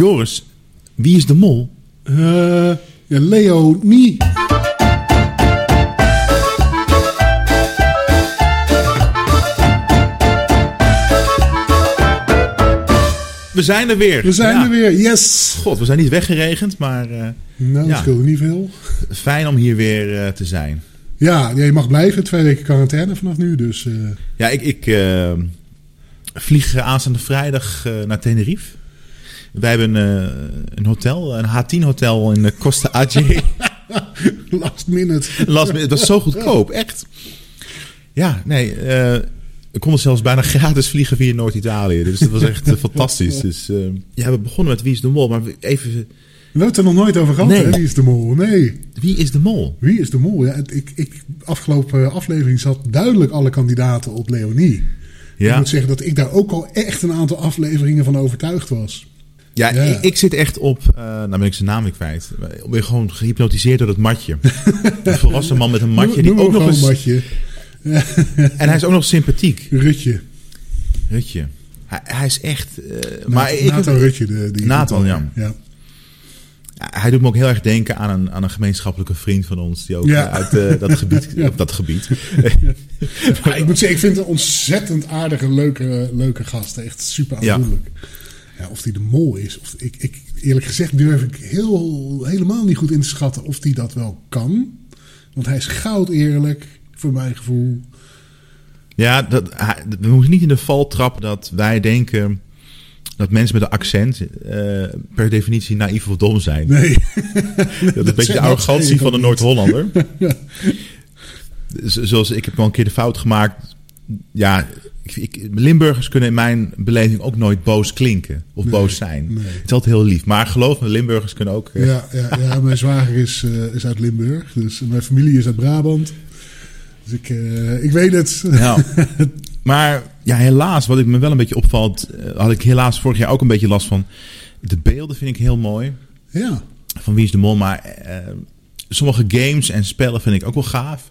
Joris, wie is de mol? Ja, Leo, niet. We zijn er weer. We zijn Ja. er weer, yes! God, we zijn niet weggeregend, maar eh, Nou, Ja. dat scheelt niet veel. fijn om hier weer eh, te zijn. Ja, ja, je mag blijven. Twee weken quarantaine vanaf nu, dus... Ja, ik, ik vlieg aanstaande vrijdag naar Tenerife. Wij hebben eh, een hotel, een H10 hotel in eh, Costa Aje. last minute. Last minute. Het was zo goedkoop, echt. Ja, nee, eh ik kon zelfs bijna gratis vliegen via Noord-Italië. Dus dat was echt eh, fantastisch. Dus eh, ja, we begonnen met Wie is de Mol, maar even, We hebben het er nog nooit over gehad, Nee. hè? Wie is de mol? Nee. wie is de Mol? Wie is de mol? Ja, ik, ik, afgelopen aflevering zat duidelijk alle kandidaten op Leonie. Ik moet zeggen dat ik daar ook al echt een aantal afleveringen van overtuigd was. Ja, Ja. Ik, ik zit echt op, eh nou ben ik zijn naam weer kwijt. Ik ben gewoon gehypnotiseerd door dat matje. Een volwassen man met een matje die ook nog eens... Matje. En hij is ook nog sympathiek. Rutje. Rutje. Hij, hij is echt... eh, maar ik, Nathan Rutje. De, die Nathan, ja. ja. hij doet me ook heel erg denken aan een, aan een gemeenschappelijke vriend van ons. Die ook Ja. eh, uit dat gebied... Ja. Op dat gebied. Ik moet zeggen, ik vind het een ontzettend aardige, leuke, leuke gast. Echt super aandoenlijk. Ja, of die de mol is. Of, ik, ik, eerlijk gezegd durf ik heel, helemaal niet goed in te schatten of die dat wel kan. Want hij is goud eerlijk, voor mijn gevoel. Ja, dat, we moeten niet in de val trappen dat wij denken dat mensen met een accent eh, per definitie naïef of dom zijn. Nee. dat is een beetje de arrogantie van de. Noord-Hollander. Ja. Zoals ik heb wel een keer de fout gemaakt. Ja, ik, ik- Limburgers kunnen in mijn beleving ook nooit boos klinken of Nee, boos zijn. nee. Het is altijd heel lief. Maar geloof me, Limburgers kunnen ook. eh, Ja, ja, ja, mijn zwager is, eh, is uit Limburg. Dus mijn familie is uit Brabant. Dus ik, eh, ik weet het. Ja. Maar ja, helaas, wat ik me wel een beetje opvalt, had ik helaas vorig jaar ook een beetje last van. De beelden vind ik heel mooi. Ja. Van Wie is de Mol. Maar sommige games en spellen vind ik ook wel gaaf.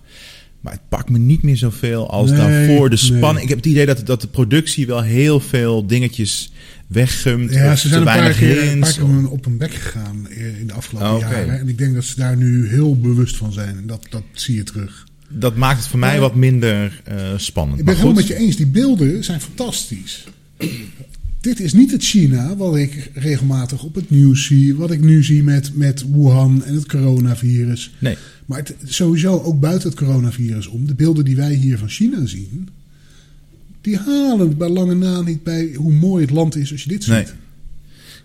Maar het pakt me niet meer zoveel als Nee, daarvoor. De nee. spanning. Ik heb het idee dat, dat de productie wel heel veel dingetjes weggumt. Ja, ze zijn een paar keer, een hints. paar keer op hun bek gegaan eh, in de afgelopen Oh, oké. jaren. En ik denk dat ze daar nu heel bewust van zijn. En dat, dat zie je terug. Dat maakt het voor mij Ja. wat minder eh, spannend. Ik ben het helemaal met je eens. Die beelden zijn fantastisch. Dit is niet het China wat ik regelmatig op het nieuws zie. Wat ik nu zie met, met Wuhan en het coronavirus. Nee. Maar het, sowieso ook buiten het coronavirus om. De beelden die wij hier van China zien. Die halen bij lange na niet bij hoe mooi het land is als je dit ziet. Nee.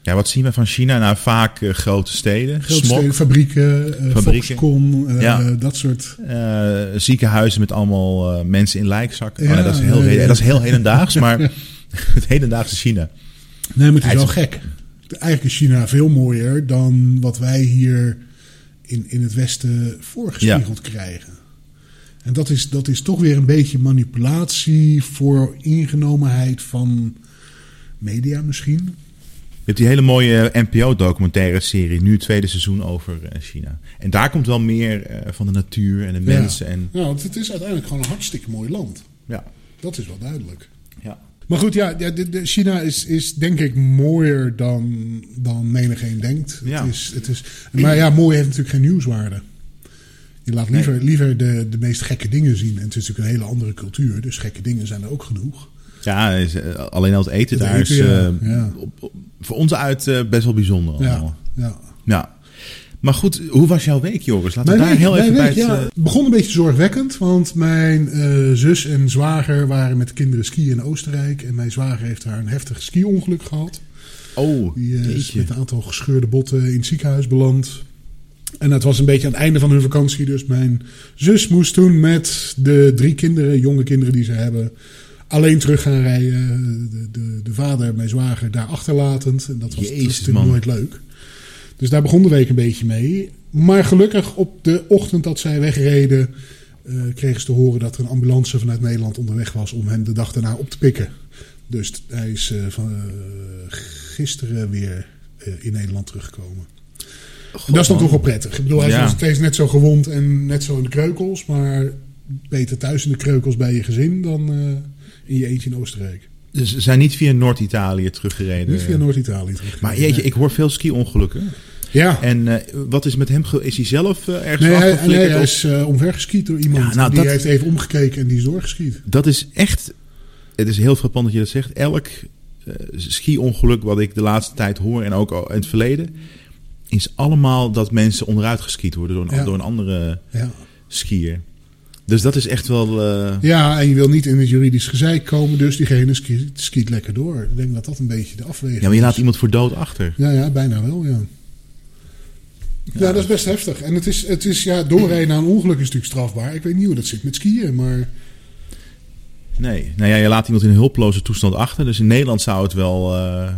Ja, wat zien we van China? Nou, vaak eh, grote steden. Grote smog, steden, fabrieken, Fabrieken. Foxconn, Ja. dat soort. ziekenhuizen met allemaal mensen in lijkzakken. Ja, oh, nee, dat, is heel, ja, ja. dat is heel hedendaags, maar het hedendaagse China. Nee, maar het is wel gek. Eigenlijk is China veel mooier dan wat wij hier in, in het Westen voorgespiegeld krijgen. En dat is, dat is toch weer een beetje manipulatie voor ingenomenheid van media misschien. Je hebt die hele mooie NPO-documentaire serie, nu het tweede seizoen over eh, China. En daar komt wel meer eh, van de natuur en de mensen. En, Nou, want het is uiteindelijk gewoon een hartstikke mooi land. ja. Dat is wel duidelijk. Ja. Maar goed, ja, de, de China is, is denk ik mooier dan, dan menigeen denkt. Ja. Het is, het is, maar ja, mooi heeft natuurlijk geen nieuwswaarde. Je laat liever, liever de, de meest gekke dingen zien. En het is natuurlijk een hele andere cultuur. Dus gekke dingen zijn er ook genoeg. Ja, is, eh, alleen al het eten Het daar eten, is ja. eh, Ja. op- op- voor ons uit eh, best wel bijzonder. allemaal. Ja, ja. Maar goed, hoe was jouw week, Joris? Laten we daar week- heel even bij week, het, ja, eh, het begon een beetje zorgwekkend. Want mijn eh, zus en zwager waren met de kinderen skiën in Oostenrijk. En mijn zwager heeft daar een heftig ski-ongeluk gehad. Oh, Die eh, is met een aantal gescheurde botten in het ziekenhuis beland. En het was een beetje aan het einde van hun vakantie. Dus mijn zus moest toen met de drie kinderen, jonge kinderen die ze hebben, alleen terug gaan rijden. De, de, de vader, mijn zwager, daar achterlatend. En dat was, dat natuurlijk man. nooit leuk. Dus daar begon de week een beetje mee. Maar gelukkig op de ochtend dat zij wegreden, eh, kregen ze te horen dat er een ambulance vanuit Nederland onderweg was om hem de dag daarna op te pikken. Dus hij is eh, van, eh, gisteren weer eh, in Nederland teruggekomen. En dat is dan man. toch wel prettig. Ik bedoel, hij is Ja. nog steeds net zo gewond en net zo in de kreukels. Maar beter thuis in de kreukels bij je gezin dan eh, in je eentje in Oostenrijk. Dus ze zijn niet via Noord-Italië teruggereden. Niet via Noord-Italië terug. Maar jeetje, ik hoor veel ski-ongelukken. Ja. En uh, wat is met hem? Is hij zelf uh, ergens nee, hij, nee, hij is uh, omvergeskiet door iemand. Ja, nou, die dat, heeft even omgekeken en die is doorgeskiet. Dat is echt... Het is heel frappant dat je dat zegt. Elk ski-ongeluk wat ik de laatste tijd hoor en ook in het verleden... is allemaal dat mensen onderuit geskiet worden door een, ja. door een andere ja. skier. Dus dat is echt wel. Uh... Ja, en je wil niet in het juridisch gezeik komen, dus diegene skiet, skiet lekker door. Ik denk dat dat een beetje de afweging is. Ja, maar je laat iemand voor dood achter. Ja, ja bijna wel, ja. Ja, dat is best heftig. En het is, het is ja, doorrijden naar een ongeluk is natuurlijk strafbaar. Ik weet niet hoe dat zit met skiën, maar. Nee, nou ja, je laat iemand in een hulpeloze toestand achter. Dus in Nederland zou het wel uh,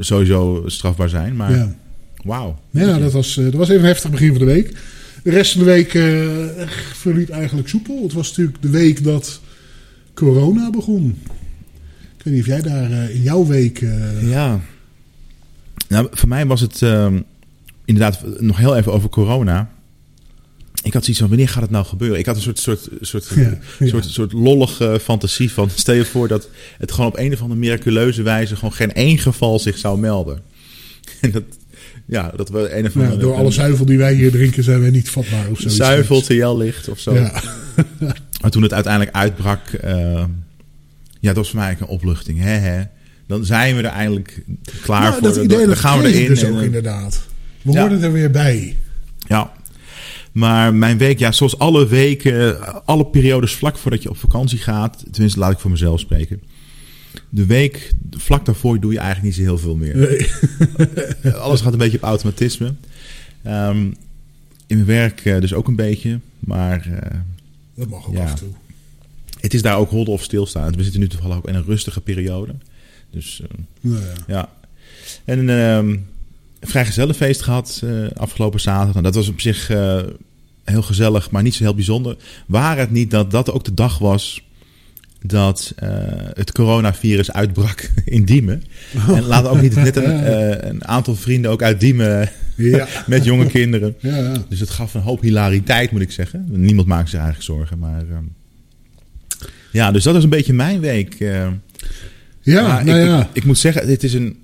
sowieso strafbaar zijn. Maar ja. wauw. Ja, dat was, dat was even een heftig begin van de week. De rest van de week uh, verliep eigenlijk soepel. Het was natuurlijk de week dat corona begon. Ik weet niet of jij daar uh, in jouw week. Uh... Ja. Nou, voor mij was het ehm, inderdaad nog heel even over corona. Ik had zoiets van, wanneer gaat het nou gebeuren? Ik had een soort, soort, soort, ja, soort, soort lollige fantasie van... stel je voor dat het gewoon op een of andere miraculeuze wijze... gewoon geen één geval zich zou melden. En dat, ja, dat we een of andere... Ja, door alle zuivel die wij hier drinken zijn wij niet vatbaar of zo. Zuivel, TL-licht of zo. Ja. maar toen het uiteindelijk uitbrak... Uh, ja, dat was voor mij eigenlijk een opluchting. Hè, hè. Dan zijn we er eindelijk klaar nou, voor. Dat idee dan gaan we erin. Dus ook inderdaad. We ja. hoorden er weer bij. Ja. Maar mijn week, ja, zoals alle weken, alle periodes vlak voordat je op vakantie gaat, tenminste laat ik voor mezelf spreken. De week vlak daarvoor doe je eigenlijk niet zo heel veel meer. Nee. Alles gaat een beetje op automatisme. Um, in mijn werk uh, dus ook een beetje, maar. Uh, dat mag ook ja. af en toe. Het is daar ook holden of stilstaan. We zitten nu toevallig ook in een rustige periode. Dus uh, nou ja. ja. En um, vrijgezellenfeest gehad uh, afgelopen zaterdag. En dat was op zich uh, heel gezellig, maar niet zo heel bijzonder. Waar het niet dat dat ook de dag was dat uh, het coronavirus uitbrak in Diemen. Oh. En laat ook niet net een, een, aantal vrienden ook uit Diemen ja. met jonge kinderen. Ja, ja. Dus het gaf een hoop hilariteit, moet ik zeggen. Niemand maakt zich eigenlijk zorgen, maar... ja, dus dat is een beetje mijn week. ja, nou ik, ja. Ik, ik, moet zeggen, dit is een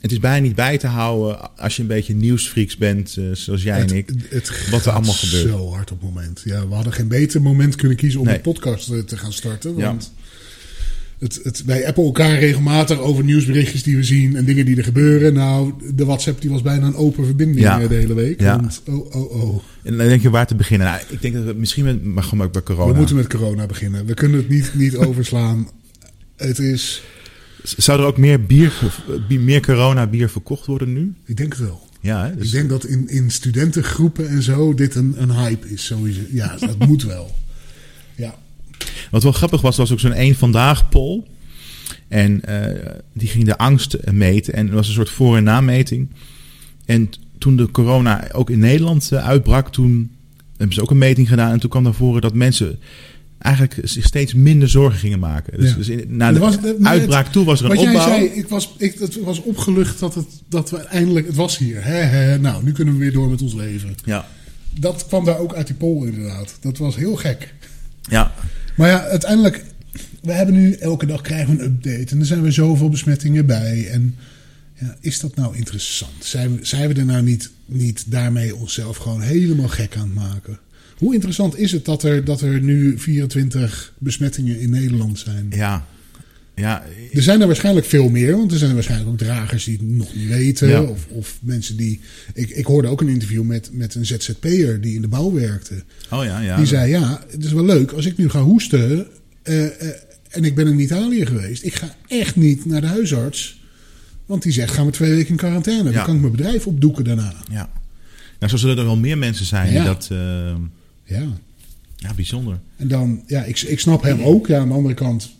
het is bijna niet bij te houden als je een beetje nieuwsfreaks bent, uh, zoals jij het, en ik. Het wat er allemaal gebeurt. Zo hard op het moment. Ja, we hadden geen beter moment kunnen kiezen om nee. een podcast te gaan starten. Want ja. het, het, wij appen elkaar regelmatig over nieuwsberichtjes die we zien en dingen die er gebeuren. Nou, de WhatsApp die was bijna een open verbinding ja. de hele week. Ja. Want, oh, oh, oh. En dan denk je waar te beginnen. Nou, ik denk dat we misschien met, maar gewoon ook bij corona. We moeten met corona beginnen. We kunnen het niet, niet overslaan. Het is. Zou er ook meer bier, meer corona-bier verkocht worden nu? Ik denk het wel. Ja, hè? Dus... Ik denk dat in, in studentengroepen en zo dit een, een hype is sowieso. Ja, dat moet wel. Ja. Wat wel grappig was, was ook zo'n één vandaag poll. En uh, die ging de angst meten. En er was een soort voor- en nameting. En toen de corona ook in Nederland uh, uitbrak, toen hebben ze ook een meting gedaan. En toen kwam naar voren dat mensen eigenlijk zich steeds minder zorgen gingen maken. Dus, ja. dus in, na de was, uitbraak toe was er een wat opbouw. Jij zei, ik was, ik, het was opgelucht dat, het, dat we eindelijk... Het was hier. He, he, nou, nu kunnen we weer door met ons leven. Ja. Dat kwam daar ook uit die poll inderdaad. Dat was heel gek. Ja. Maar ja, uiteindelijk... We hebben nu elke dag krijgen we een update. En er zijn weer zoveel besmettingen bij. En ja, is dat nou interessant? Zijn we, zijn we er nou niet, niet daarmee onszelf gewoon helemaal gek aan het maken? Hoe interessant is het dat er, dat er nu 24 besmettingen in Nederland zijn? Ja. ja. Er zijn er waarschijnlijk veel meer, want er zijn er waarschijnlijk ook dragers die het nog niet weten. Ja. Of, of mensen die. Ik, ik hoorde ook een interview met, met een ZZP'er die in de bouw werkte. Oh ja, ja. Die zei: Ja, het is wel leuk als ik nu ga hoesten. Uh, uh, en ik ben in Italië geweest. Ik ga echt niet naar de huisarts. Want die zegt: Gaan we twee weken in quarantaine. Ja. Dan kan ik mijn bedrijf opdoeken daarna. Ja. Nou, zo zullen er wel meer mensen zijn die dat. Uh... Ja. Ja, bijzonder. En dan, ja, ik, ik snap hem ook. Ja, aan de andere kant,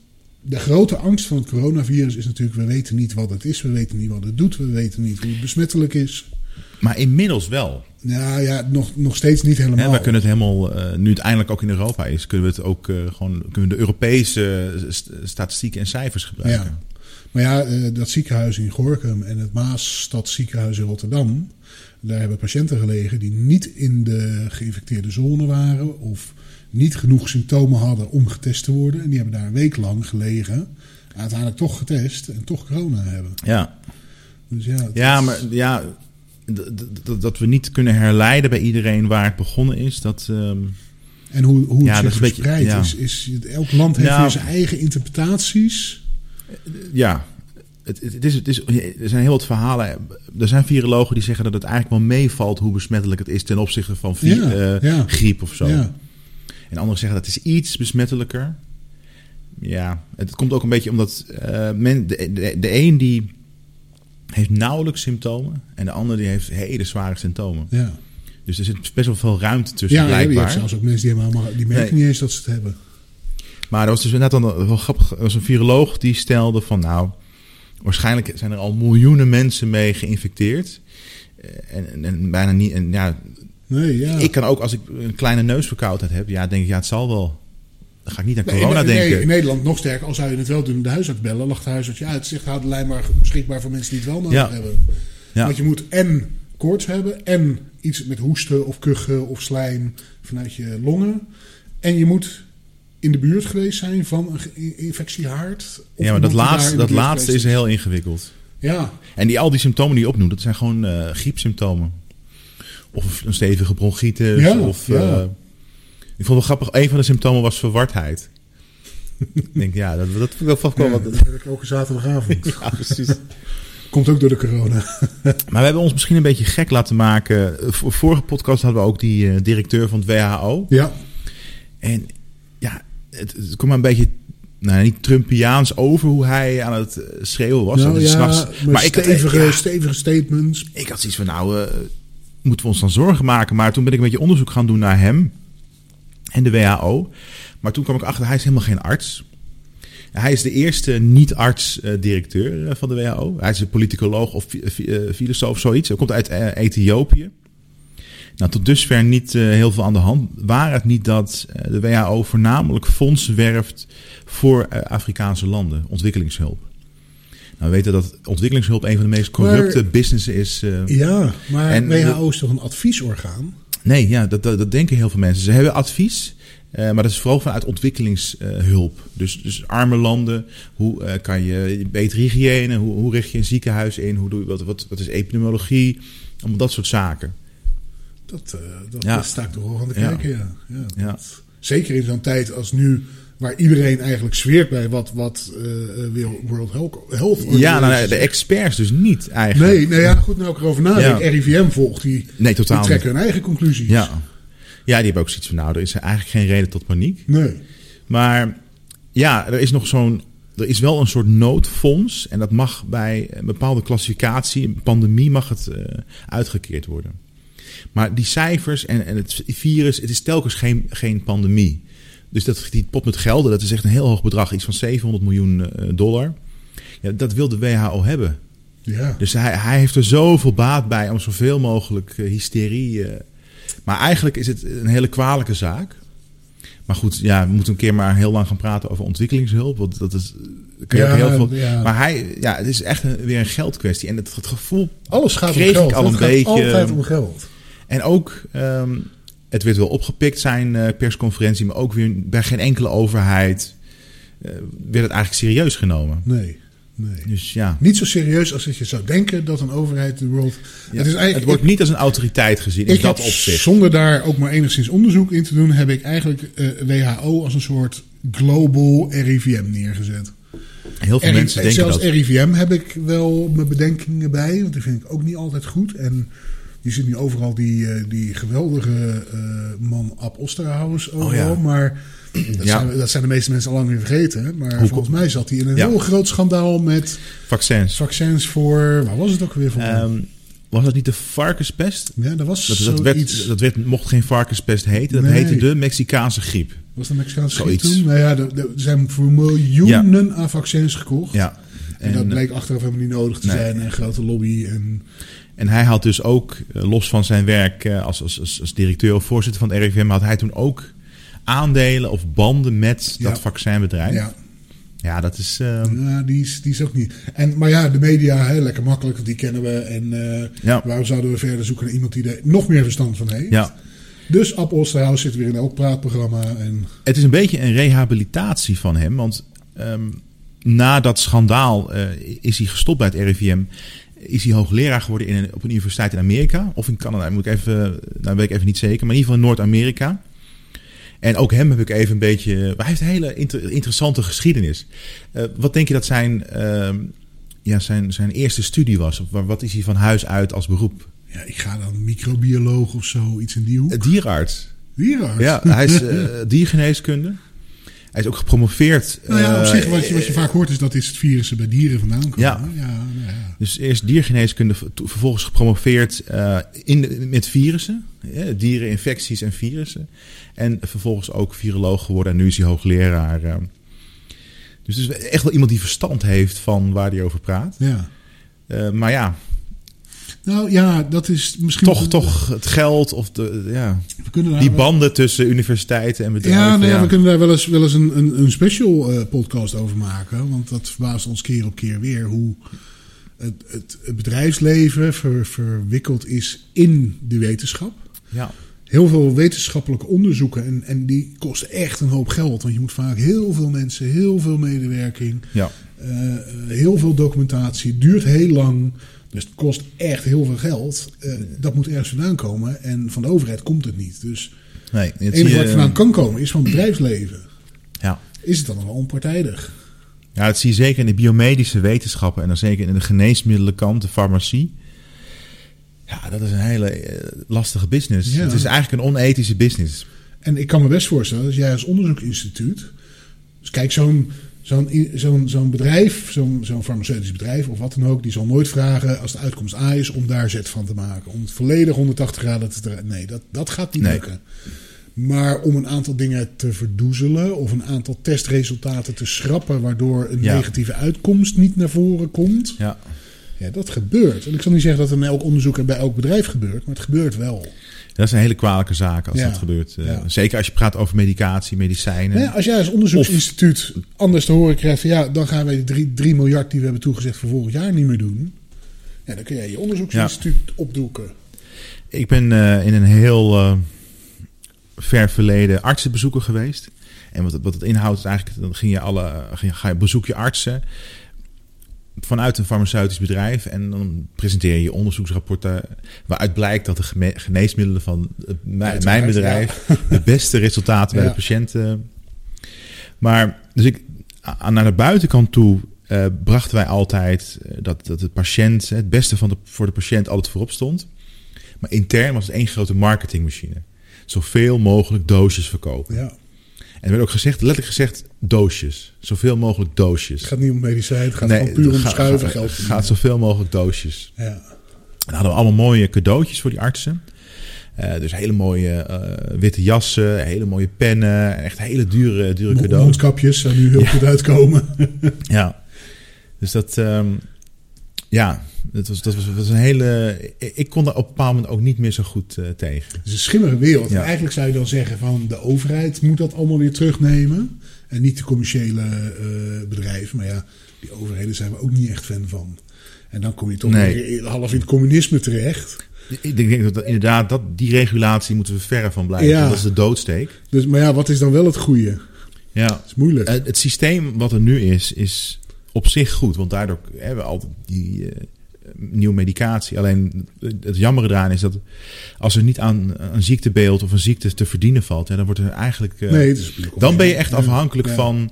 de grote angst van het coronavirus is natuurlijk: we weten niet wat het is, we weten niet wat het doet, we weten niet hoe het besmettelijk is. Maar inmiddels wel. Nou ja, nog, nog steeds niet helemaal. Ja, we kunnen het helemaal, uh, nu het eindelijk ook in Europa is, kunnen we het ook uh, gewoon, kunnen we de Europese statistieken en cijfers gebruiken. Ja. Maar ja, uh, dat ziekenhuis in Gorkum en het Maasstadziekenhuis in Rotterdam, daar hebben patiënten gelegen die niet in de geïnfecteerde zone waren of niet genoeg symptomen hadden om getest te worden. En die hebben daar een week lang gelegen uiteindelijk toch getest en toch corona hebben. Ja, Dus ja, ja is- maar ja, dat we niet kunnen herleiden bij iedereen waar het begonnen is, dat... ehm, En hoe, hoe het zich beetje- verspreidt ja. is, is... Elk land heeft Nou. weer zijn eigen interpretaties. ja, het, het, het is, het is, er zijn heel wat verhalen. Er zijn virologen die zeggen dat het eigenlijk wel meevalt hoe besmettelijk het is ten opzichte van vi- Ja, eh, ja. griep of zo. Ja. En anderen zeggen dat is iets besmettelijker. Ja, het komt ook een beetje omdat eh, men, de, de, de een die heeft nauwelijks symptomen en de ander die heeft hele zware symptomen. Ja, Dus er zit best wel veel ruimte tussen ja je blijkbaar. hebt zelfs ook mensen die, helemaal, die merken Nee. niet eens dat ze het hebben. Maar er was dus net dan wel grappig. Er was een viroloog die stelde van nou, waarschijnlijk zijn er al miljoenen mensen mee geïnfecteerd. Eh, En, en, en bijna niet. En ja, Nee, ja. ik kan ook als ik een kleine neusverkoudheid heb, ja, denk ik, ja, het zal wel. Dan ga ik niet aan Nee, corona in, nee, denken. in Nederland nog sterker, al zou je het wel doen, de huisarts bellen, lacht de huisarts je uit. Zegt, houd de lijn maar beschikbaar voor mensen die het wel nodig Ja. hebben. Ja. Want je moet en koorts hebben, en iets met hoesten of kuchen of slijm vanuit je longen. En je moet in de buurt geweest zijn van een infectiehaard. Ja, maar dat laatste, dat laatste is heel ingewikkeld. Ja, En die, al die symptomen die je opnoemt, dat zijn gewoon eh, griepsymptomen. Of een stevige bronchitis. Ja, of, ja. eh, ik vond het wel grappig, een van de symptomen was verwardheid. ik denk, ja, dat, dat vond ik wel ja wat. dat heb ik ook zaterdagavond. Ja, precies. Komt ook door de corona. Maar we hebben ons misschien een beetje gek laten maken. Vorige podcast hadden we ook die eh, directeur van het WHO. Ja, En het, het komt een beetje, nou niet Trumpiaans over hoe hij aan het eh, schreeuwen was. nou, ja s'nachts- maar, ik had, stevige, ja, stevige statements. ik had zoiets van, nou, eh, moeten we ons dan zorgen maken? Maar toen ben ik een beetje onderzoek gaan doen naar hem en de WHO. Maar toen kwam ik achter, hij is helemaal geen arts. Hij is de eerste niet-arts-directeur van de WHO. Hij is een politicoloog of fi- fi- eh, filosoof of zoiets. Hij komt uit eh, Ethiopië. Nou, tot dusver niet eh, heel veel aan de hand. Waar het niet dat eh, de WHO voornamelijk fondsen werft voor eh, Afrikaanse landen, ontwikkelingshulp. Nou, we weten dat ontwikkelingshulp een van de meest corrupte Maar- businessen is. Ja, maar En WHO is toch een adviesorgaan? Nee, ja, dat, dat, dat denken heel veel mensen. Ze hebben advies, maar dat is vooral vanuit ontwikkelingshulp. dus, dus arme landen, hoe kan je betere hygiëne, hoe, hoe richt je een ziekenhuis in, hoe doe je, wat, wat, wat is epidemiologie, allemaal dat soort zaken. Dat, eh, dat, Ja. dat sta ik toch wel aan de kijken, ja. ja, dat- Zeker in zo'n tijd als nu, waar iedereen eigenlijk zweert bij wat, wat eh, World Health Ja, nou, de experts dus niet eigenlijk. Nee, nou ja, goed, nou ik erover nadenk. Ja. RIVM volgt, die, Nee, die totaal trekken niet. hun eigen conclusies. Ja. ja, die hebben ook zoiets van, nou, er is eigenlijk geen reden tot paniek. Nee. Maar ja, er is nog zo'n. Er is wel een soort noodfonds. En dat mag bij een bepaalde klassificatie, een pandemie, mag het uitgekeerd worden. Maar die cijfers en, en het virus, het is telkens geen, geen pandemie. Dus dat, die pot met gelden, dat is echt een heel hoog bedrag. Iets van 700 miljoen eh, dollar. Ja, dat wil de WHO hebben. Ja. Dus hij, hij heeft er zoveel baat bij om zoveel mogelijk eh, hysterie. eh. maar eigenlijk is het een hele kwalijke zaak. Maar goed, ja, we moeten een keer maar heel lang gaan praten over ontwikkelingshulp. Want dat is. Kun je Ja, ook heel veel, ja. Maar hij, ja, het is echt een, weer een geldkwestie. En het, het gevoel. Alles gaat kreeg om geld. ik al Het een gaat beetje- altijd om geld. En ook, ehm, het werd wel opgepikt, zijn eh, persconferentie. Maar ook weer bij geen enkele overheid eh, werd het eigenlijk serieus genomen. Nee, nee. Dus ja. Niet zo serieus als dat je zou denken dat een overheid de world... ja, het is eigenlijk, het wordt niet als een autoriteit gezien in dat opzicht. Zonder daar ook maar enigszins onderzoek in te doen, heb ik eigenlijk eh, WHO als een soort global RIVM neergezet. Heel veel mensen denken zelfs dat. RIVM heb ik wel mijn bedenkingen bij, want die vind ik ook niet altijd goed. En je ziet nu overal die, eh, die geweldige eh, man Ab Osterhaus overal, Oh ja. maar dat, Ja. zijn, dat zijn de meeste mensen al lang weer vergeten. Maar Hoe- volgens mij zat hij in een heel groot schandaal met Vaccins. vaccins voor, waar was het ook weer voor? Ehm, was dat niet de varkenspest? ja, dat was Dat, dat, werd, dat werd, mocht geen varkenspest heten. Dat Nee. heette de Mexicaanse griep. Was de Mexicaanse griep Zoiets. toen? Nou ja, er, er zijn voor miljoenen aan vaccins gekocht. Ja. En, dat bleek achteraf helemaal niet nodig te Nee. zijn. En een grote lobby. En, En hij had dus ook, eh, los van zijn werk eh, als, als, als, directeur of voorzitter van het RIVM, had hij toen ook aandelen of banden met Ja. dat vaccinbedrijf. Ja, ja, dat is. ehm, ja die, is, die is ook niet. En, maar ja, de media, hè, lekker makkelijk, die kennen we. En ja. waarom zouden we verder zoeken naar iemand die er nog meer verstand van heeft? ja. Dus Ab Osterhaus zit weer in elk praatprogramma. En, Het is een beetje een rehabilitatie van hem. Want ehm, na dat schandaal is hij gestopt bij het RIVM is hij hoogleraar geworden in een, op een universiteit in Amerika. Of in Canada, moet ik even, nou weet ik even niet zeker. Maar in ieder geval in Noord-Amerika. En ook hem heb ik even een beetje... Hij heeft een hele interessante geschiedenis. Uh, wat denk je dat zijn, uh, ja, zijn, zijn eerste studie was? Of wat is hij van huis uit als beroep? Ja, ik ga dan microbioloog of zo, iets in die hoek. Dierarts. Dierarts? Ja, hij is uh, diergeneeskunde. Hij is ook gepromoveerd. Nou ja, op zich, wat je, wat je vaak hoort is dat is het virussen bij dieren vandaan komen. Ja. ja, ja. Dus eerst diergeneeskunde, vervolgens gepromoveerd uh, in, met virussen. Diereninfecties en virussen. En vervolgens ook viroloog geworden. En nu is hij hoogleraar. Dus het is echt wel iemand die verstand heeft van waar hij over praat. Ja. Maar ja, nou ja, dat is misschien... Toch, toch het geld of de, ja, we kunnen daar die banden tussen universiteiten en bedrijven. Ja, nee, ja. we kunnen daar wel eens, wel eens een, een, een special uh, podcast over maken. Want dat verbaast ons keer op keer weer hoe het, het, het bedrijfsleven ver, verwikkeld is in de wetenschap. Ja. Heel veel wetenschappelijke onderzoeken en, en die kosten echt een hoop geld. Want je moet vaak heel veel mensen, heel veel medewerking, ja. Uh, heel veel documentatie. Het duurt heel lang. Dus het kost echt heel veel geld. Uh, dat moet ergens vandaan komen. En van de overheid komt het niet. Dus nee, het enige wat vandaan kan komen is van het bedrijfsleven. Ja. Is het dan nog wel onpartijdig? Ja, dat zie je zeker in de biomedische wetenschappen. En dan zeker in de geneesmiddelkant, de farmacie. Ja, dat is een hele uh, lastige business. Ja. Het is eigenlijk een onethische business. En ik kan me best voorstellen, als jij als onderzoeksinstituut... Dus kijk, zo'n Zo'n zo'n zo'n bedrijf, zo'n zo'n farmaceutisch bedrijf of wat dan ook, die zal nooit vragen als de uitkomst A is om daar zet van te maken. Om het volledig 180 graden te draaien. Nee, dat, dat gaat niet lukken. Maar om een aantal dingen te verdoezelen of een aantal testresultaten te schrappen, waardoor een negatieve uitkomst niet naar voren komt. Ja. Ja, dat gebeurt. En ik zal niet zeggen dat er in elk onderzoek en bij elk bedrijf gebeurt, maar het gebeurt wel. Dat is een hele kwalijke zaak als dat gebeurt. Uh, Zeker als je praat over medicatie, medicijnen. Ja, als jij als onderzoeksinstituut of, anders te horen krijgt van ja, dan gaan wij die 3 miljard die we hebben toegezegd voor volgend jaar niet meer doen. Ja, dan kun jij je onderzoeksinstituut opdoeken. Ik ben uh, in een heel uh, ver verleden artsenbezoeker geweest. En wat, wat het inhoudt is eigenlijk, dan ging je alle, ging, ga je bezoek je artsen vanuit een farmaceutisch bedrijf en dan presenteer je onderzoeksrapporten waaruit blijkt dat de geneesmiddelen van mijn, mijn bedrijf de beste resultaten bij de patiënten. Maar dus ik aan naar de buitenkant toe uh, brachten wij altijd uh, dat, dat de patiënt, het beste van de, voor de patiënt altijd voorop stond. Maar intern was het één grote marketingmachine. Zoveel mogelijk doosjes verkopen. Ja. En er werd ook gezegd, letterlijk gezegd, doosjes. Zoveel mogelijk doosjes. Het gaat niet om medicijn, het gaat nee, puur om schuiven geld. Het gaat zoveel mogelijk doosjes. Ja. En dan hadden we allemaal mooie cadeautjes voor die artsen. Uh, dus hele mooie uh, witte jassen, hele mooie pennen, echt hele dure, dure cadeaus. Mondkapjes zou nu heel ja. goed uitkomen. ja, dus dat, um, ja, dat was, dat, was, dat was een hele. Ik kon er op een bepaald moment ook niet meer zo goed uh, tegen. Het is een schimmige wereld. Ja. Eigenlijk zou je dan zeggen van de overheid moet dat allemaal weer terugnemen. En niet de commerciële uh, bedrijven. Maar ja, die overheden zijn we ook niet echt fan van. En dan kom je toch nee. weer half in het communisme terecht. Ik denk dat, inderdaad, dat, die regulatie moeten we verre van blijven. Ja. Dat is de doodsteek. Dus, maar ja, wat is dan wel het goede? Ja. Het is moeilijk. Het, het systeem wat er nu is, is op zich goed. Want daardoor hebben we altijd die uh, nieuwe medicatie. Alleen het jammer eraan is dat als er niet aan een ziektebeeld of een ziekte te verdienen valt, ja, dan wordt er eigenlijk. Uh, nee, dan ben je echt afhankelijk ja. van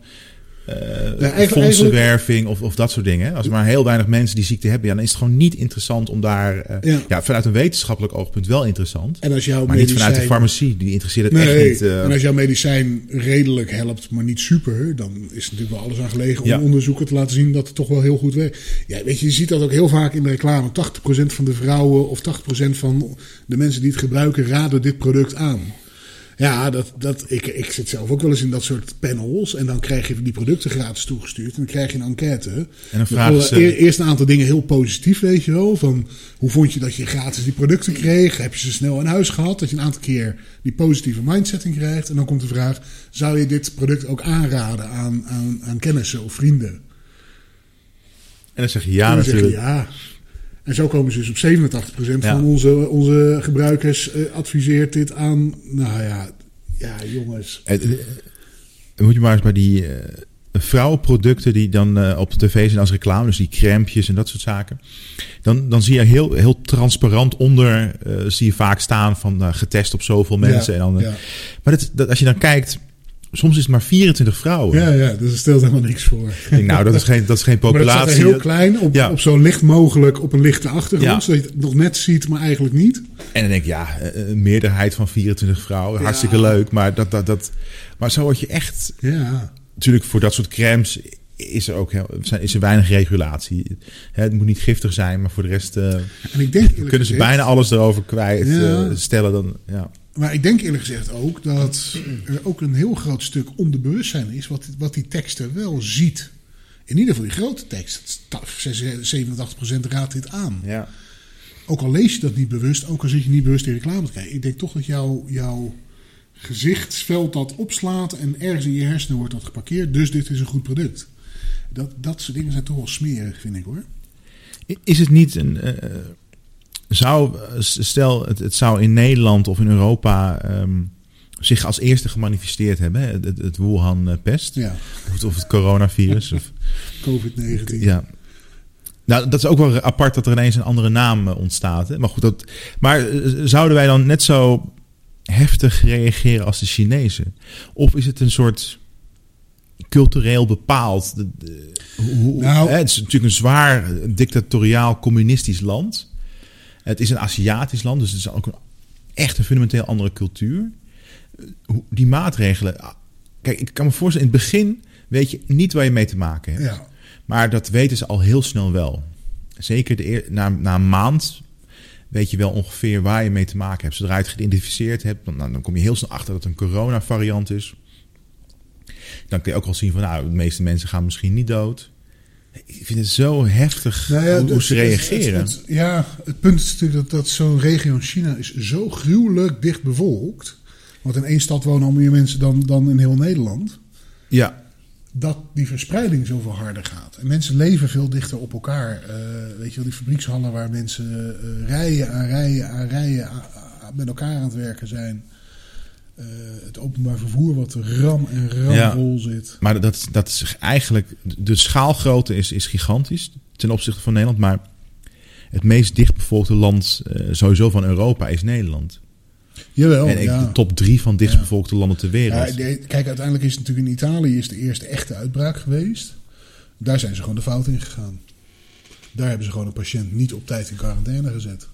uh, ja, fondsenwerving of, of dat soort dingen. Als er maar heel weinig mensen die ziekte hebben, ja, dan is het gewoon niet interessant om daar... Uh, ja. ja. vanuit een wetenschappelijk oogpunt wel interessant. En als jouw maar medicijn... niet vanuit de farmacie, die interesseert het nee, echt niet. Uh, en als jouw medicijn redelijk helpt, maar niet super... dan is natuurlijk wel alles aan gelegen om ja. onderzoeken te laten zien dat het toch wel heel goed werkt. Ja, weet je, je ziet dat ook heel vaak in de reclame. 80% van de vrouwen of 80% van de mensen die het gebruiken raden dit product aan. Ja, dat, dat, ik, ik zit zelf ook wel eens in dat soort panels. En dan krijg je die producten gratis toegestuurd. En dan krijg je een enquête. En dan vragen ze... Eerst een aantal dingen heel positief, weet je wel. Van hoe vond je dat je gratis die producten kreeg? Heb je ze snel in huis gehad? Dat je een aantal keer die positieve mindsetting krijgt. En dan komt de vraag, zou je dit product ook aanraden aan, aan, aan kennissen of vrienden? En dan zeg je ja natuurlijk. Zeg je ja. En zo komen ze dus op 87% ja. van onze, onze gebruikers uh, adviseert dit aan. Nou ja, ja jongens. Uh, moet je maar eens bij die uh, vrouwenproducten die dan uh, op de tv zijn als reclame, dus die crèmpjes en dat soort zaken. Dan, dan zie je heel, heel transparant onder, zie je vaak staan van getest op zoveel mensen. en dan, ja. Maar dat, dat, als je dan kijkt, soms is het maar 24 vrouwen. Ja, ja, dus er stelt helemaal niks voor. Denk, nou, dat is geen, dat is geen populatie. Maar dat heel klein, op, ja. op zo licht mogelijk, op een lichte achtergrond, ja. zodat je het nog net ziet, maar eigenlijk niet. En dan denk ik, ja, een meerderheid van 24 vrouwen, hartstikke leuk, maar dat, dat, dat, maar zo word je echt... Ja natuurlijk voor dat soort crèmes is er ook heel, is er weinig regulatie. Het moet niet giftig zijn, maar voor de rest uh, en ik denk, kunnen ze gezegd, bijna alles erover kwijt uh, stellen. Dan, ja. Maar ik denk eerlijk gezegd ook dat er ook een heel groot stuk onderbewustzijn is wat, wat die teksten wel ziet. In ieder geval die grote tekst. 87% raadt dit aan. Ja. Ook al lees je dat niet bewust, ook al zit je niet bewust in reclame te kijken. Ik denk toch dat jouw jouw gezichtsveld dat opslaat en ergens in je hersenen wordt dat geparkeerd. Dus dit is een goed product. Dat, dat soort dingen zijn toch wel smerig, vind ik hoor. Is het niet een. Uh, zou, stel, het, het, zou in Nederland of in Europa um, zich als eerste gemanifesteerd hebben, hè? het, het Wuhan-pest. Ja. Of, of, het coronavirus. of COVID-19. Ja. Nou, dat is ook wel apart dat er ineens een andere naam ontstaat. Hè? Maar goed, dat, maar zouden wij dan net zo heftig reageren als de Chinezen? Of is het een soort cultureel bepaald? hoe, nou, hè, het is natuurlijk een zwaar dictatoriaal communistisch land. Het is een Aziatisch land, dus het is ook een, echt een fundamenteel andere cultuur. Die maatregelen. Ah, kijk, ik kan me voorstellen, in het begin weet je niet waar je mee te maken hebt. Ja. Maar dat weten ze al heel snel wel. Zeker de na, na een maand weet je wel ongeveer waar je mee te maken hebt. Zodra je het geïdentificeerd hebt, dan, dan kom je heel snel achter dat het een corona-variant is. Dan kun je ook wel zien van, nou, de meeste mensen gaan misschien niet dood. Ik vind het zo heftig nou ja, hoe, ze reageren. Het, ja, het punt is natuurlijk dat, dat zo'n regio in China is zo gruwelijk dicht bevolkt. Want in één stad wonen al meer mensen dan, dan in heel Nederland. Ja dat die verspreiding zoveel harder gaat. En mensen leven veel dichter op elkaar. Uh, weet je wel, die fabriekshallen waar mensen uh, rijen aan rijen aan rijen met elkaar aan het werken zijn. Uh, het openbaar vervoer wat ram en ramvol ja, zit. Maar dat, dat is eigenlijk... De schaalgrootte is, is gigantisch ten opzichte van Nederland. Maar het meest dichtbevolkte land sowieso van Europa is Nederland. Jawel, en ja. de top drie van dichtbevolkte ja. landen ter wereld. Ja, kijk, uiteindelijk is het natuurlijk in Italië is de eerste echte uitbraak geweest. Daar zijn ze gewoon de fout in gegaan. Daar hebben ze gewoon een patiënt niet op tijd in quarantaine gezet.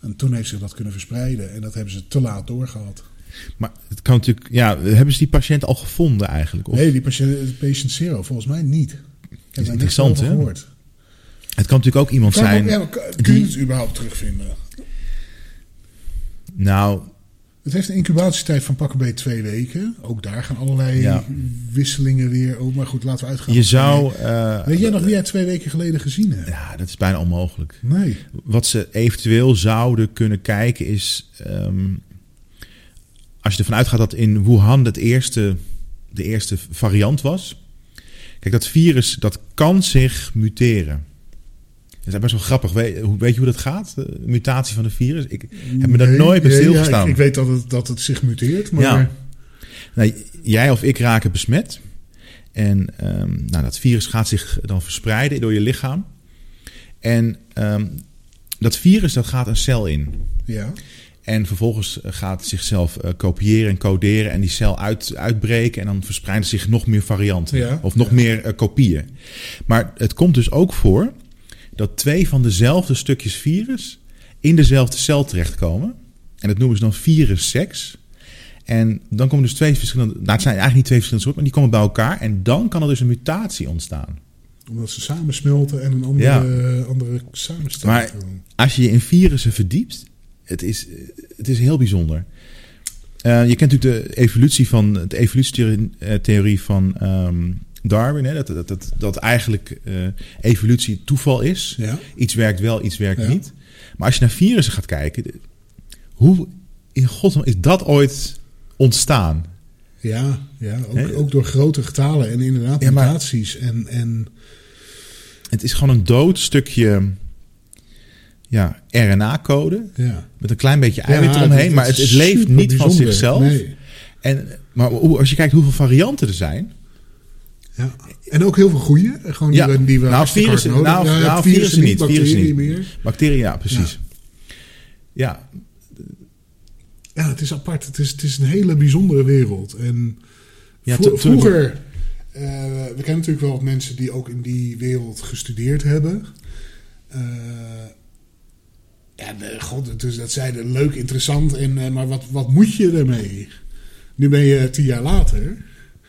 En toen heeft zich dat kunnen verspreiden. En dat hebben ze te laat doorgehad. Maar het kan natuurlijk... Ja, hebben ze die patiënt al gevonden eigenlijk? Of? Nee, die patiënt, patient zero volgens mij niet. Ik heb daar niks over gehoord. Het kan natuurlijk ook iemand zijn... ja, kun je het überhaupt terugvinden? Nou. Het heeft een incubatietijd van pakken bij twee weken. Ook daar gaan allerlei wisselingen weer over. Maar goed, laten we uitgaan. Je zou. Uh, Weet jij nog wie jij twee weken geleden gezien hebt? Ja, dat is bijna onmogelijk. Nee. Wat ze eventueel zouden kunnen kijken is. Um, als je ervan uitgaat dat in Wuhan het eerste, de eerste variant was. Kijk, dat virus dat kan zich muteren. Dat is best wel grappig. Weet, weet je hoe dat gaat? De mutatie van de virus? Ik heb me daar nooit bij stilgestaan. Ja, ik, ik, weet dat het, dat het zich muteert, maar... Ja. Nou, jij of ik raken besmet. En um, nou, dat virus gaat zich dan verspreiden door je lichaam. En um, dat virus dat gaat een cel in. Ja. En vervolgens gaat het zichzelf uh, kopiëren en coderen en die cel uit, uitbreken. En dan verspreiden zich nog meer varianten. Ja. Of nog ja. meer uh, kopieën. Maar het komt dus ook voor dat twee van dezelfde stukjes virus in dezelfde cel terechtkomen. En dat noemen ze dan virus-seks. En dan komen dus twee verschillende. Nou, het zijn eigenlijk niet twee verschillende soorten, maar die komen bij elkaar. En dan kan er dus een mutatie ontstaan. Omdat ze samensmelten en een andere, ja. andere samenstelling. Maar als je je in virussen verdiept, het is, het is heel bijzonder. Uh, je kent natuurlijk de evolutie van de evolutietheorie van um, Darwin, hè, dat, dat, dat, dat eigenlijk uh, evolutie toeval is. Ja. Iets werkt wel, iets werkt ja. niet. Maar als je naar virussen gaat kijken, hoe in godsnaam is dat ooit ontstaan? Ja, ja ook, ook door grote getalen en inderdaad ja, mutaties. En, en... Het is gewoon een dood stukje ja, RNA-code. Ja. Met een klein beetje eiwit ja, eromheen. Maar het, het leeft niet bijzonder. van zichzelf. Nee. En, maar als je kijkt hoeveel varianten er zijn Ja. En ook heel veel goede. Gewoon Ja. die, die we Nou, virussen- nou, ja, nou, virussen niet, bacteriën virussen niet. meer. Bacteriën, ja, precies. Ja, Ja, het is apart. Het is, het is een hele bijzondere wereld. En vro- vroeger... eh, we kennen natuurlijk wel wat mensen die ook in die wereld gestudeerd hebben. Eh, ja, de, god, dus dat zeiden leuk, interessant. En, eh, maar wat, wat moet je ermee? Nu ben je tien jaar later.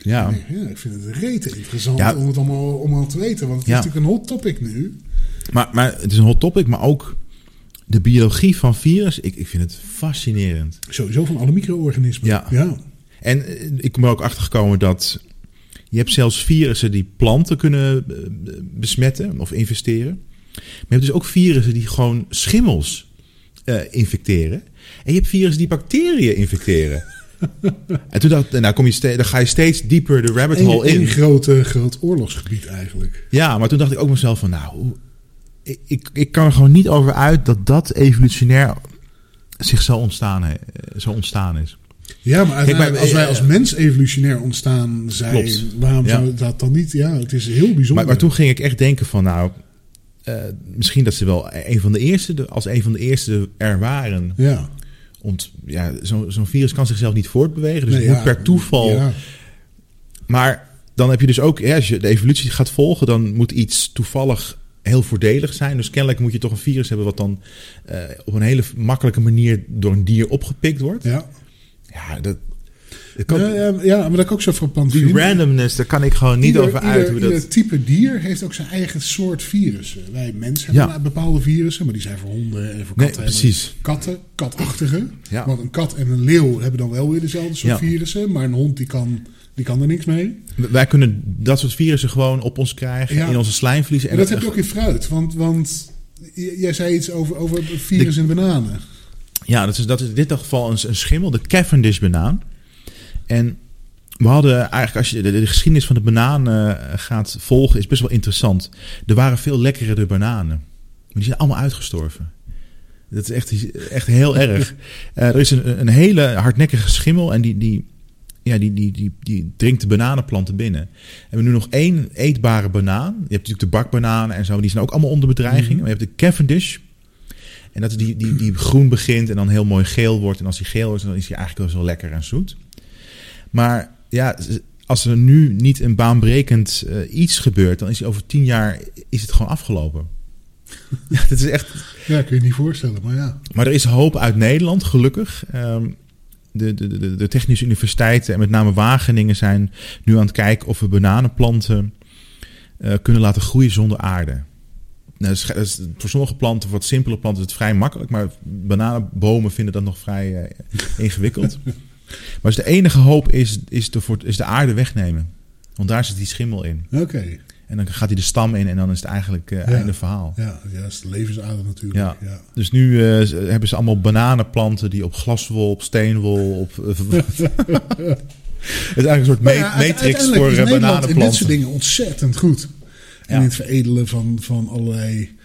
ja. Nee, ja, ik vind het rete interessant Ja. om het allemaal, allemaal te weten. Want het Ja. is natuurlijk een hot topic nu. Maar, maar het is een hot topic, maar ook de biologie van virus. Ik, ik vind het fascinerend. Sowieso van alle micro-organismen. Ja. ja. En eh, ik ben er ook achter gekomen dat je hebt zelfs virussen die planten kunnen eh, besmetten of infesteren. Maar je hebt dus ook virussen die gewoon schimmels eh, infecteren. En je hebt virussen die bacteriën infecteren. en toen dacht nou kom je dan ga je steeds dieper de rabbit hole in. één grote, groot oorlogsgebied eigenlijk. Ja, maar toen dacht ik ook mezelf van, nou, ik, ik, ik kan er gewoon niet over uit dat dat evolutionair zich zo ontstaan, he- eh, zo ontstaan is. Ja, maar als wij eh, als mens evolutionair ontstaan zijn, Klopt. waarom Ja. zou dat dan niet? Ja, het is heel bijzonder. Maar, maar toen ging ik echt denken van, nou, eh, misschien dat ze wel een van de eerste, als een van de eerste er waren. Ja. Want ja, zo- zo'n virus kan zichzelf niet voortbewegen, dus Nee, het moet ja, per toeval. Ja. Maar dan heb je dus ook, ja, als je de evolutie gaat volgen, dan moet iets toevallig heel voordelig zijn. Dus kennelijk moet je toch een virus hebben wat dan eh, op een hele makkelijke manier door een dier opgepikt wordt. Ja. Ja, dat kan, Ja, ja, maar dat ik ook zo frappant die vind. randomness, daar kan ik gewoon niet Ieder- over uit. ieder- Hoe dat, ieder type dier heeft ook zijn eigen soort virussen. Wij mensen hebben Ja. bepaalde virussen, maar die zijn voor honden en voor katten. precies. Katten, katachtige. Ja. Want een kat en een leeuw hebben dan wel weer dezelfde soort virussen. Maar een hond die kan, die kan er niks mee. Wij kunnen dat soort virussen gewoon op ons krijgen, in onze slijmvliezen. En dat heb je ook in fruit. Want, want jij zei iets over, over virus in bananen. Ja, dat is, dat is in dit geval een, een schimmel, de Cavendish banaan. En we hadden eigenlijk, als je de, de geschiedenis van de banaan eh, gaat volgen, is best wel interessant. Er waren veel lekkere bananen, maar die zijn allemaal uitgestorven. Dat is echt, echt heel erg. Eh, er is een, een hele hardnekkige schimmel en die, die, ja, die, die, die, die dringt de bananenplanten binnen. En we hebben nu nog één eetbare banaan. Je hebt natuurlijk de bakbananen en zo, die zijn ook allemaal onder bedreiging. Maar je hebt de Cavendish. En dat is die, die, die groen begint en dan heel mooi geel wordt. En als die geel wordt, dan is hij eigenlijk wel zo lekker en zoet. Maar ja, als er nu niet een baanbrekend eh, iets gebeurt, dan is hij over tien jaar is het gewoon afgelopen. ja, dat is echt. Ja, kun je niet voorstellen, maar ja. Maar er is hoop uit Nederland, gelukkig. Ehm, de, de, de, de technische universiteiten en met name Wageningen zijn nu aan het kijken of we bananenplanten eh, kunnen laten groeien zonder aarde. Nou, dat is, dat is- voor sommige planten, voor wat simpele planten, is het vrij makkelijk. Maar bananenbomen vinden dat nog vrij eh, ingewikkeld. maar dus de enige hoop is, is, de, is de aarde wegnemen. Want daar zit die schimmel in. Oké. En dan gaat hij de stam in en dan is het eigenlijk eh, einde verhaal. Ja, ja, dat is de levensader natuurlijk. Ja. Ja. Dus nu eh, hebben ze allemaal bananenplanten die op glaswol, op steenwol, op... het is eigenlijk een soort ma- ja, matrix voor eh, Nederland in dit bananenplanten. soort dingen ontzettend goed. En Ja. in het veredelen van, van allerlei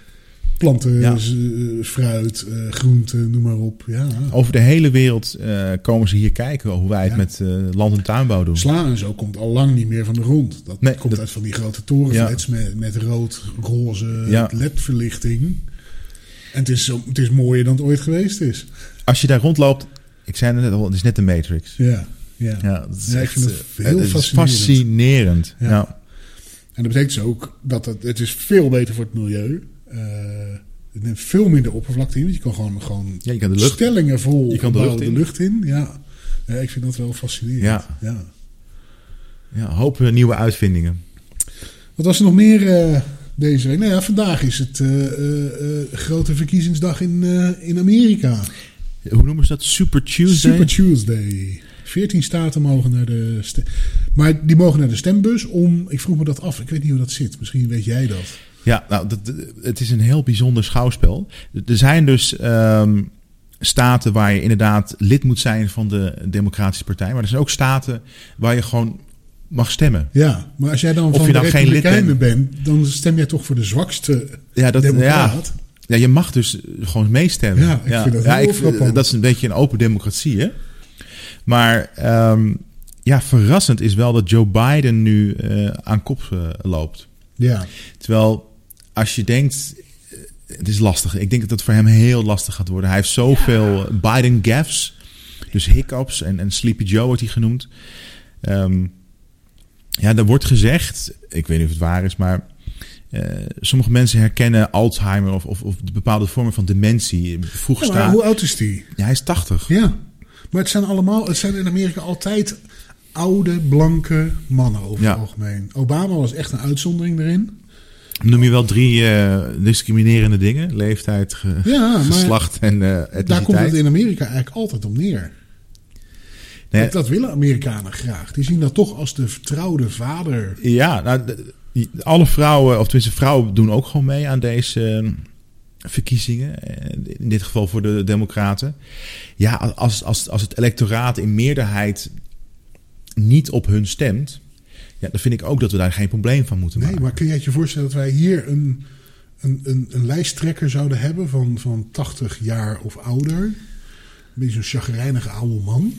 planten, Ja. eh, fruit, eh, groenten, noem maar op. Ja. Over de hele wereld eh, komen ze hier kijken hoe wij het Ja. met land- en tuinbouw doen. Sla en zo komt al lang niet meer van de grond. Dat Nee, komt dat- uit van die grote torenflats met, met rood, roze ledverlichting. En het is, zo, het is mooier dan het ooit geweest is. Als je daar rondloopt, ik zei het net al, het is net de matrix. Ja, ja. Ja, dat is ik echt, vind het eh, heel het fascinerend. Ja. En dat betekent dus ook dat het, het is veel beter voor het milieu. Eh het neemt veel minder oppervlakte in. Want je kan gewoon, gewoon Ja, je kan de lucht... stellingen vol Je kan de gebouwen lucht in. Ja. ja, ik vind dat wel fascinerend. Ja. Ja. Ja, hopen nieuwe uitvindingen. Wat was er nog meer eh, deze week? Nou ja, vandaag is het eh, eh, eh, grote verkiezingsdag in, eh, in Amerika. Hoe noemen ze dat? Super Tuesday? Super Tuesday. 14 staten mogen naar de. Maar die mogen naar de stembus om. Ik vroeg me dat af. Ik weet niet hoe dat zit. Misschien weet jij dat. Ja, nou, dat, het is een heel bijzonder schouwspel. Er zijn dus ehm, staten waar je inderdaad lid moet zijn van de Democratische Partij. Maar er zijn ook staten waar je gewoon mag stemmen. Ja, maar als jij dan Of van je de nou geen lid bent, dan stem jij toch voor de zwakste Ja, dat, ja, democraat. ja, je mag dus gewoon meestemmen. Ja, ik vind dat heel ik- dat is een beetje een open democratie, hè? Maar ehm, ja, verrassend is wel dat Joe Biden nu uh, aan kop uh, loopt. Ja. Terwijl als je denkt, het is lastig. Ik denk dat het voor hem heel lastig gaat worden. Hij heeft zoveel Biden gaffes, dus hiccups en, en Sleepy Joe wordt hij genoemd. Um, ja, er wordt gezegd, ik weet niet of het waar is, maar uh, sommige mensen herkennen Alzheimer of, of, of bepaalde vormen van dementie. Vroeg ja, hoe oud is die? Ja, hij is 80. Ja, maar het zijn allemaal, het zijn in Amerika altijd oude, blanke mannen over Ja. het algemeen. Obama was echt een uitzondering erin. Noem je wel drie eh, discriminerende dingen? Leeftijd, ge- Ja, maar geslacht en eh Daar komt het etniciteit. in Amerika eigenlijk altijd om neer. Nee, Dat, dat willen Amerikanen graag. Die zien dat toch als de vertrouwde vader. Ja, nou, alle vrouwen, of tenminste vrouwen doen ook gewoon mee aan deze eh, verkiezingen. Eh, In dit geval voor de democraten. Ja, als, als, als het electoraat in meerderheid niet op hun stemt... Ja, dan vind ik ook dat we daar geen probleem van moeten Nee, maken. maar kun je het je voorstellen dat wij hier een, een, een, een lijsttrekker zouden hebben van, van 80 jaar of ouder? Een beetje zo'n chagrijnige oude man.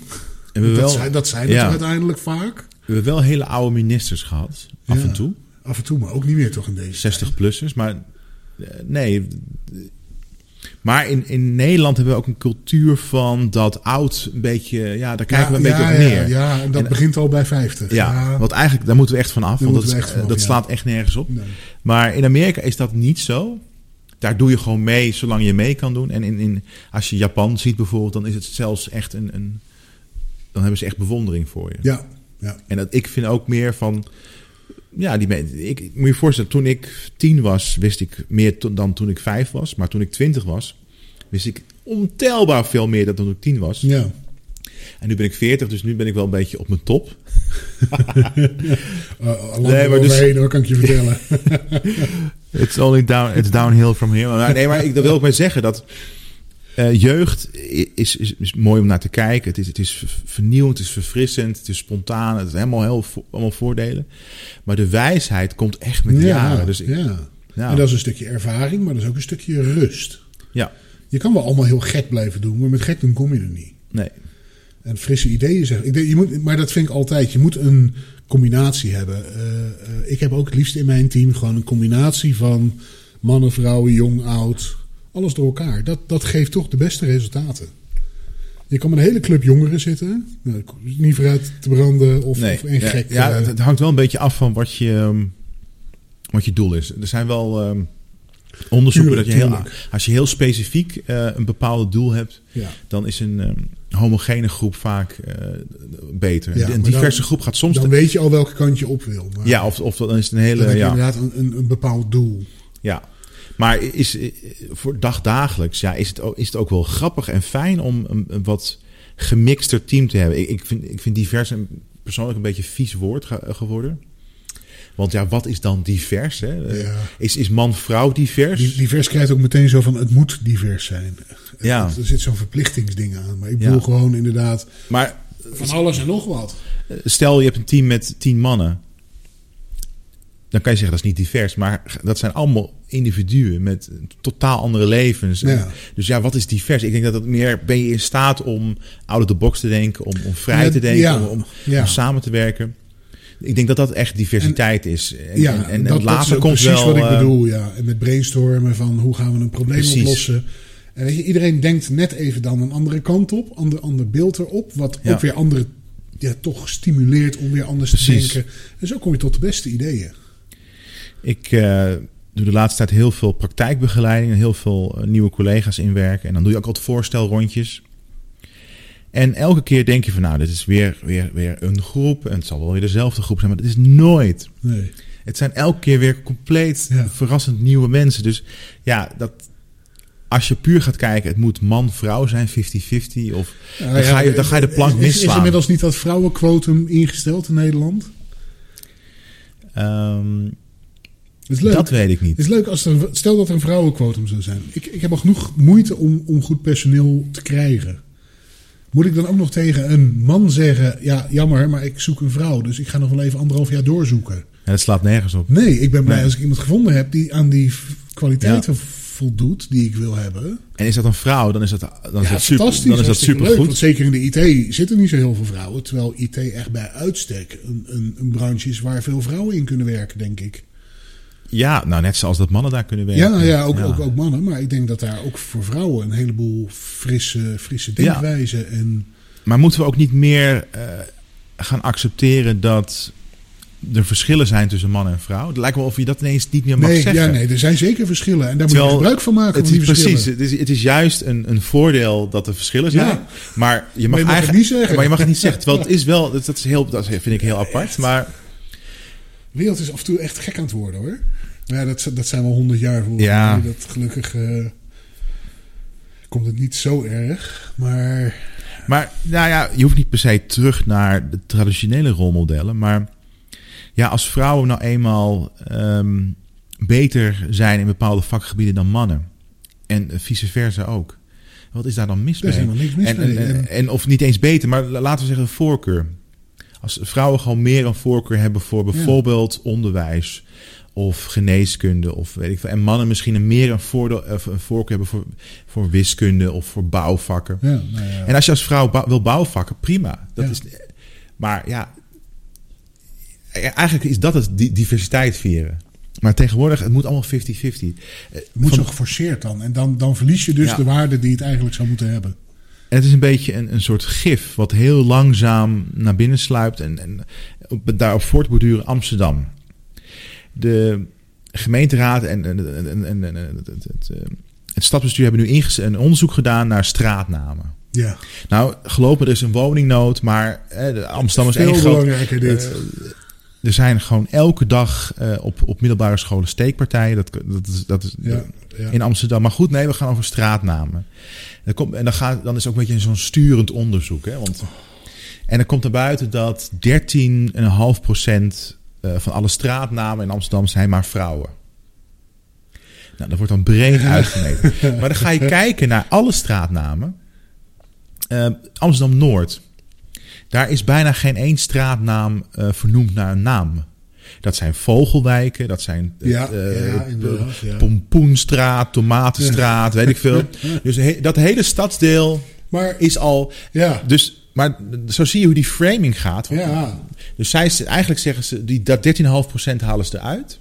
En we, dat, wel, zijn, dat zijn het ja. toch uiteindelijk vaak. we hebben wel hele oude ministers gehad, af Ja. en toe. Af en toe, maar ook niet meer toch in deze 60-plussers, maar eh, nee. Maar in, in Nederland hebben we ook een cultuur van dat oud een beetje... Ja, daar kijken we een beetje op neer. Ja, ja, en dat En- begint al bij 50. Ja, want eigenlijk, daar moeten we echt van af. Daar Want dat, is- vanaf, dat slaat echt nergens op. Nee. Maar in Amerika is dat niet zo. Daar doe je gewoon mee zolang je mee kan doen. En in, in, als je Japan ziet bijvoorbeeld, dan is het zelfs echt een... een dan hebben ze echt bewondering voor je. Ja, ja. En dat, ik vind ook meer van... Ja, die, ik, moet je voorstellen, toen ik tien was, wist ik meer to- dan toen ik vijf was. Maar toen ik twintig was, wist ik ontelbaar veel meer dan toen ik tien was. ja. En nu ben ik veertig, dus nu ben ik wel een beetje op mijn top. Uh, Nee, maar dus- hoor, kan ik je vertellen. It's only down, it's downhill from here. Maar nee, maar ik, dat wil ik maar zeggen dat eh, jeugd is, is, is mooi om naar te kijken. Het is, het is ver- vernieuwend, het is verfrissend, het is spontaan. Het is helemaal heel allemaal voordelen. Maar de wijsheid komt echt met de jaren. Dus ik, ja. ja. En dat is een stukje ervaring, maar dat is ook een stukje rust. ja, Je kan wel allemaal heel gek blijven doen, maar met gek doen kom je er niet. nee. En frisse ideeën zeggen. Ik denk, je moet, maar dat vind ik altijd. Je moet een combinatie hebben. Eh, eh, ik heb ook het liefst in mijn team gewoon een combinatie van mannen, vrouwen, jong, oud. Alles door elkaar. Dat, dat geeft toch de beste resultaten. Je kan met een hele club jongeren zitten. Nou, niet vooruit te branden of, nee. of een ja, gek. ja, eh, het, hangt wel een beetje af van wat je, ehm, wat je doel is. Er zijn wel ehm, onderzoeken Tuurlijk, dat je heel, tuurlijk. als je heel specifiek eh, een bepaald doel hebt, ja. dan is een ehm, homogene groep vaak eh, beter. Ja, een diverse dan- groep gaat soms... Dan weet je al welke kant je op wil. Maar ja, of, of dan is het een hele... Ja, inderdaad een, een, een bepaald doel. ja. Maar is, eh, voor dagdagelijks ja, is, het ook, is het ook wel grappig en fijn om een, een wat gemixter team te hebben. Ik, ik, vind, ik vind divers een, persoonlijk een beetje vies woord ge- geworden. Want ja, wat is dan divers? Hè? Eh, Ja. Is, is man-vrouw divers? Divers krijgt ook meteen zo van het moet divers zijn. Ja. Er zit zo'n verplichtingsding aan. Maar ik Ja. bedoel gewoon inderdaad Maar van alles en nog wat. stel je hebt een team met tien mannen. Dan kan je zeggen dat is niet divers. Maar dat zijn allemaal individuen met totaal andere levens. Ja. Dus ja, wat is divers? Ik denk dat het meer ben je in staat om out of the box te denken, om, om vrij Ja, te denken, ja, om, om, samen te werken. Ik denk dat dat echt diversiteit is. En, Ja, en, en, dat, komt precies wel. wat ik eh, bedoel. Ja. En met brainstormen van hoe gaan we een probleem Precies. oplossen. En weet je, iedereen denkt net even dan een andere kant op. Ander, ander beeld erop. Wat ook weer anderen ja, toch stimuleert om weer anders Precies. te denken. En zo kom je tot de beste ideeën. Ik eh, doe de laatste tijd heel veel praktijkbegeleiding en heel veel eh, nieuwe collega's inwerken. En dan doe je ook wat voorstelrondjes. En elke keer denk je van nou, dit is weer, weer, weer een groep. En het zal wel weer dezelfde groep zijn, maar het is nooit. Nee. Het zijn elke keer weer compleet Ja. verrassend nieuwe mensen. Dus ja, dat, als je puur gaat kijken, het moet man-vrouw zijn, 50-50. Of Nou dan, ja, ga je, dan ga je de plank is- Is, is misslaan. inmiddels niet dat vrouwenquotum ingesteld in Nederland? Ehm, Het is leuk. dat weet ik niet. Het is leuk als er, stel dat er een vrouwenquotum zou zijn. Ik, ik heb al genoeg moeite om, om goed personeel te krijgen. Moet ik dan ook nog tegen een man zeggen: Ja, jammer, maar ik zoek een vrouw. Dus ik ga nog wel even anderhalf jaar doorzoeken. Ja, dat slaat nergens op. Nee, ik ben blij Nee. als ik iemand gevonden heb die aan die kwaliteiten voldoet die ik wil hebben. En is dat een vrouw, dan is dat, dan is dat super, dan is dat hartstikke leuk. Want zeker in de IT zitten niet zo heel veel vrouwen. Terwijl IT echt bij uitstek een, een, een branche is waar veel vrouwen in kunnen werken, denk ik. Ja, nou net zoals dat mannen daar kunnen werken. Ja, ja, ook, Ook, ook mannen. Maar ik denk dat daar ook voor vrouwen een heleboel frisse, frisse denkwijze en... Maar moeten we ook niet meer eh, gaan accepteren dat er verschillen zijn tussen man en vrouw? Het lijkt wel of je dat ineens niet meer mag nee, zeggen. Ja, nee, er zijn zeker verschillen. En daar Terwijl moet je gebruik van maken. Het is, precies, het is, het is juist een, een voordeel dat er verschillen zijn. Ja. Maar je mag, Maar je mag het eigenlijk niet zeggen. Maar je mag het niet zeggen. Terwijl het is wel, dat, dat is heel, dat vind ik heel apart. Maar De wereld is af en toe echt gek aan het worden hoor. Maar ja, dat, dat zijn wel honderd jaar voor. Ja. Dat gelukkig eh, komt het niet zo erg. Maar Maar nou ja, je hoeft niet per se terug naar de traditionele rolmodellen. Maar ja, als vrouwen nou eenmaal ehm, beter zijn in bepaalde vakgebieden dan mannen. En vice versa ook. Wat is daar dan mis mee? helemaal niks mis En, mee. en, En- en of niet eens beter, maar laten we zeggen voorkeur. Als vrouwen gewoon meer een voorkeur hebben voor bijvoorbeeld onderwijs of geneeskunde of weet ik veel. En mannen misschien een meer een, voordeel, of een voorkeur hebben voor, voor wiskunde of voor bouwvakken. ja, nou ja. En als je als vrouw wil bouwvakken, prima. Dat Ja. is, maar ja, eigenlijk is dat het di- diversiteit vieren. Maar tegenwoordig, het moet allemaal 50-50. Eh, het moet van- zo geforceerd dan. En dan, dan verlies je dus de waarde die het eigenlijk zou moeten hebben. Het is een beetje een, een soort gif wat heel langzaam naar binnen sluipt en, en op, daarop voortborduren Amsterdam. De gemeenteraad en, en, en, het, het, het, eh, het stadsbestuur hebben nu een onderzoek gedaan naar straatnamen. Ja, Nou, geloof me, er is een woningnood, maar eh, de Amsterdam is één groot... belangrijker dit. Eh, er zijn gewoon elke dag eh, op, op middelbare scholen steekpartijen. Dat, dat is, dat is ja, ja. in Amsterdam. Maar goed, nee, we gaan over straatnamen. Dan komt, en dan, gaat, dan is ook een beetje zo'n sturend onderzoek. Hè? Want, en dan komt er buiten dat 13,5% eh, van alle straatnamen in Amsterdam zijn maar vrouwen. Nou, dat wordt dan breed uitgemeten. Maar dan ga je kijken naar alle straatnamen. Eh, Amsterdam-Noord. Daar is bijna geen één straatnaam eh, vernoemd naar een naam. Dat zijn vogelwijken, dat zijn eh, Ja, ja. pompoenstraat, tomatenstraat, weet ik veel. Dus he- dat hele stadsdeel Maar is al. ja, Dus, maar zo zie je hoe die framing gaat. ja, Dus zij, eigenlijk zeggen ze, die, dat 13,5% halen ze eruit.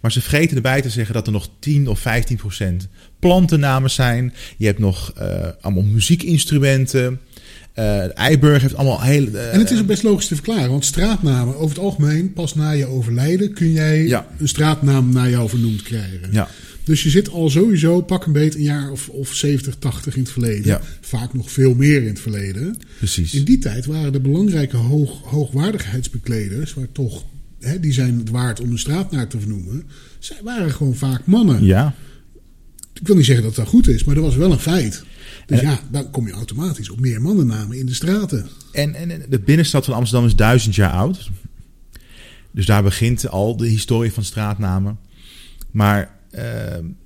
Maar ze vergeten erbij te zeggen dat er nog 10 of 15% plantennamen zijn. Je hebt nog eh, allemaal muziekinstrumenten. Eh Eiburg heeft allemaal hele... eh, En het is ook best logisch te verklaren, want straatnamen, over het algemeen, pas na je overlijden kun jij Ja. een straatnaam naar jou vernoemd krijgen. Ja, Dus je zit al sowieso pak een beet een jaar of, of 70, 80 in het verleden. Ja. Vaak nog veel meer in het verleden. precies. In die tijd waren de belangrijke hoog, hoogwaardigheidsbekleders, waar toch, hè, die zijn het waard om een straat naar te vernoemen, zij waren gewoon vaak mannen. Ja, Ik wil niet zeggen dat dat goed is, maar dat was wel een feit. Dus En- ja, dan kom je automatisch op meer mannennamen in de straten. En, en en de binnenstad van Amsterdam is duizend jaar oud. Dus daar begint al de historie van straatnamen. Maar eh,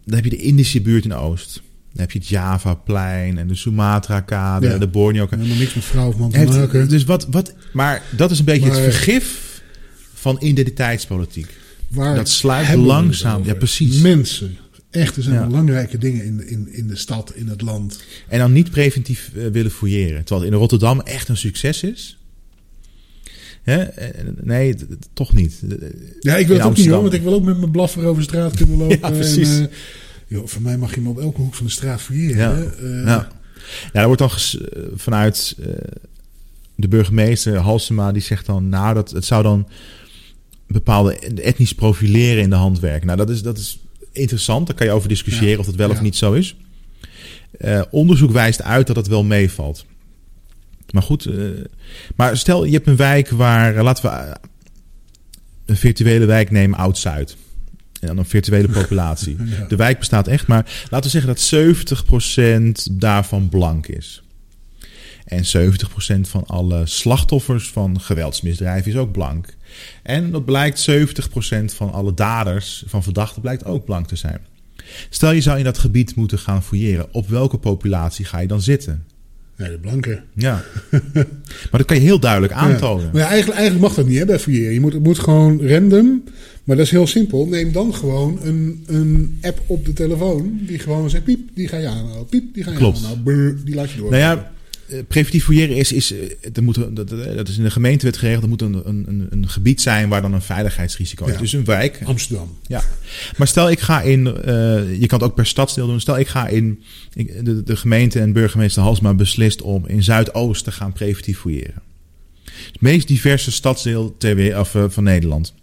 dan heb je de Indische buurt in de Oost. Dan heb je het Javaplein en de Sumatra-kade, Ja. de borneo Helemaal niks met vrouw of man te maken. Dus wat, wat, maar dat is een beetje Maar- het vergif van identiteitspolitiek. Waar dat het langzaam. Ja, precies. Mensen. Echt, er zijn Ja. belangrijke dingen in, de- in, in de stad, in het land. En dan niet preventief eh, willen fouilleren. Terwijl het in Rotterdam echt een succes is. Hè? Eh, Nee, toch niet. Ja, ik wil het ook niet hoor, want ik wil ook met mijn blaffer over straat kunnen lopen. Ja, precies. En, eh, joh, voor mij mag je me op elke hoek van de straat fouilleren. Ja. Eh, Ja. ja, er wordt dan eh, vanuit eh, de burgemeester Halsema, die zegt dan, nou, dat, het zou dan bepaalde etnisch profileren in de hand werken. Nou, dat is, dat is interessant. Daar kan je over discussiëren Ja. of dat wel of niet zo is. Eh, onderzoek wijst uit dat het wel meevalt. Maar goed, eh, maar stel je hebt een wijk waar, eh, laten we een virtuele wijk nemen, Oud-Zuid. En dan een virtuele populatie. Ja. De wijk bestaat echt, maar laten we zeggen dat 70% daarvan blank is. En 70% van alle slachtoffers van geweldsmisdrijven is ook blank. En dat blijkt 70% van alle daders van verdachten blijkt ook blank te zijn. Stel je zou in dat gebied moeten gaan fouilleren. Op welke populatie ga je dan zitten? Nee, de blanke. Ja. maar dat kan je heel duidelijk aantonen. Ja. Maar ja, eigenlijk, eigenlijk mag dat niet hè, bij fouilleren. Je moet, het moet gewoon random Maar dat is heel simpel. Neem dan gewoon een, een app op de telefoon die gewoon zegt piep, die ga je aanhouden. Piep, die ga je Klopt. aanhouden. Brr, die laat je door. Nou ja, preventief fouilleren is, is, eh, er moet, dat, dat is in de gemeentewet geregeld. Er moet een, een, een gebied zijn waar dan een veiligheidsrisico is. Ja. Dus een wijk. Amsterdam. Ja, maar stel ik ga in, eh, je kan het ook per stadsdeel doen. Stel ik ga in, ik- de, de gemeente en burgemeester Halsma beslist om in Zuidoost te gaan preventief fouilleren. Het meest diverse stadsdeel ter of, eh, van Nederland.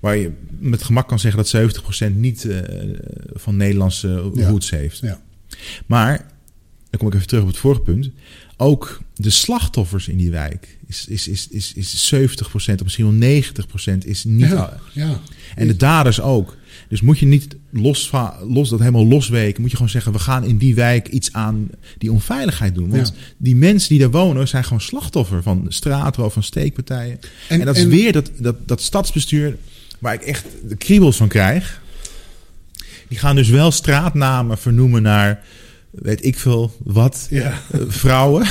Waar je met gemak kan zeggen dat 70% niet eh, van Nederlandse Ja. roots heeft. Ja. Maar, dan kom ik even terug op het vorige punt. Ook de slachtoffers in die wijk is, is, is, is, is 70% of misschien wel 90% is niet. Ja, ja. En de daders ook. Dus moet je niet los, va- los dat helemaal losweken. Moet je gewoon zeggen, we gaan in die wijk iets aan die onveiligheid doen. Want Ja. die mensen die daar wonen zijn gewoon slachtoffer van straatroof, van steekpartijen. En, En- dat is en- weer dat, dat, dat stadsbestuur waar ik echt de kriebels van krijg. Die gaan dus wel straatnamen vernoemen naar, weet ik veel wat, Ja. eh, vrouwen.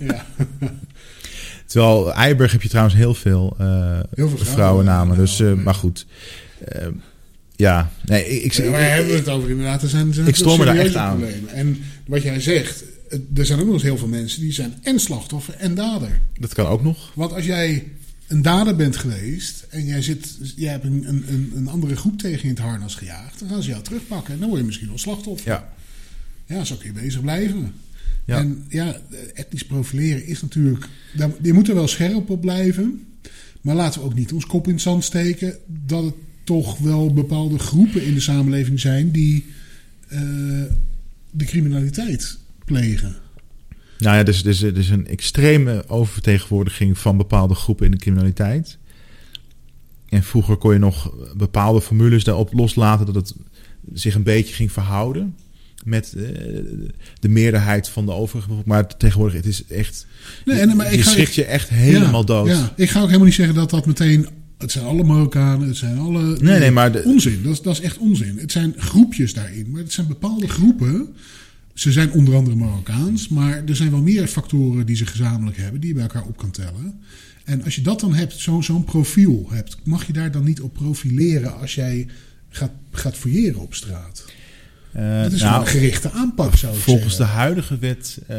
ja. Terwijl Eiburg heb je trouwens heel veel, eh, Heel veel vrouwen. vrouwennamen. Dus, eh, maar goed. Ja, nee, ik, ik, maar hebben we het over inderdaad. Er zijn, er zijn Ik daar serieuze echt aan. problemen. En wat jij zegt, er zijn ook nog eens heel veel mensen die zijn en slachtoffer en dader. dat kan ook nog. Want als jij een dader bent geweest en jij, zit, jij hebt een, een, een- andere groep tegen in het harnas gejaagd, dan gaan ze jou terugpakken en dan word je misschien wel slachtoffer. Ja. Ja, zo kun je bezig blijven. Ja. En ja, etnisch profileren is natuurlijk. daar- Je moet er wel scherp op blijven. Maar laten we ook niet ons kop in het zand steken. dat het toch wel bepaalde groepen in de samenleving zijn die eh, de criminaliteit plegen. Nou ja, dus, dus, is een extreme oververtegenwoordiging van bepaalde groepen in de criminaliteit. En vroeger kon je nog bepaalde formules daarop loslaten dat het zich een beetje ging verhouden met eh, de meerderheid van de overige. Maar tegenwoordig, het is echt. Nee, en- maar je ik ga- schrikt je echt helemaal Ja, dood. Ja, ik ga ook helemaal niet zeggen dat dat meteen. Het zijn alle Marokkanen, het zijn alle. Nee, nee, maar de- Onzin, dat is, dat is echt onzin. Het zijn groepjes daarin, maar het zijn bepaalde groepen. Ze zijn onder andere Marokkaans, maar er zijn wel meer factoren die ze gezamenlijk hebben, die je bij elkaar op kan tellen. En als je dat dan hebt, zo- zo'n profiel hebt, mag je daar dan niet op profileren als jij gaat, gaat fouilleren op straat? Dat is nou, een gerichte aanpak, zou ik volgens de huidige wet eh,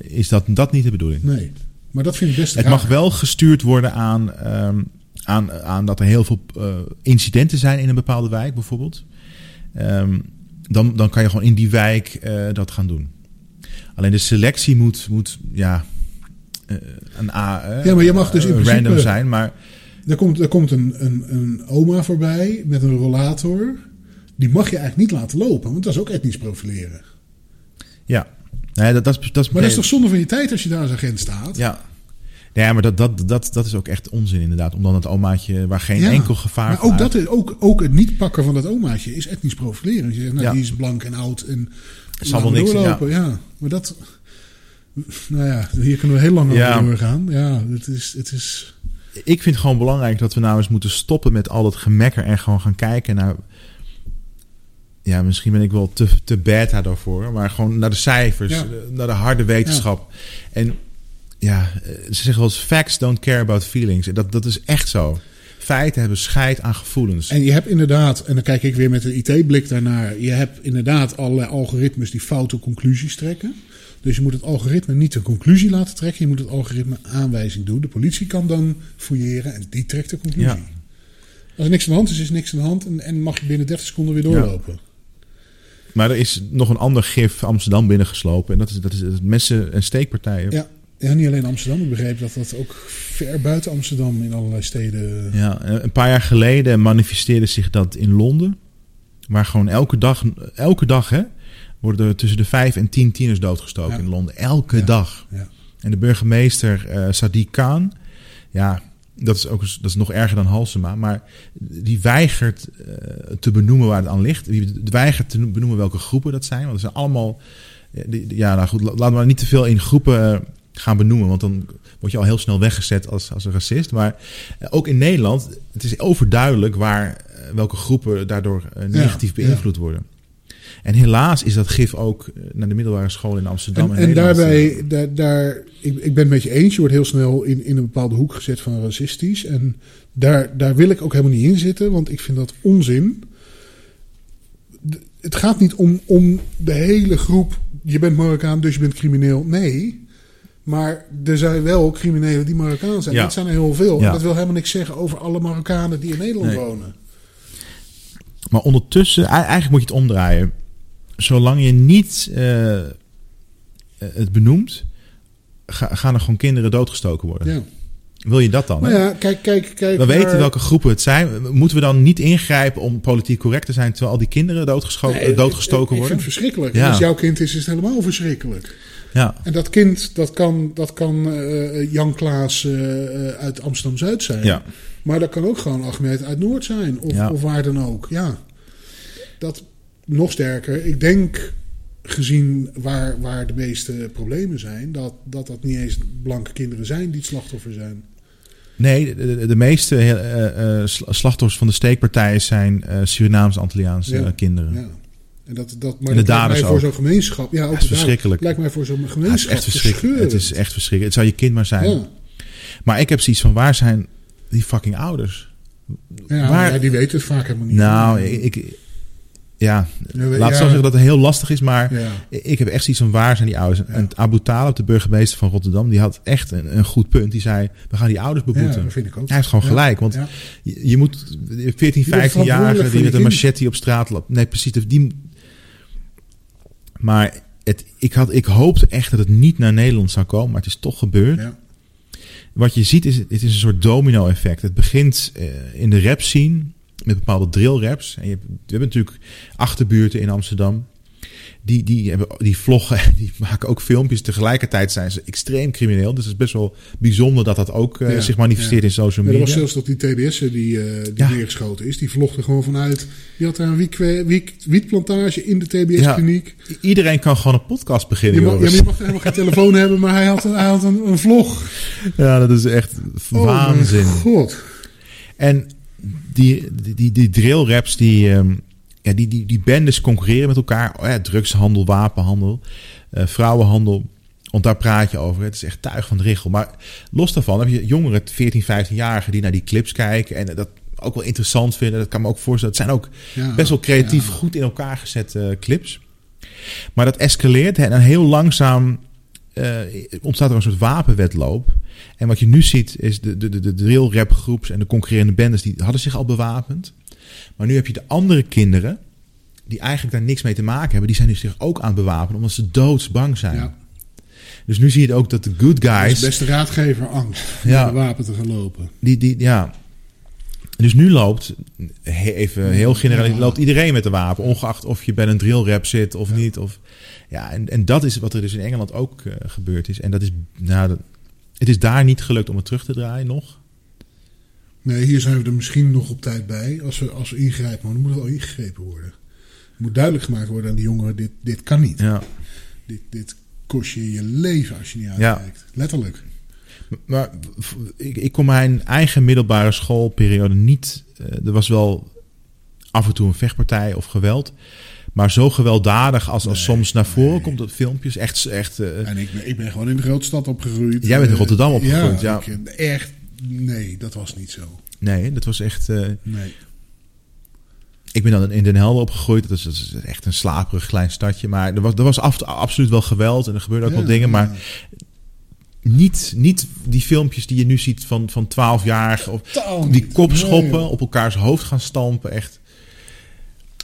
is dat, dat niet de bedoeling. Nee, maar dat vind ik best Het raar. mag wel gestuurd worden aan, ehm, aan, aan dat er heel veel eh, incidenten zijn in een bepaalde wijk, bijvoorbeeld. Ehm, dan, dan kan je gewoon in die wijk dat gaan doen. Alleen de selectie moet, moet ja, een A, Ja, maar je mag dus in principe- random zijn. Maar Er komt, er komt een, een, een oma voorbij met een rollator. Die mag je eigenlijk niet laten lopen, want dat is ook etnisch profileren. ja, nee, dat, dat, is- dat is Maar dat is toch zonde van je tijd als je daar als agent staat? Ja. Ja, maar dat, dat, dat, dat is ook echt onzin inderdaad. Om dan het omaatje waar geen Ja, enkel gevaar Maar ook, dat ook, ook het niet pakken van dat omaatje is etnisch profileren. Je zegt, nou, Ja. die is blank en oud en zal wel niks- doorlopen. Ja. maar dat... Nou ja, hier kunnen we heel lang over doorgaan. Ja, het is... Het is Ik vind het gewoon belangrijk dat we nou eens moeten stoppen met al dat gemekker en gewoon gaan kijken naar. Ja, misschien ben ik wel te, te beta daarvoor, maar gewoon naar de cijfers, Ja. naar de harde wetenschap. En ja, ze zeggen wel eens: facts don't care about feelings. Dat, dat is echt zo. Feiten hebben scheid aan gevoelens. En je hebt inderdaad, en dan kijk ik weer met een IT-blik daarnaar. Je hebt inderdaad allerlei algoritmes die foute conclusies trekken. Dus je moet het algoritme niet een conclusie laten trekken. Je moet het algoritme aanwijzing doen. De politie kan dan fouilleren en die trekt de conclusie. Ja. Als er niks aan de hand is, is niks aan de hand. En, en mag je binnen 30 seconden weer doorlopen. Maar er is nog een ander gif Amsterdam binnengeslopen. En dat is, dat is het messen- en steekpartijen. Ja. ja, niet alleen Amsterdam. Ik begreep dat dat ook ver buiten Amsterdam in allerlei steden... Ja, een paar jaar geleden manifesteerde zich dat in Londen. Waar gewoon elke dag, elke dag hè, worden er tussen de vijf en tien tieners doodgestoken Ja. in Londen. Elke Ja. dag. Ja. En de burgemeester eh Sadiq Khan, ja, dat is, ook, dat is nog erger dan Halsema. Maar die weigert eh, te benoemen waar het aan ligt. Die weigert te benoemen welke groepen dat zijn. Want het zijn allemaal... eh, Ja, nou goed, laten we maar niet te veel in groepen eh, gaan benoemen. Want dan word je al heel snel weggezet als, als een racist. Maar ook in Nederland, het is overduidelijk waar, welke groepen daardoor negatief Ja, beïnvloed worden. En helaas is dat gif ook eh, naar de middelbare school in Amsterdam. En, en, daarbij, daar, daar, ik, ik ben het met je eens. Je wordt heel snel in, in een bepaalde hoek gezet van racistisch. En daar, daar wil ik ook helemaal niet in zitten, want ik vind dat onzin. Het gaat niet om, om de hele groep. Je bent Marokkaan, dus je bent crimineel. Nee. Maar er zijn wel criminelen die Marokkaan zijn. Dat zijn er heel veel. En dat wil helemaal niks zeggen over alle Marokkanen die in Nederland wonen. Maar ondertussen, eigenlijk moet je het omdraaien. Zolang je niet uh, het benoemt, gaan er gewoon kinderen doodgestoken worden. Ja. Wil je dat dan? Nou ja, kijk, kijk, kijk. We weten welke groepen het zijn. Moeten we dan niet ingrijpen om politiek correct te zijn terwijl al die kinderen doodgestoken worden? Ik vind het verschrikkelijk. Als jouw kind is, is het helemaal verschrikkelijk. Ja. En dat kind, dat kan, dat kan uh, Jan Klaas uh, uit Amsterdam-Zuid zijn. Ja. Maar dat kan ook gewoon Ahmed uit Noord zijn. Of, of waar dan ook. Ja. Dat nog sterker. Ik denk, gezien waar, waar de meeste problemen zijn... Dat, dat dat niet eens blanke kinderen zijn die het slachtoffer zijn. Nee, de, de meeste uh, slachtoffers van de steekpartijen zijn uh, Surinaams-Antilliaanse ja. kinderen. Ja. En dat, dat, maar en lijkt mij voor zo'n gemeenschap. Ja, ook is verschrikkelijk. lijkt mij voor zo'n gemeenschap. het is echt verschrikkelijk. Het is echt verschrikkelijk. Het zou je kind maar zijn. Ja. Maar ik heb zoiets van: waar zijn die fucking ouders? Ja, waar... ja die weten het vaak helemaal niet. Nou, ik, ja, laat ik zo zeggen dat het heel lastig is, maar ik heb echt zoiets van waar zijn die ouders? En Abu Talib, de burgemeester van Rotterdam, die had echt een, een goed punt. Die zei, we gaan die ouders beboeten. dat vind ik ook. Hij heeft gewoon gelijk, want je, je, moet 14, 15-jarigen die met een machete op straat lopen. Nee, precies. Die, maar het, ik, had, ik hoopte echt dat het niet naar Nederland zou komen, maar het is toch gebeurd. Ja. Wat je ziet is, het is een soort domino-effect. Het begint uh, in de rap scene met bepaalde drill raps. En je, we hebben natuurlijk achterbuurten in Amsterdam die, die, hebben, die vloggen, die maken ook filmpjes. Tegelijkertijd zijn ze extreem crimineel. Dus het is best wel bijzonder dat dat ook uh, zich manifesteert in social media. Ja, er was zelfs dat die TBS die, uh, die neergeschoten is. Die vlogde gewoon vanuit. Die had daar een wiek, wiek, wietplantage in de TBS-kliniek. iedereen kan gewoon een podcast beginnen. Je mag, ja, je mag helemaal geen telefoon hebben, maar hij had, een, hij had een, een vlog. Ja, dat is echt oh waanzin. God. En die, die, die, die drill raps die... Um, ja, die, die, die bendes concurreren met elkaar. Oh ja, drugshandel, wapenhandel, uh, vrouwenhandel. Want daar praat je over. Het is echt tuig van de richel. Maar los daarvan heb je jongeren, 14, 15-jarigen, die naar die clips kijken. En dat ook wel interessant vinden. Dat kan me ook voorstellen. Het zijn ook best wel creatief, goed in elkaar gezette clips. Maar dat escaleert en heel langzaam uh, ontstaat er een soort wapenwetloop. En wat je nu ziet is de, de, de, de drill rap groeps en de concurrerende bendes die hadden zich al bewapend. Maar nu heb je de andere kinderen, die eigenlijk daar niks mee te maken hebben, die zijn nu zich ook aan het bewapenen, omdat ze doodsbang zijn. Ja. Dus nu zie je ook dat de good guys. De beste raadgever angst. Ja. De wapen te gaan lopen. Die, die, ja. Dus nu loopt, even heel generaal, loopt iedereen met een wapen. Ongeacht of je bij een drill rap zit of niet. Of, ja, en, en dat is wat er dus in Engeland ook uh, gebeurd is. En dat is, nou, dat, het is daar niet gelukt om het terug te draaien nog. Nee, hier zijn we er misschien nog op tijd bij. Als we, als we ingrijpen, maar dan moet er wel ingegrepen worden. Het moet duidelijk gemaakt worden aan die jongeren, dit, dit kan niet. Ja. Dit, dit kost je je leven als je niet uitkijkt. Ja. Letterlijk. Maar ik, ik kon mijn eigen middelbare schoolperiode niet... Uh, er was wel af en toe een vechtpartij of geweld... Maar zo gewelddadig als, als soms naar voren komt op filmpjes. Echt, echt, uh, en ik ben, ik ben gewoon in de grote stad opgegroeid. Jij bent in Rotterdam opgegroeid, ja. ja. Ik, echt Nee, dat was niet zo. Nee, dat was echt. Uh, nee. Ik ben dan in Den Helder opgegroeid. Dat is, dat is, echt een slaperig klein stadje. Maar er was, er was af, absoluut wel geweld en er gebeurden ook ja, wel dingen. Maar niet, niet die filmpjes die je nu ziet van, van 12 jaar. Of die kopschoppen nee. op elkaars hoofd gaan stampen. Echt.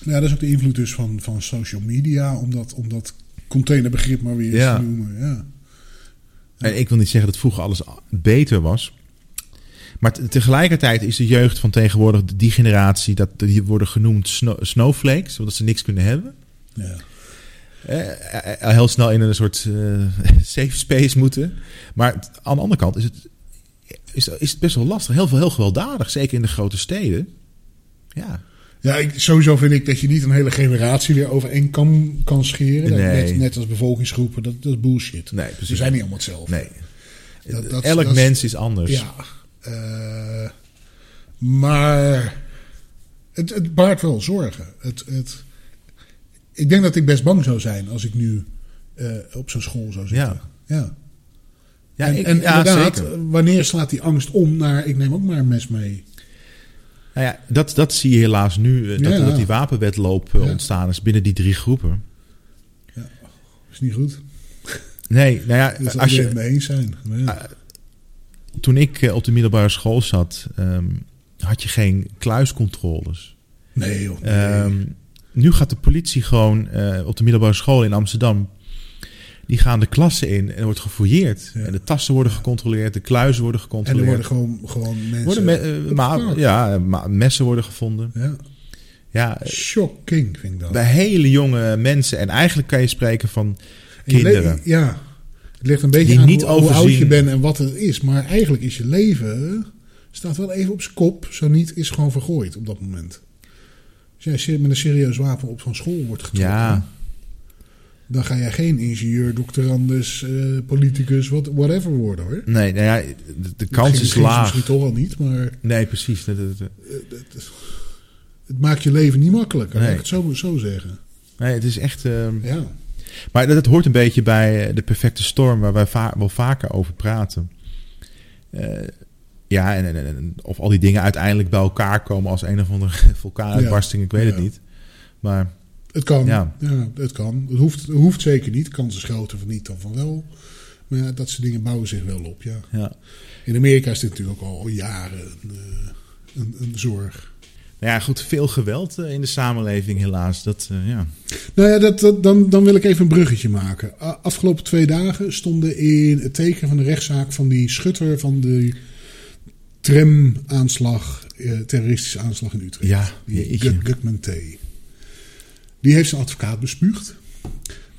Ja, dat is ook de invloed dus van, van social media. Om dat, om dat containerbegrip maar weer ja. te noemen. Ja. En ik wil niet zeggen dat vroeger alles beter was. Maar tegelijkertijd is de jeugd van tegenwoordig, die generatie, dat, die worden genoemd snowflakes, omdat ze niks kunnen hebben. Ja. Eh, heel snel in een soort uh, safe space moeten. Maar aan de andere kant is het, is, is het best wel lastig. Heel veel heel gewelddadig, zeker in de grote steden. Ja. Ja, ik, sowieso vind ik dat je niet een hele generatie weer over één kam kan scheren. Nee. Net, net, als bevolkingsgroepen, dat, dat is bullshit. Nee, precies. Ze zijn niet allemaal hetzelfde. Nee. Dat, dat, Elk mens is anders. Ja, uh, maar het, het baart wel zorgen. Het, het, ik denk dat ik best bang zou zijn als ik nu uh, op zo'n school zou zitten. Ja. Ja. Ja, en ik- en ja, inderdaad, zeker. wanneer slaat die angst om naar ik neem ook maar een mes mee? Nou ja, dat, dat zie je helaas nu, eh, dat, Ja. dat die wapenwetloop eh, Ja. ontstaan is binnen die drie groepen. Is niet goed. Nee, nou ja, als je, het mee eens zijn. Ja. Ah, toen ik eh, op de middelbare school zat, ehm, had je geen kluiscontroles. nee joh. nee. Ehm, nu gaat de politie gewoon eh, op de middelbare school in Amsterdam. Die gaan de klassen in en er wordt gefouilleerd. Ja. En de tassen worden gecontroleerd, de kluizen worden en er gecontroleerd. worden gewoon, gewoon mensen... Worden me- eh, ma- ja, ma- messen worden gevonden. Ja. Ja, Shocking vind ik dat. bij hele jonge mensen. En eigenlijk kan je spreken van En kinderen. ja. Het ligt een beetje aan niet hoe, hoe oud je bent en wat het is. Maar eigenlijk is je leven... staat wel even op zijn kop. Zo niet is gewoon vergooid op dat moment. Als jij met een serieus wapen op van school wordt getrokken... Ja, dan ga jij geen ingenieur, doctorandus, eh, politicus, wat, whatever worden hoor. nee, nou ja, de, de kans Misschien- is laag. Misschien toch al niet, maar Nee, precies. Dat- dat- dat- het maakt je leven niet makkelijker. Nee. Laat ik het zo, zo zeggen. Nee, het is echt. ehm, Ja. Maar dat, dat hoort een beetje bij eh, de perfecte storm, waar wij va- wel vaker over praten. Eh, ja, en, en- en- of al die dingen uiteindelijk bij elkaar komen als een of andere vulkaanuitbarsting, ik weet het niet. Maar Het kan. Ja. Ja. het kan. Het hoeft, het hoeft zeker niet. Kans is groter van niet dan van wel. Maar ja, dat soort dingen bouwen zich wel op. Ja. ja. In Amerika is dit natuurlijk ook al jaren een, eh, een, een zorg. Nou ja, goed, veel geweld eh, in de samenleving, helaas. Dat, eh, ja. Nou ja, dat, dat- dan, dan wil ik even een bruggetje maken. Afgelopen twee dagen stonden in het teken van de rechtszaak van die schutter van de tramaanslag, eh, terroristische aanslag in Utrecht. Ja, Gutman T. Die heeft zijn advocaat bespuugd.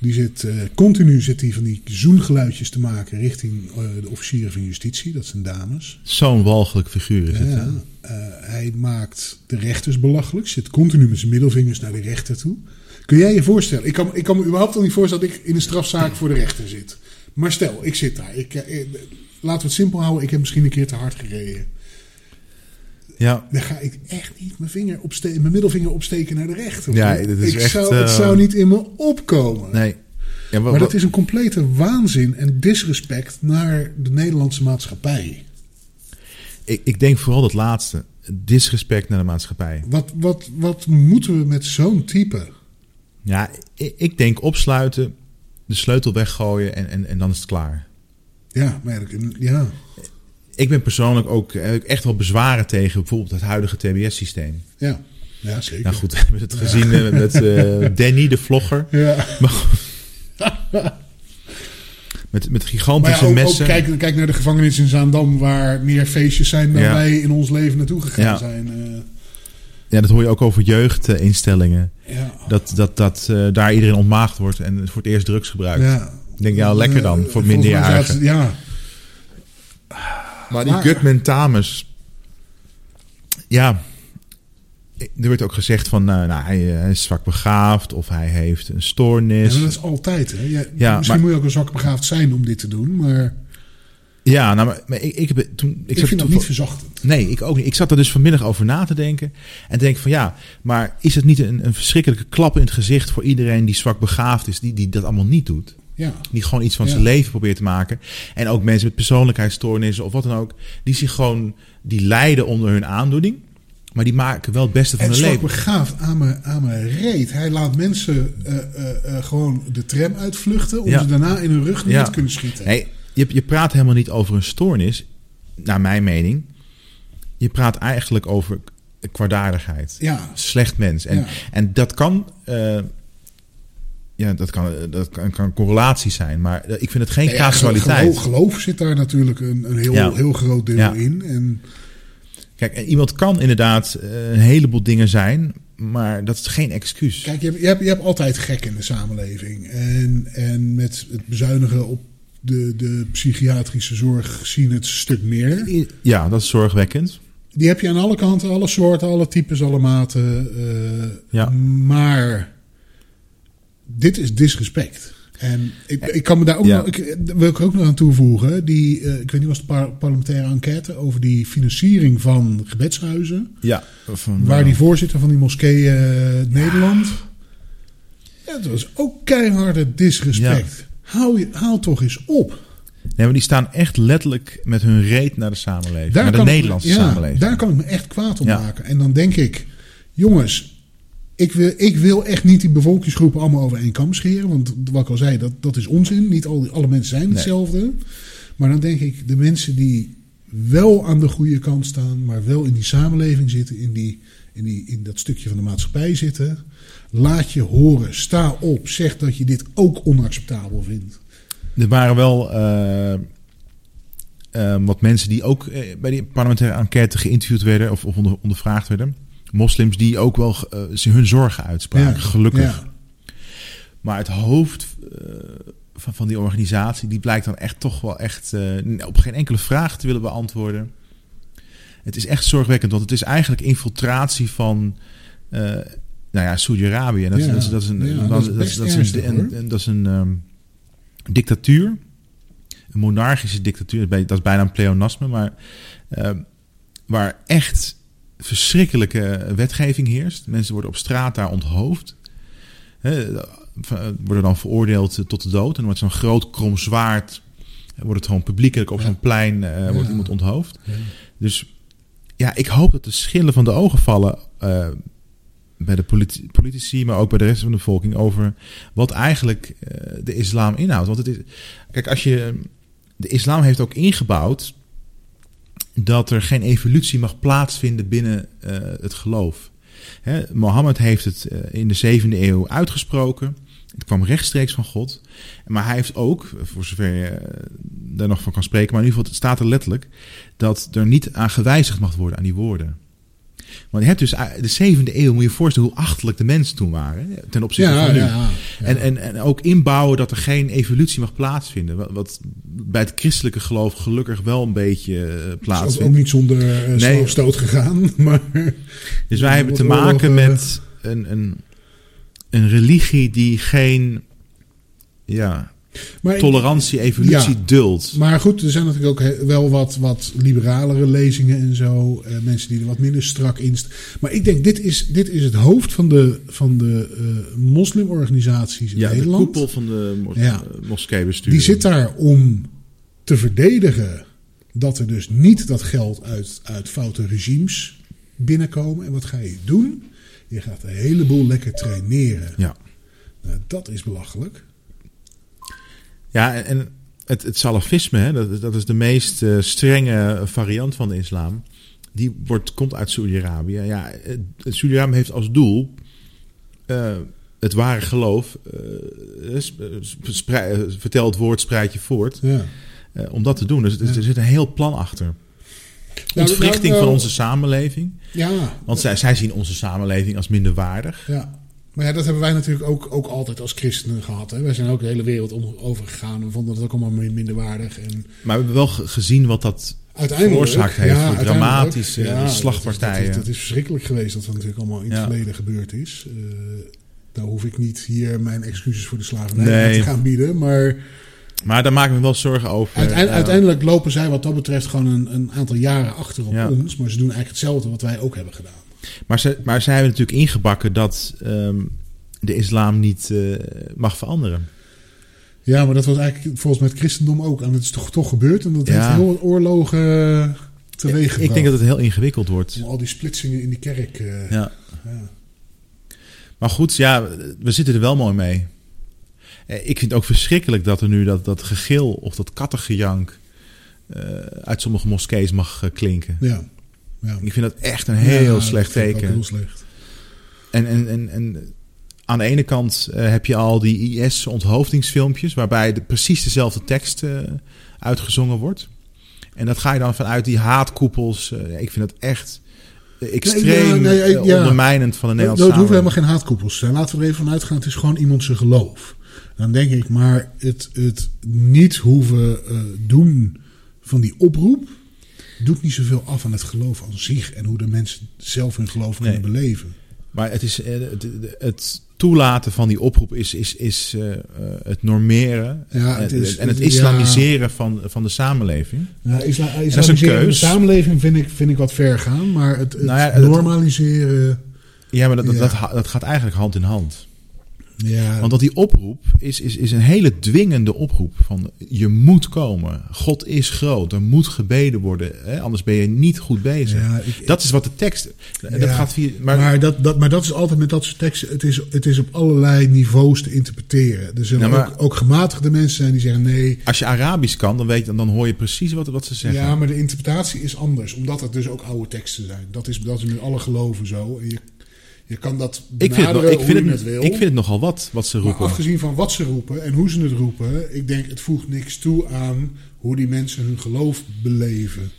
Die zit eh, continu zit hij van die zoengeluidjes te maken richting eh, de officieren van justitie. Dat zijn dames. Zo'n walgelijk figuur is het. hè? Ja, eh, hij maakt de rechters belachelijk. Zit continu met zijn middelvingers naar de rechter toe. Kun jij je voorstellen? Ik kan, ik kan me überhaupt al niet voorstellen dat ik in een strafzaak voor de rechter zit. Maar stel, ik zit daar. Ik, laten we het simpel houden. Ik heb misschien een keer te hard gereden. Ja, Dan ga ik echt niet mijn, vinger mijn middelvinger opsteken naar de rechter. Ja, dat is ik echt, zou, het eh, zou niet in me opkomen. nee. Ja, Maar dat is een complete waanzin en disrespect naar de Nederlandse maatschappij. ik, ik denk vooral dat laatste. Disrespect naar de maatschappij. Wat, wat, wat moeten we met zo'n type? Ja, ik, ik denk opsluiten, de sleutel weggooien en, en, en dan is het klaar. Ja, maar ja, ja. Ik ben persoonlijk ook heb ik echt wel bezwaren tegen bijvoorbeeld het huidige TBS-systeem. Ja, ja zeker. Nou goed, we hebben het gezien eh, met eh, Danny, de vlogger. Ja. Met, met ja, gigantische ook messen. kijk, kijk naar de gevangenis in Zaandam, waar meer feestjes zijn dan Ja. wij in ons leven naartoe gegaan Ja. zijn. eh. Ja, dat hoor je ook over jeugdinstellingen. ja. Dat, dat, dat eh, daar iedereen ontmaagd wordt en voor het eerst drugs gebruikt. ja. Ik denk, ja, lekker dan, Eh, voor minderjarigen. Ja, Maar die Gutman Tames... Ja, er werd ook gezegd van... nou, nou, hij, eh, hij is zwak begaafd of hij heeft een Ja, stoornis. maar dat is altijd. Hè? Ja, Ja, misschien maar- moet je ook een zwak begaafd zijn om dit te doen, maar Ja, nou, maar, maar ik, ik, heb, toen, ik, ik, zat vind dat toen- niet verzachtend. Nee, ik ook niet. Ik zat er dus vanmiddag over na te denken. En denk van ja, maar is het niet een, een verschrikkelijke klap in het gezicht voor iedereen die zwak begaafd is, die, die dat allemaal niet doet? Ja, Die gewoon iets van Ja. zijn leven probeert te maken. En ook mensen met persoonlijkheidsstoornissen of wat dan ook, die zich gewoon, die lijden onder hun aandoening. Maar die maken wel het beste van en hun leven. begaafd aan mijn, aan mijn reet. Hij laat mensen eh, eh, eh, gewoon de tram uitvluchten om Ja. ze daarna in hun rug neer Ja. te kunnen schieten. Nee, je, je praat helemaal niet over een stoornis, naar mijn mening. Je praat eigenlijk over kwaadaardigheid. Ja, slecht mens. En, en dat kan. Eh, ja, dat kan, dat kan, kan correlatie zijn, maar eh, ik vind het geen ja, casualiteit. Geloof, geloof zit daar natuurlijk een, een heel, Ja. heel groot deel Ja. in. En Kijk, en iemand kan inderdaad eh, een heleboel dingen zijn, maar dat is geen excuus. kijk, je hebt, je, hebt, je hebt altijd gek in de samenleving. En, en met het bezuinigen op de, de psychiatrische zorg zien het een stuk meer. Ja, dat is zorgwekkend. Die heb je aan alle kanten, alle soorten, alle types, alle maten. eh, Ja. Maar dit is disrespect. En ik, ik kan me daar ook Ja. nog, ik, wil ik ook nog aan toevoegen. Die, eh, ik weet niet, was het par- parlementaire enquête over die financiering van gebedshuizen. Ja, van, Waar die voorzitter van die moskee eh, Nederland. Het was ook keiharde disrespect. Hou, je, haal toch eens op. Nee, maar die staan echt letterlijk met hun reet naar de samenleving. naar de Nederlandse ja, samenleving. Daar kan ik me echt kwaad om Ja. maken. En dan denk ik, jongens, ik wil, ik wil echt niet die bevolkingsgroepen allemaal over één kam scheren. Want wat ik al zei, dat, dat is onzin. Niet al, alle mensen zijn Nee. hetzelfde. Maar dan denk ik, de mensen die wel aan de goede kant staan, maar wel in die samenleving zitten, in, die, in, die, in dat stukje van de maatschappij zitten. Laat je horen, sta op, zeg dat je dit ook onacceptabel vindt. Er waren wel eh, eh, wat mensen die ook eh, bij die parlementaire enquête geïnterviewd werden of, of onder, ondervraagd werden. Moslims die ook wel ze hun zorgen uitspraken, gelukkig. Ja. Maar het hoofd eh, van, van die organisatie, die blijkt dan echt toch wel echt eh, op geen enkele vraag te willen beantwoorden. Het is echt zorgwekkend, want het is eigenlijk infiltratie van, nou ja, Saudi-Arabië. Dat, Ja, dat, is- dat is een, dat, is een, dat is een ehm, dictatuur, een monarchische dictatuur. Dat is bij- Dat is bijna een pleonasme, maar ehm, waar echt verschrikkelijke wetgeving heerst. Mensen worden op straat daar onthoofd. Worden dan veroordeeld eh, tot de dood. En dan wordt zo'n groot krom zwaard. eh, Wordt het gewoon publiekelijk op Ja. zo'n plein eh, wordt Ja. iemand onthoofd. Ja. Dus ja, ik hoop dat de schillen van de ogen vallen. bij de politi- politici, maar ook bij de rest van de bevolking. over wat eigenlijk de islam inhoudt. Want het is. Kijk, als je. De islam heeft ook ingebouwd. Dat er geen evolutie mag plaatsvinden binnen eh, het geloof. Mohammed heeft het eh, in de zevende eeuw uitgesproken. Het kwam rechtstreeks van God. Maar hij heeft ook, voor zover je eh, daar nog van kan spreken, maar in ieder geval, staat er letterlijk, dat er niet aan gewijzigd mag worden aan die woorden. Want je hebt dus eh, de zevende eeuw, moet je je voorstellen hoe achterlijk de mensen toen waren. Ten opzichte Ja, van nu. ja, ja. En, en, en ook inbouwen dat er geen evolutie mag plaatsvinden. Wat, wat bij het christelijke geloof gelukkig wel een beetje eh, is ook, ook plaatsvindt. niet zonder uh, Nee. stoot gegaan. Maar Dus wij hebben te maken met een, een, een religie die geen ja, Maar, tolerantie, evolutie Ja. duldt. maar goed, er zijn natuurlijk ook wel wat, wat liberalere lezingen en zo. eh, mensen die er wat minder strak in staan. Maar ik denk, dit is, dit is het hoofd van de, van de eh, moslimorganisaties in Ja, de Nederland. koepel van de mos Ja. eh, moskeebestuur. Die zit daar om te verdedigen dat er dus niet dat geld uit, uit foute regimes binnenkomen. En wat ga je doen? Je gaat een heleboel lekker traineren. Ja. Nou, dat is belachelijk. Ja, en- het, het salafisme, hè, dat, is- dat is de meest eh, strenge variant van de islam. Die wordt, komt uit Saudi-Arabië. Ja, Saudi-Arabië heeft als doel eh, het ware geloof. eh, vertel het woord, spreid je voort. Ja. eh, om dat te doen. Dus er, er zit een heel plan achter. Nou, Ontwrichting nou, van nou, onze samenleving. Ja, Want zij, zij zien onze samenleving als minder waardig. ja. Maar ja, dat hebben wij natuurlijk ook, ook altijd als christenen gehad. Hè? Wij zijn ook de hele wereld om, overgegaan. We vonden het ook allemaal min- minderwaardig. En Maar we hebben wel ge- gezien wat dat veroorzaakt heeft voor uiteindelijk, dramatische ja, slagpartijen. Dat is, dat is verschrikkelijk geweest dat dat natuurlijk allemaal in het Ja. verleden gebeurd is. Eh nou hoef ik niet hier mijn excuses voor de slavernij Nee. te gaan bieden. Maar Maar daar maak ik me wel zorgen over. uiteindelijk, Eh, uiteindelijk lopen zij wat dat betreft gewoon een, een aantal jaren achter op Ja. ons. Maar ze doen eigenlijk hetzelfde wat wij ook hebben gedaan. Maar, ze, maar zij hebben natuurlijk ingebakken dat ehm, de islam niet eh, mag veranderen. Ja, maar dat was eigenlijk volgens mij het christendom ook. En dat is toch, toch gebeurd. En dat Ja. heeft heel wat oorlogen teweeg Ik denk dat het heel ingewikkeld wordt. Al die splitsingen in die kerk. eh, Ja. ja. Maar goed, ja, we zitten er wel mooi mee. Eh, Ik vind het ook verschrikkelijk dat er nu dat, dat gegil of dat kattengejank eh, uit sommige moskees mag eh, klinken. Ja. Ja. Ik vind dat echt een heel Ja, slecht teken. Heel slecht. En, en, en, en aan de ene kant eh, heb je al die IS-onthoofdingsfilmpjes... waarbij de, precies dezelfde tekst eh, uitgezongen wordt. En dat ga je dan vanuit die haatkoepels. eh, ik vind dat echt extreem Nee, ja, nee, ja. ondermijnend van de Het Nederlandse hoeven helemaal geen haatkoepels te zijn. Laten we er even vanuit gaan. Het is gewoon iemand zijn geloof. Dan denk ik, maar het, het niet hoeven doen van die oproep... doet niet zoveel af aan het geloof aan zich... en hoe de mensen zelf hun geloof Nee. kunnen beleven. Maar het, is, eh, het, het toelaten van die oproep is, is, is eh, eh, het normeren Ja, het en- is- en het ja. islamiseren van, van de samenleving. Ja, isla is een islamiseren van de keus. samenleving vind ik, vind ik wat ver gaan. Maar het, het Nou ja, dat- normaliseren... Ja, maar dat, dat. Dat, dat gaat eigenlijk hand in hand. Ja. Want dat die oproep is, is, is een hele dwingende oproep. Van je moet komen. God is groot. Er moet gebeden worden. Hè? Anders ben je niet goed bezig. Ja, ik- dat is wat de tekst. Dat Ja, gaat via. Maar, Maar, dat, dat, maar dat is altijd met dat soort teksten. Het is, het is op allerlei niveaus te interpreteren. Er zullen maar- ook, ook gematigde mensen zijn die zeggen nee. als je Arabisch kan, dan, weet, je- dan hoor je precies wat, wat ze zeggen. Ja, maar de interpretatie is anders. Omdat het dus ook oude teksten zijn. Dat is, dat is met alle geloven zo. En je, je kan dat ik vind, het, ik, vind hoe het, wil. ik vind het nogal wat wat ze maar roepen. afgezien van wat ze roepen en hoe ze het roepen. Ik denk het voegt niks toe aan hoe die mensen hun geloof beleven.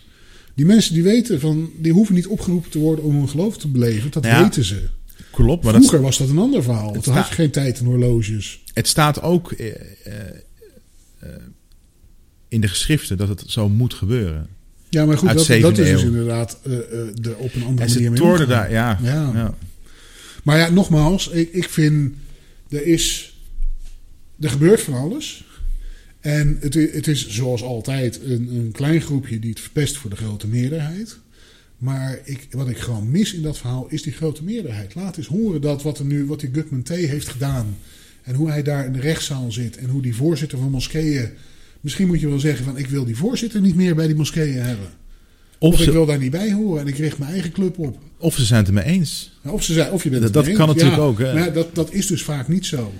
Die mensen die weten van, die hoeven niet opgeroepen te worden om hun geloof te beleven. Dat Ja, weten ze. Klopt, maar dat, Vroeger was dat een ander verhaal. Toen staat- had je geen tijd en horloges. het staat ook eh, eh, eh, in de geschriften dat het zo moet gebeuren. Ja, maar goed, dat, dat is dus inderdaad er op een andere En ze manier toorden omgaan. daar, ja. Ja. ja. Maar ja, nogmaals, ik, ik vind er is. Er gebeurt van alles. En het, het is zoals altijd een, een klein groepje die het verpest voor de grote meerderheid. Maar ik, wat ik gewoon mis in dat verhaal is die grote meerderheid. Laat eens horen dat wat, er nu, wat die Gutman T heeft gedaan. En hoe hij daar in de rechtszaal zit. En hoe die voorzitter van moskeeën. Misschien moet je wel zeggen van ik wil die voorzitter niet meer bij die moskeeën hebben. Of, Of, ik ze, wil daar niet bij horen en ik richt mijn eigen club op. of ze zijn het ermee eens. Ja, Of, ze zei, of je bent Dat- het dat mee kan eens. natuurlijk Ja, ook, hè. Maar dat, dat is dus vaak niet zo.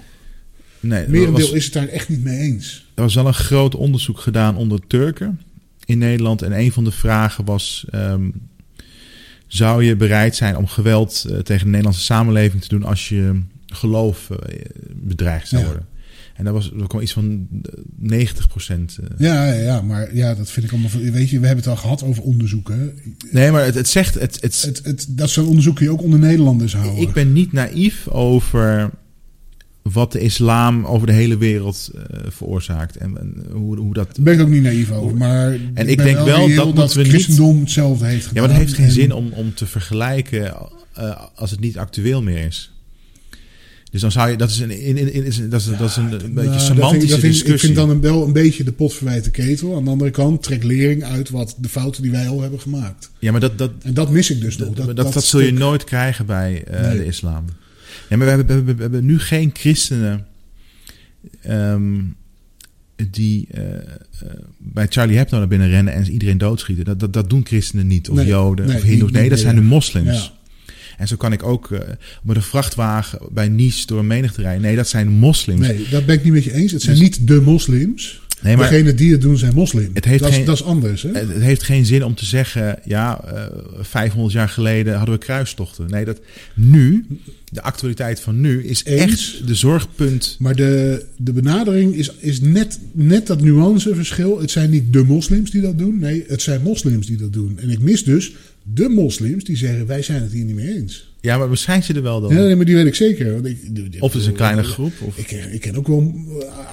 Nee, er merendeel was, is het daar echt niet mee eens. er was wel een groot onderzoek gedaan onder Turken in Nederland. En een van de vragen was: ehm, zou je bereid zijn om geweld eh, tegen de Nederlandse samenleving te doen als je geloof eh, bedreigd zou Ja. worden? En dat was er kwam iets van eh, 90 procent. Ja, ja, ja, maar ja, dat vind ik allemaal. Weet je, we hebben het al gehad over onderzoeken. Nee, maar het, het zegt. Het, het, Het, het, dat soort onderzoeken kun je ook onder Nederlanders houden. ik ben niet naïef over wat de islam over de hele wereld eh, veroorzaakt. En, en hoe, hoe dat. Daar ben ik ook niet naïef over. Maar En ik denk wel dat dat we het niet- christendom hetzelfde heeft gedaan. Ja, maar het heeft geen En- zin om, om te vergelijken eh, als het niet actueel meer is. Dus dan zou je, dat is een, in, in, in- dat is, dat is een, een beetje Nou, dat semantische vind ik- dat vind ik- discussie. Ik vind dan een, wel een beetje de pot verwijt de ketel. Aan de andere kant trek lering uit wat de fouten die wij al hebben gemaakt. ja, maar dat, dat, En dat mis ik dus nog. dat, dat, dat, zul je nooit krijgen bij eh, Nee. de islam. Ja, maar we hebben, we, hebben, we hebben nu geen christenen ehm, die eh, eh, bij Charlie Hebdo naar binnen rennen en iedereen doodschieten. Dat, dat, dat doen christenen niet, of Nee, joden, nee, of hindoes. Nee, dat zijn de meer. moslims. Ja. En zo kan ik ook eh, met een vrachtwagen bij Nice door een menigte rijden. Nee, dat zijn moslims. Nee, dat ben ik niet met je eens. Het zijn Dus- niet de moslims. Nee, maar Degene die het doen zijn moslim. Het heeft dat, is, geen- dat is anders. Hè? het, heeft geen zin om te zeggen, ja, eh 500 jaar geleden hadden we kruistochten. Nee, dat nu, de actualiteit van nu, is Eens. echt de zorgpunt. Maar de, de benadering is, is net, net dat nuanceverschil. Het zijn niet de moslims die dat doen. Nee, het zijn moslims die dat doen. En ik mis dus de moslims die zeggen: wij zijn het hier niet mee eens. Ja, maar waarschijnlijk ze er wel dan. Ja, nee, maar die weet ik zeker. Want ik, Of het is een kleine groep. Of, Ik ken, ik ken ook wel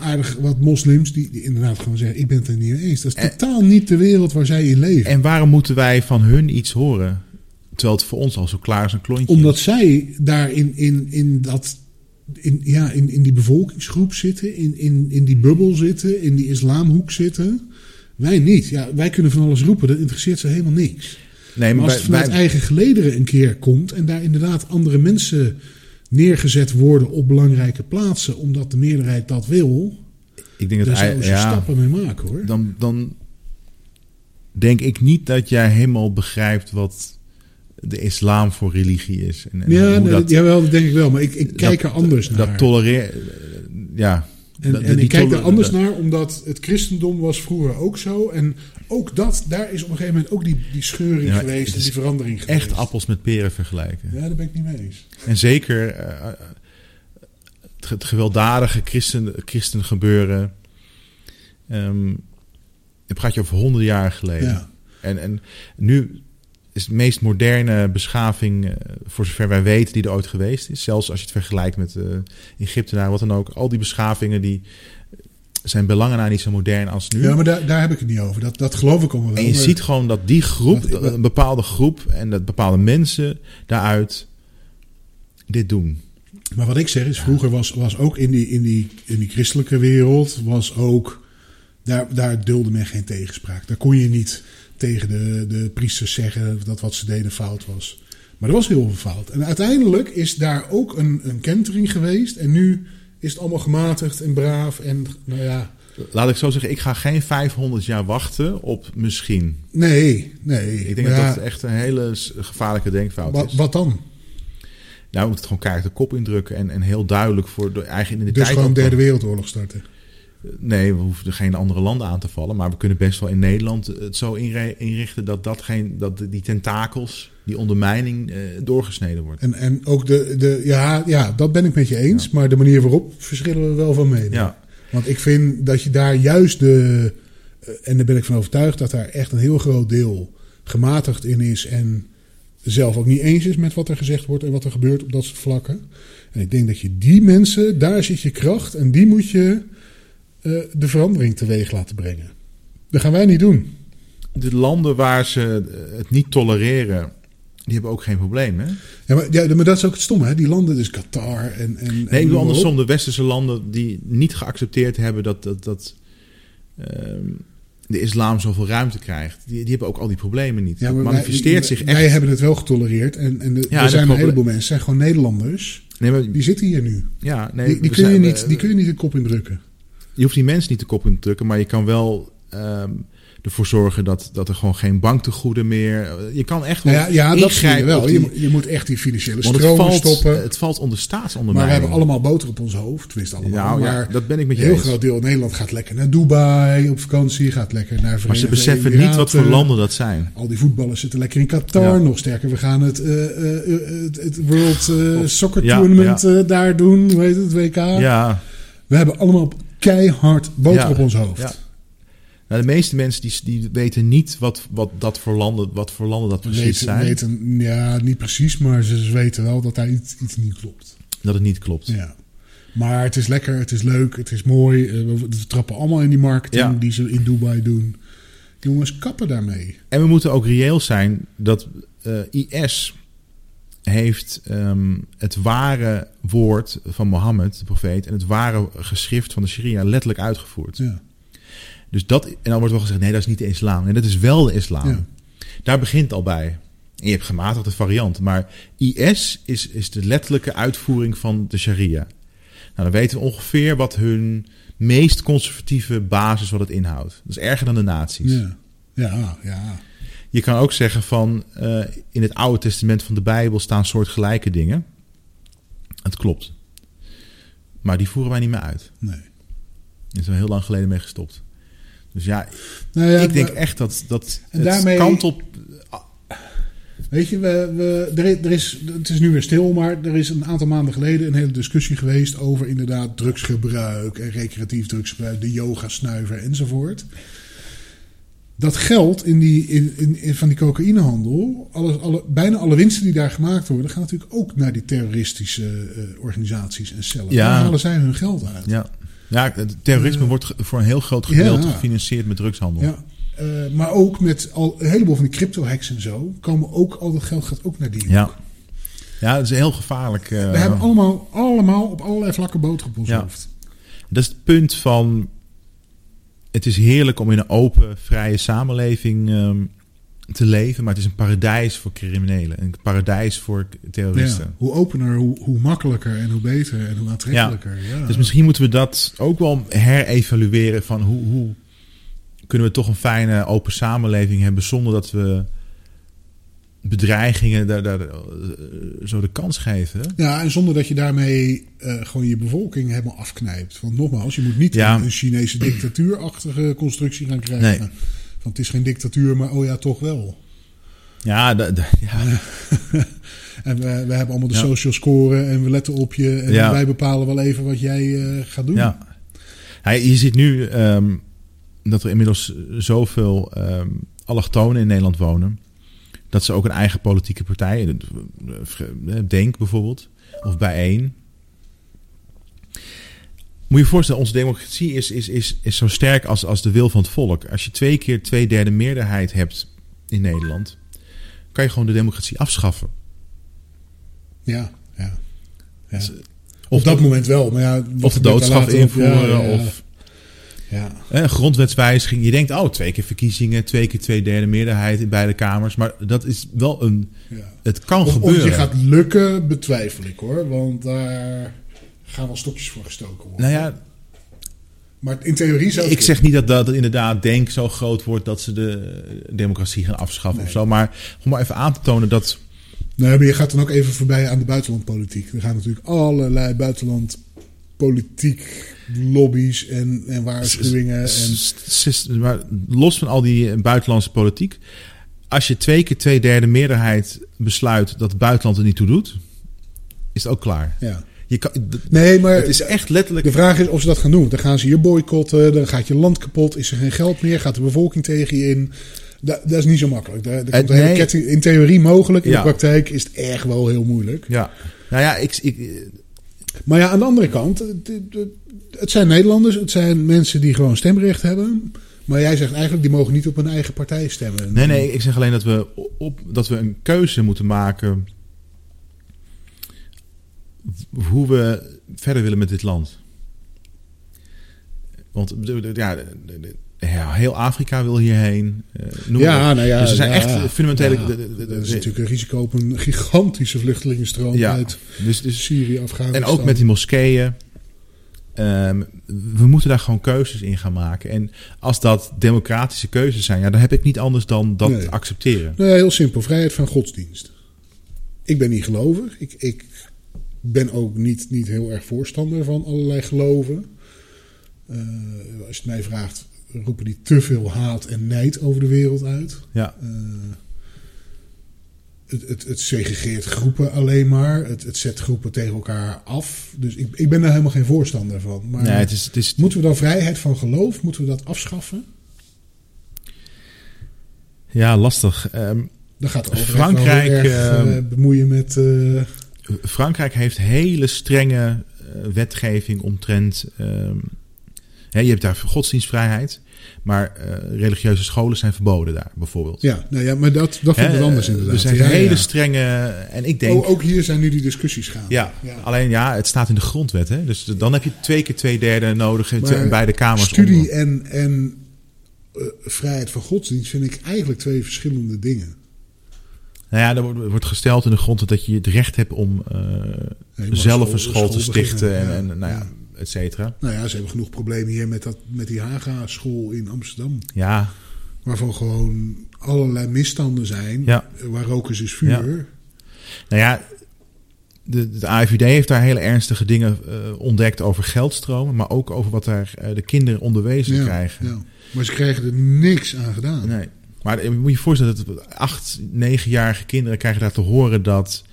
aardig wat moslims die, die inderdaad gewoon zeggen: ik ben het er niet mee eens. Dat is En- totaal niet de wereld waar zij in leven. en waarom moeten wij van hun iets horen? Terwijl het voor ons al zo klaar is een klontje. Omdat zij daar in, in, in, dat, in, ja, in, in die bevolkingsgroep zitten, in, in, in die bubbel zitten, in die islamhoek zitten. Wij niet. Ja, wij kunnen van alles roepen, dat interesseert ze helemaal niks. Nee, Maar maar als het vanuit wij- eigen gelederen een keer komt en daar inderdaad andere mensen neergezet worden op belangrijke plaatsen, omdat de meerderheid dat wil, ik denk daar dat zouden ze ja, stappen mee maken hoor. dan, dan denk ik niet dat jij helemaal begrijpt wat de islam voor religie is. En, en Ja, nee, dat, jawel, dat denk ik wel. Maar ik, ik kijk dat- er anders naar. Dat tolereer... Ja. En, en ik kijk er anders naar, omdat het christendom was vroeger ook zo. En ook dat, daar is op een gegeven moment ook die, die scheuring Ja, geweest het en die verandering geweest. Echt appels met peren vergelijken. Ja, daar ben ik niet mee eens. En zeker eh, het, ge- het gewelddadige christen, christengebeuren. ehm dan praat je over honderden jaren geleden. Ja. En, en nu is de meest moderne beschaving, eh, voor zover wij weten, die er ooit geweest is. Zelfs als je het vergelijkt met eh Egypte, wat dan ook. Al die beschavingen die zijn belangen naar niet zo modern als nu. Ja, maar daar, daar heb ik het niet over. Dat, dat geloof ik allemaal wel. En je ziet gewoon dat die groep, een bepaalde groep en dat bepaalde mensen daaruit dit doen. Maar wat ik zeg is, vroeger was, was ook in die, in, die, in die christelijke wereld, was ook, daar, daar dulde men geen tegenspraak. Daar kon je niet tegen de, de priesters zeggen dat wat ze deden fout was. Maar er was heel veel fout. En uiteindelijk is daar ook een, een kentering geweest. En nu is het allemaal gematigd en braaf. En nou ja. Laat ik zo zeggen, ik ga geen 500 jaar wachten op misschien. Nee, nee. Ik denk dat dat echt een hele gevaarlijke denkfout wat, is. Wat dan? Nou, we moeten het gewoon keihard de kop indrukken en, en heel duidelijk voor de eigen identiteit. Dus gewoon een derde wereldoorlog starten? Nee, we hoeven geen andere landen aan te vallen. Maar we kunnen best wel in Nederland het zo inrichten dat, dat, geen, dat die tentakels, die ondermijning, eh, doorgesneden wordt. En, en ook de, de ja, ja, dat ben ik met je eens. Maar de manier waarop verschillen we wel van mee. Ja. Want ik vind dat je daar juist de. Eh, en daar ben ik van overtuigd dat daar echt een heel groot deel gematigd in is. En zelf ook niet eens is met wat er gezegd wordt en wat er gebeurt op dat soort vlakken. En ik denk dat je die mensen, daar zit je kracht en die moet je uh, de verandering teweeg laten brengen. Dat gaan wij niet doen. De landen waar ze het niet tolereren, die hebben ook geen probleem, hè? Ja, maar, ja, maar dat is ook het stomme, hè? Die landen, dus Qatar en... en nee, bedoel andersom, de westerse landen die niet geaccepteerd hebben dat... dat, dat uh, de islam zoveel ruimte krijgt. Die, die hebben ook al die problemen niet. Ja, maar manifesteert wij, zich echt. Wij hebben het wel getolereerd. En, en de, ja, er zijn een heleboel mensen, zijn gewoon Nederlanders. Nee, maar, die zitten hier nu. Ja, nee, die, die kun je niet, die kun je niet de kop indrukken. Je hoeft die mensen niet de kop in te drukken, maar je kan wel um, ervoor zorgen dat, dat er gewoon geen banktegoeden meer. Je kan echt wel. Nou ja, ja dat je wel. Die, je, je, moet echt die financiële stromen het valt, stoppen. Het valt onder staatsonderneming. Maar we hebben allemaal boter op ons hoofd. Tenminste, allemaal. Nou, ja, dat ben ik met je Een heel groot deel Nederland gaat lekker naar Dubai op vakantie. Gaat lekker naar Verenigde Maar ze beseffen niet wat voor landen dat zijn. Al die voetballers zitten lekker in Qatar. Nog sterker, we gaan het, uh, uh, het, het, World Soccer Tournament daar doen. Hoe heet het? WK. Ja. We hebben allemaal keihard boter op ons hoofd. Nou, de meeste mensen die, die weten niet wat, wat, dat voor landen, wat voor landen dat precies weten, zijn. Weten, ja, niet precies, maar ze weten wel dat daar iets, iets niet klopt. Dat het niet klopt. Ja. Maar het is lekker, het is leuk, het is mooi. Eh, we, trappen allemaal in die marketing die ze in Dubai doen. Jongens, kappen daarmee. En we moeten ook reëel zijn dat uh, eh, IS heeft um, het ware woord van Mohammed, de profeet, en het ware geschrift van de Sharia letterlijk uitgevoerd. Ja. Dus dat, en dan wordt wel gezegd, nee, dat is niet de islam. En dat is wel de islam. Ja. Daar begint al bij. En je hebt gematigde variant. Maar IS is, is de letterlijke uitvoering van de sharia. Nou, dan weten we ongeveer wat hun meest conservatieve basis wat het inhoudt. Dat is erger dan de nazi's. Ja, ja, ja. Je kan ook zeggen van uh, in het Oude Testament van de Bijbel staan soortgelijke dingen. Het klopt. Maar die voeren wij niet meer uit. Nee. Daar zijn we heel lang geleden mee gestopt. Dus ja, nou ja ik denk echt dat, dat en daarmee, kant op... Weet je, we, we, er, is, het is nu weer stil, maar er is een aantal maanden geleden een hele discussie geweest over inderdaad drugsgebruik en recreatief drugsgebruik, de yoga-snuiver enzovoort. Dat geld in die, in, in, van die cocaïnehandel, alle, alle, bijna alle winsten die daar gemaakt worden, gaan natuurlijk ook naar die terroristische uh, organisaties en cellen. Ja. Daar halen zij hun geld uit. Ja. Ja, het terrorisme wordt voor een heel groot gedeelte gefinancierd met drugshandel. Ja. Uh, maar ook met al, een heleboel van die crypto-hacks en zo, komen ook, al dat geld gaat ook naar die. Ja. Ja, dat is heel gevaarlijk. Uh, We hebben allemaal, allemaal op allerlei vlakken boter op ons ja. hoofd. Dat is het punt van. Het is heerlijk om in een open, vrije samenleving um, te leven, maar het is een paradijs voor criminelen, een paradijs voor terroristen. Ja, hoe opener, hoe, hoe makkelijker en hoe beter en hoe aantrekkelijker. Ja. Dus misschien moeten we dat ook wel herevalueren van hoe, hoe kunnen we toch een fijne open samenleving hebben zonder dat we bedreigingen daar, daar eh, zo de kans geven. Ja, en zonder dat je daarmee uh, gewoon je bevolking helemaal afknijpt. Want nogmaals, je moet niet ja. een Chinese dictatuurachtige constructie gaan krijgen. Nee. Want het is geen dictatuur, maar oh ja, toch wel. Ja, ja. en we, we hebben allemaal de social score en we letten op je. En wij bepalen wel even wat jij uh, gaat doen. Ja. ja je ziet nu um, dat er inmiddels zoveel um, allochtonen in Nederland wonen. Dat ze ook een eigen politieke partij, Denk bijvoorbeeld, of bijeen, moet je je voorstellen, onze democratie is, is, is, is zo sterk als, als de wil van het volk. Als je twee keer twee derde meerderheid hebt in Nederland, kan je gewoon de democratie afschaffen. Ja, ja. ja. Dus, Op dat moment wel. Maar ja, of de doodstraf invoeren, of ja. Een grondwetswijziging. Je denkt, oh, twee keer verkiezingen, twee keer twee derde meerderheid in beide kamers. Maar dat is wel een. Ja. Het kan gebeuren. Of je gaat lukken, betwijfel ik hoor. Want daar gaan wel stokjes voor gestoken worden. Nou ja, maar in theorie zou Ik zeg niet dat, dat inderdaad denk zo groot wordt dat ze de democratie gaan afschaffen of zo. Maar om maar even aan te tonen dat. Nee, maar je gaat dan ook even voorbij aan de buitenlandpolitiek. Er gaan natuurlijk allerlei buitenlandpolitiek lobby's en, en waarschuwingen. En... Maar los van al die buitenlandse politiek. Als je twee keer twee derde meerderheid besluit dat het buitenland er niet toe doet, is het ook klaar. Ja. Je kan, nee, maar het is echt letterlijk. De vraag is of ze dat gaan doen. Dan gaan ze je boycotten, dan gaat je land kapot, is er geen geld meer, gaat de bevolking tegen je in. Dat, dat is niet zo makkelijk. Daar, komt een hele ketting, in theorie mogelijk, in de praktijk is het echt wel heel moeilijk. Ja, nou ja, ik, ik, maar ja, aan de andere kant, het zijn Nederlanders, het zijn mensen die gewoon stemrecht hebben. Maar jij zegt eigenlijk, die mogen niet op hun eigen partij stemmen. Nee, nee, ik zeg alleen dat we, op, dat we een keuze moeten maken hoe we verder willen met dit land. Want ja, heel Afrika wil hierheen. Uh, ja, nou ja, dus er zijn ja, echt fundamentele. er is natuurlijk een risico op een gigantische vluchtelingenstroom ja, uit dus, dus, Syrië, Afghanistan. En ook met die moskeeën. Um, we moeten daar gewoon keuzes in gaan maken. En als dat democratische keuzes zijn, ja, dan heb ik niet anders dan dat nee. accepteren. Nou, heel simpel: vrijheid van godsdienst. Ik ben niet gelovig. Ik, ik ben ook niet, niet heel erg voorstander van allerlei geloven. Uh, als je het mij vraagt, roepen die te veel haat en nijd over de wereld uit. Ja. Uh, het, het, het segregeert groepen alleen maar. Het, het zet groepen tegen elkaar af. Dus ik, ik ben daar helemaal geen voorstander van. Maar nee, het is, het is... moeten we dan vrijheid van geloof, moeten we dat afschaffen? Ja, lastig. Um, dan gaat Frankrijk erg, uh, bemoeien met... Uh, Frankrijk heeft hele strenge uh, wetgeving omtrent. Hè, je hebt daar godsdienstvrijheid. Maar uh, religieuze scholen zijn verboden daar, bijvoorbeeld. Ja, nou ja maar dat, dat vind ik anders inderdaad. Er zijn ja, hele ja. strenge... En ik denk... Oh, ook hier zijn nu die discussies gaan. Ja, alleen ja, het staat in de grondwet. Hè? Dus dan heb je twee keer twee derde nodig in beide kamers. Studie onder. en, en uh, vrijheid van godsdienst vind ik eigenlijk twee verschillende dingen. Nou ja, er wordt gesteld in de grond dat je het recht hebt om uh, zelf school, een school, te stichten en, ja, en nou ja, et cetera. Nou ja, ze hebben genoeg problemen hier met, dat, met die Haga-school in Amsterdam. Ja. Waarvan gewoon allerlei misstanden zijn. Ja. Waar roken is vuur. Ja. Nou ja, de, de AIVD heeft daar hele ernstige dingen uh, ontdekt over geldstromen. Maar ook over wat daar uh, de kinderen onderwezen krijgen. Ja. Maar ze krijgen er niks aan gedaan. Nee. Maar je moet je voorstellen dat acht, negenjarige kinderen krijgen daar te horen dat.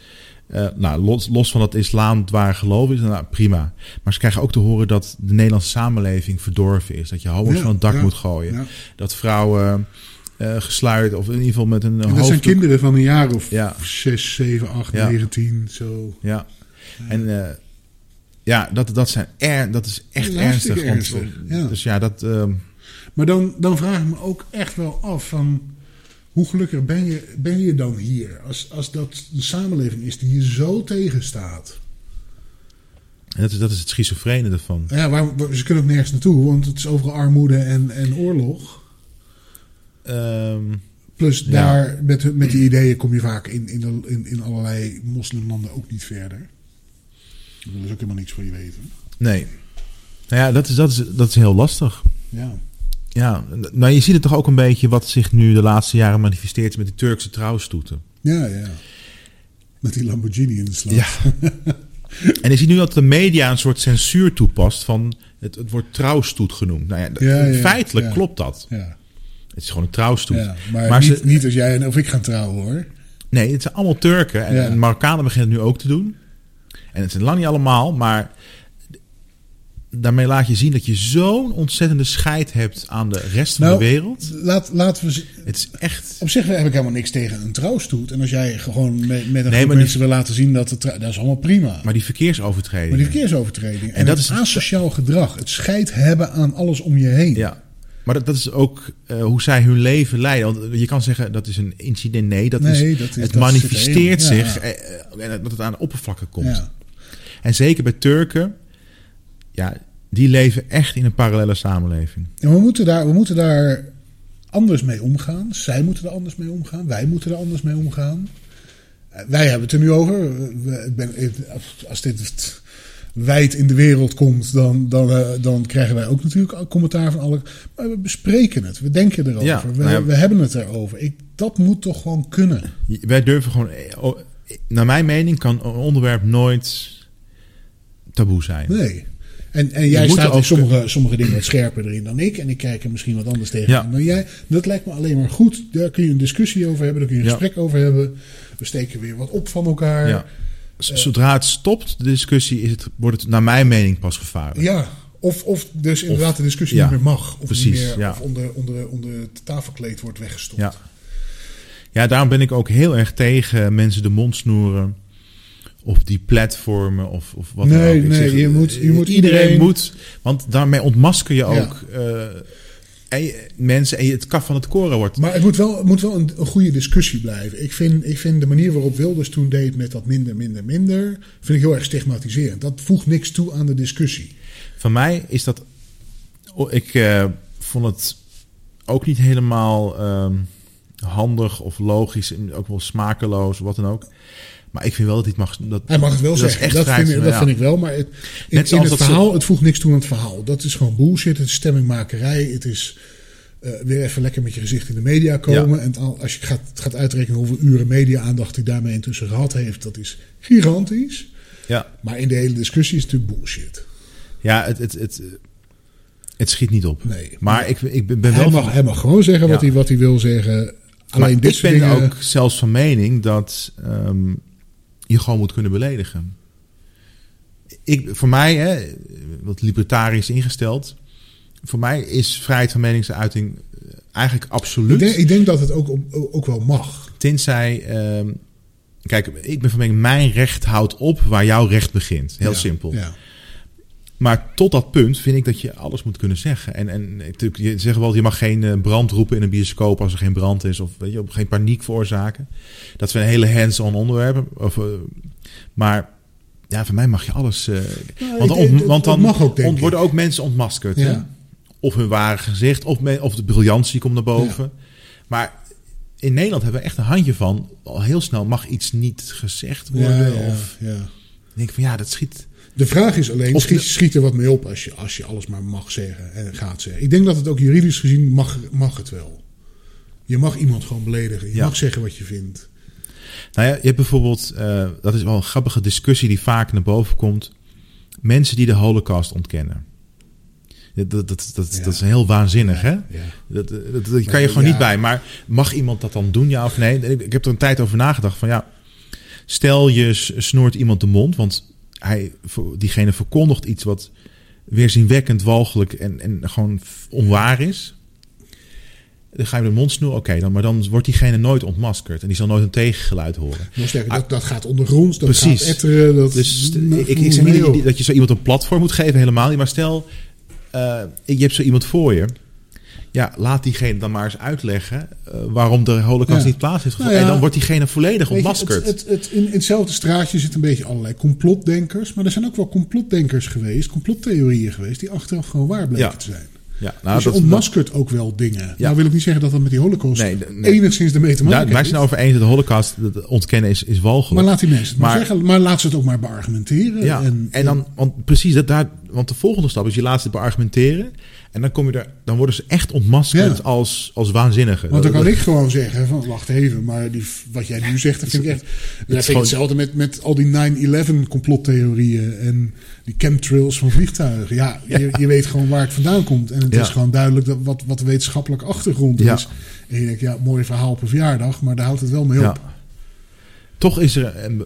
Uh, nou, los, los van dat islam waar geloof is, nou, prima. Maar ze krijgen ook te horen dat de Nederlandse samenleving verdorven is. Dat je homo's ja, van het dak ja, moet gooien. Ja. Dat vrouwen uh, gesluit of in ieder geval met een. En dat zijn kinderen van een jaar of zes, zeven, acht, negen, tien, zo. Ja. En uh, ja, dat, dat, zijn er, dat is echt ernstig. ernstig. Want, dus ja, dat. ehm, Maar dan, dan vraag ik me ook echt wel af van hoe gelukkig ben je, ben je dan hier? Als, als dat de samenleving is die je zo tegenstaat. Dat is, dat is het schizofrene ervan. Ja, waar, ze kunnen ook nergens naartoe, want het is overal armoede en, en oorlog. Um, Plus daar, met, met die ideeën kom je vaak in, in, in, in allerlei moslimlanden ook niet verder. Daar willen ze ook helemaal niks van je weten. Nee. Nou ja, dat is, dat is, dat is heel lastig. Ja. Ja, nou je ziet het toch ook een beetje wat zich nu de laatste jaren manifesteert met die Turkse trouwstoeten. Ja, ja. Met die Lamborghini in de slag. Ja. en je ziet nu dat de media een soort censuur toepast van het, het wordt trouwstoet genoemd. Nou ja, ja, ja feitelijk klopt dat. Ja. Het is gewoon een trouwstoet. Maar, maar niet, ze, niet als jij en of ik gaan trouwen hoor. Nee, het zijn allemaal Turken. En, en Marokkanen beginnen het nu ook te doen. En het zijn lang niet allemaal, maar daarmee laat je zien dat je zo'n ontzettende scheid hebt aan de rest van nou, de wereld. Laat, laten we. Het is echt. Op zich heb ik helemaal niks tegen een trouwstoet. En als jij gewoon met, met een nee, groep mensen wil laten zien dat het. Dat is allemaal prima. Maar die verkeersovertreding. Maar die verkeersovertreding. En, en dat is asociaal gedrag. Het scheid hebben aan alles om je heen. Ja. Maar dat, dat is ook uh, hoe zij hun leven leiden. Want je kan zeggen dat is een incident. Nee, dat nee, is, dat is, het dat manifesteert ja. zich. En dat het aan de oppervlakte komt. Ja. En zeker bij Turken. Ja, die leven echt in een parallele samenleving. En we moeten daar, we moeten daar anders mee omgaan. Zij moeten er anders mee omgaan. Wij moeten er anders mee omgaan. Wij hebben het er nu over. Ik ben, als dit wijd in de wereld komt, dan, dan, uh, dan krijgen wij ook natuurlijk commentaar van alle. Maar we bespreken het, we denken erover, Ja, we, nou we hebben het erover. Ik, dat moet toch gewoon kunnen. Wij durven gewoon... eh, oh, Naar mijn mening kan een onderwerp nooit taboe zijn. Nee. En, en jij staat in ook- sommige, sommige dingen wat scherper erin dan ik. En ik kijk er misschien wat anders tegen Ja. dan jij. Dat lijkt me alleen maar goed. Daar kun je een discussie over hebben. Daar kun je een Ja. gesprek over hebben. We steken weer wat op van elkaar. Ja. Z- Zodra het stopt, de discussie, is het, wordt het naar mijn mening pas gevaarlijk. Ja, of, of dus inderdaad de discussie niet meer mag. Of, precies, niet meer, ja. of onder, onder, onder het tafelkleed wordt weggestopt. Ja. Ja, daarom ben ik ook heel erg tegen mensen de mond snoeren. Of die platformen of, of wat dan Nee, ook. Ik nee, je moet- je moet iedereen iedereen- moet. Want daarmee ontmasker je ook eh, en je- mensen en je, het kaf van het koren wordt. Maar het moet wel, het moet wel een, een goede discussie blijven. Ik vind, ik vind de manier waarop Wilders toen deed met dat minder, minder, minder... vind ik heel erg stigmatiserend. Dat voegt niks toe aan de discussie. Van mij is dat. oh, Ik eh, vond het ook niet helemaal ehm, handig of logisch. en Ook wel smakeloos, wat dan ook. Maar ik vind wel dat dit mag. Dat, Hij mag het wel dat zeggen. echt dat vind, ik, te- dat ja. vind ik wel. Maar het, in, Net in het ze- verhaal, het voegt niks toe aan het verhaal. Dat is gewoon bullshit. Het is stemmingmakerij. Het is eh, weer even lekker met je gezicht in de media komen. Ja. En al- als je gaat, gaat uitrekenen hoeveel uren media-aandacht hij daarmee intussen gehad heeft, dat is gigantisch. Ja, Maar in de hele discussie is het natuurlijk bullshit. ja het, het, het, het schiet niet op. Nee. Maar ik, ik ben Hij wel. mag, hij mag gewoon zeggen wat, hij, wat hij wil zeggen. maar Alleen dit ik ben dingen... ook zelfs van mening dat ehm, je gewoon moet kunnen beledigen. Ik, voor mij, hè, wat libertarisch ingesteld. Voor mij is vrijheid van meningsuiting eh, eigenlijk ik, absoluut. denk, ik denk dat het ook, ook wel mag. Tenzij. ehm, kijk, ik ben van mening, mijn recht houdt op waar jouw recht begint. Heel Ja, simpel. Ja. Maar tot dat punt vind ik dat je alles moet kunnen zeggen. En, en natuurlijk, je zegt wel, je mag geen eh, brand roepen in een bioscoop als er geen brand is. Of weet je, geen paniek veroorzaken. Dat zijn hele hands-on onderwerpen. Of, eh, maar ja, voor mij mag je alles. Nou, want, ik want dan mag ook, denk ont- ik. worden ook mensen ontmaskerd. Hè? Of hun ware gezicht, of, of de briljantie komt naar boven. Maar in Nederland hebben we echt een handje van. Al heel snel mag iets niet gezegd worden. Ja, Of ik denk van ja, dat schiet. De vraag is alleen, Of schiet, schiet er wat mee op als je, als je alles maar mag zeggen en gaat zeggen. Ik denk dat het ook juridisch gezien mag, mag het wel. Je mag iemand gewoon beledigen. Je Ja. mag zeggen wat je vindt. Nou ja, je hebt bijvoorbeeld, eh, dat is wel een grappige discussie die vaak naar boven komt. Mensen die de holocaust ontkennen. Dat, dat, dat, dat, Ja. dat is heel waanzinnig, hè? Ja. Dat, dat, dat, dat kan je gewoon niet bij. Maar mag iemand dat dan doen, ja of nee? Ik, ik heb er een tijd over nagedacht van ja... Stel je s- snoert iemand de mond, want hij, diegene verkondigt iets wat weerzinwekkend, walgelijk en, en gewoon onwaar is. Dan ga je hem de mond snoeren, oké, dan, maar dan wordt diegene nooit ontmaskerd. En die zal nooit een tegengeluid horen. Nog sterker, dat, dat gaat ondergronds, dat Ah. Precies. gaat etteren. Dat, Dus ik, ik zeg niet je, dat je zo iemand een platform moet geven, helemaal niet. Maar stel, eh, je hebt zo iemand voor je. Ja, laat diegene dan maar eens uitleggen eh, waarom de holocaust Ja. niet plaats heeft gevonden. Nou ja. en dan wordt diegene volledig je, ontmaskerd. het, het, het, in, in hetzelfde straatje zitten een beetje allerlei complotdenkers. Maar er zijn ook wel complotdenkers geweest, complottheorieën geweest, die achteraf gewoon waar bleken Ja. te zijn. ja, nou, dus je dat, ontmaskert ook wel dingen. Nou wil ik niet zeggen dat dat met die holocaust Nee, nee. enigszins ermee te maken wij heeft. zijn over eens dat de holocaust dat ontkennen is, is Maar walgelijk. laat die mensen het maar, Maar- zeggen. Maar laat ze het ook maar beargumenteren. ja, en, En, dan, want precies, dat daar, want de volgende stap is je laat ze beargumenteren. En dan, kom je er, dan worden ze echt ontmaskerd Ja. als, als waanzinnigen. Want dan kan ik gewoon zeggen van wacht even, maar die, wat jij nu zegt, dat vind ik echt. Dat vind ik gewoon- hetzelfde met, met al die 9-11 complottheorieën en die chemtrails van vliegtuigen. Ja, Je, je weet gewoon waar het vandaan komt. En het Ja. is gewoon duidelijk dat wat, wat de wetenschappelijke achtergrond Ja. is. En je denkt, ja, mooi verhaal op een verjaardag, maar daar houdt het wel mee op. Toch is er een,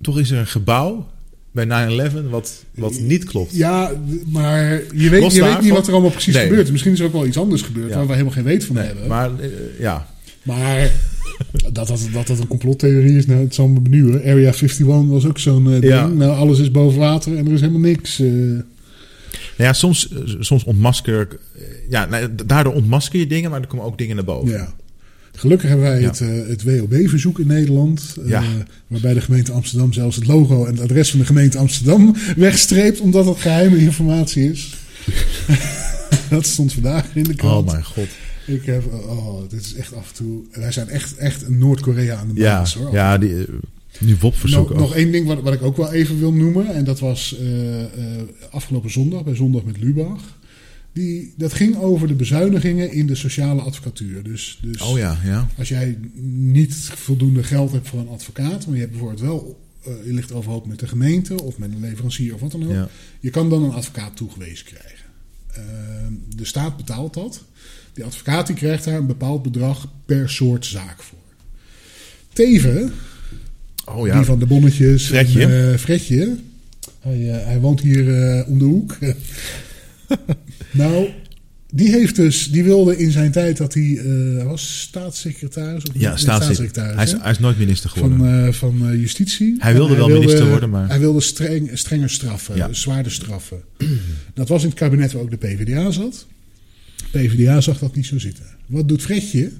toch is er een gebouw bij 9-11 wat, wat niet klopt. Ja, maar je weet, Los je weet niet wat er allemaal precies Nee. gebeurt. Misschien is er ook wel iets anders gebeurd Ja. waar we helemaal geen weet van Nee, hebben. maar eh, ja. Maar dat dat, dat dat een complottheorie is, nou, het zal me benieuwen. Area 51 was ook zo'n eh, ding. Ja. Nou, alles is boven water en er is helemaal niks. eh. Nou ja, soms, soms ontmasker ik... Ja, nou, daardoor ontmasker je dingen, maar er komen ook dingen naar boven. ja. Gelukkig hebben wij Ja. het, eh, het WOB-verzoek in Nederland. eh, Ja. waarbij de gemeente Amsterdam zelfs het logo en het adres van de gemeente Amsterdam wegstreept. Omdat het geheime informatie is. dat stond vandaag in de krant. Oh mijn god. Ik heb, oh, dit is echt af en toe. Wij zijn echt, echt Noord-Korea aan de Ja, baas hoor. ja die, eh, Nu WOP-verzoek nog, nog één ding wat, wat ik ook wel even wil noemen. En dat was uh, afgelopen zondag, bij Zondag met Lubach. Die, dat ging over de bezuinigingen in de sociale advocatuur. Dus, dus oh ja, ja. als jij niet voldoende geld hebt voor een advocaat, maar je hebt bijvoorbeeld wel, uh, je ligt overhoop met de gemeente of met een leverancier of wat dan ook, ja. je kan dan een advocaat toegewezen krijgen. Uh, de staat betaalt dat. Die advocaat die krijgt daar een bepaald bedrag per soort zaak voor. Teven, oh ja. die van de bonnetjes, Fredje, en, uh, Fredje hij, hij woont hier om de hoek. Nou, die heeft dus, die wilde in zijn tijd dat hij uh, was staatssecretaris of ja, staatssecretaris. Hij is, hij is, nooit minister geworden van, uh, van uh, justitie. Hij wilde hij wel wilde, minister worden, maar hij wilde streng, strenger straffen, ja. zwaarder straffen. dat was in het kabinet waar ook de PvdA zat. De PvdA zag dat niet zo zitten. Wat doet Fredje?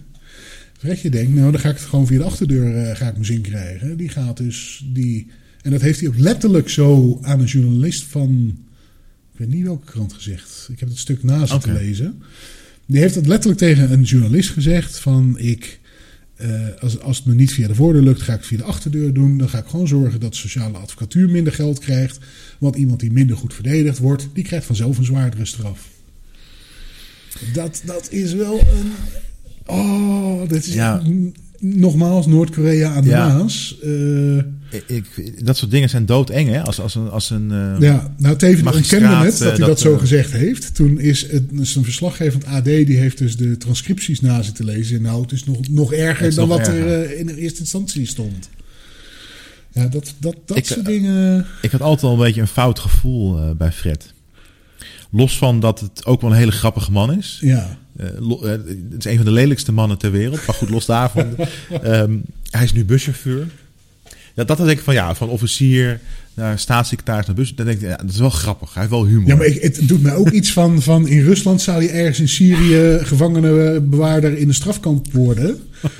Fredje denkt, nou dan ga ik het gewoon via de achterdeur ga ik mijn zin krijgen. Die gaat dus die en dat heeft hij ook letterlijk zo aan een journalist van ik weet niet welke krant gezegd. Ik heb het stuk naast okay. te lezen. Die heeft het letterlijk tegen een journalist gezegd: van ik. Uh, als, als het me niet via de voordeur lukt, ga ik het via de achterdeur doen. Dan ga ik gewoon zorgen dat sociale advocatuur minder geld krijgt. Want iemand die minder goed verdedigd wordt, die krijgt vanzelf een zwaardere straf. Dat, dat is wel een. Oh, dit is. Ja. Nogmaals, Noord-Korea aan de ja. Maas. Uh, ik, dat soort dingen zijn doodeng, hè? Als, als een, als een uh, Ja, nou, Teven ontkende net dat hij dat, dat zo gezegd heeft. Toen is het is een verslaggever van het AD, die heeft dus de transcripties na zitten lezen. Nou, het is nog, nog erger is dan nog wat erger. er in de eerste instantie stond. Ja, dat, dat, dat Ik, soort dingen... Ik had altijd al een beetje een fout gevoel bij Fred. Los van dat het ook wel een hele grappige man is. Ja. Uh, uh, het is een van de lelijkste mannen ter wereld. Maar goed, los daarvan. um, hij is nu buschauffeur. Ja, dat dan denk ik van ja, van officier naar staatssecretaris naar bus. Dan denk ik, ja, dat is wel grappig. Hij heeft wel humor. Ja, maar ik, het doet mij ook iets van, van in Rusland zou je ergens in Syrië gevangenenbewaarder in een strafkamp worden. Uh,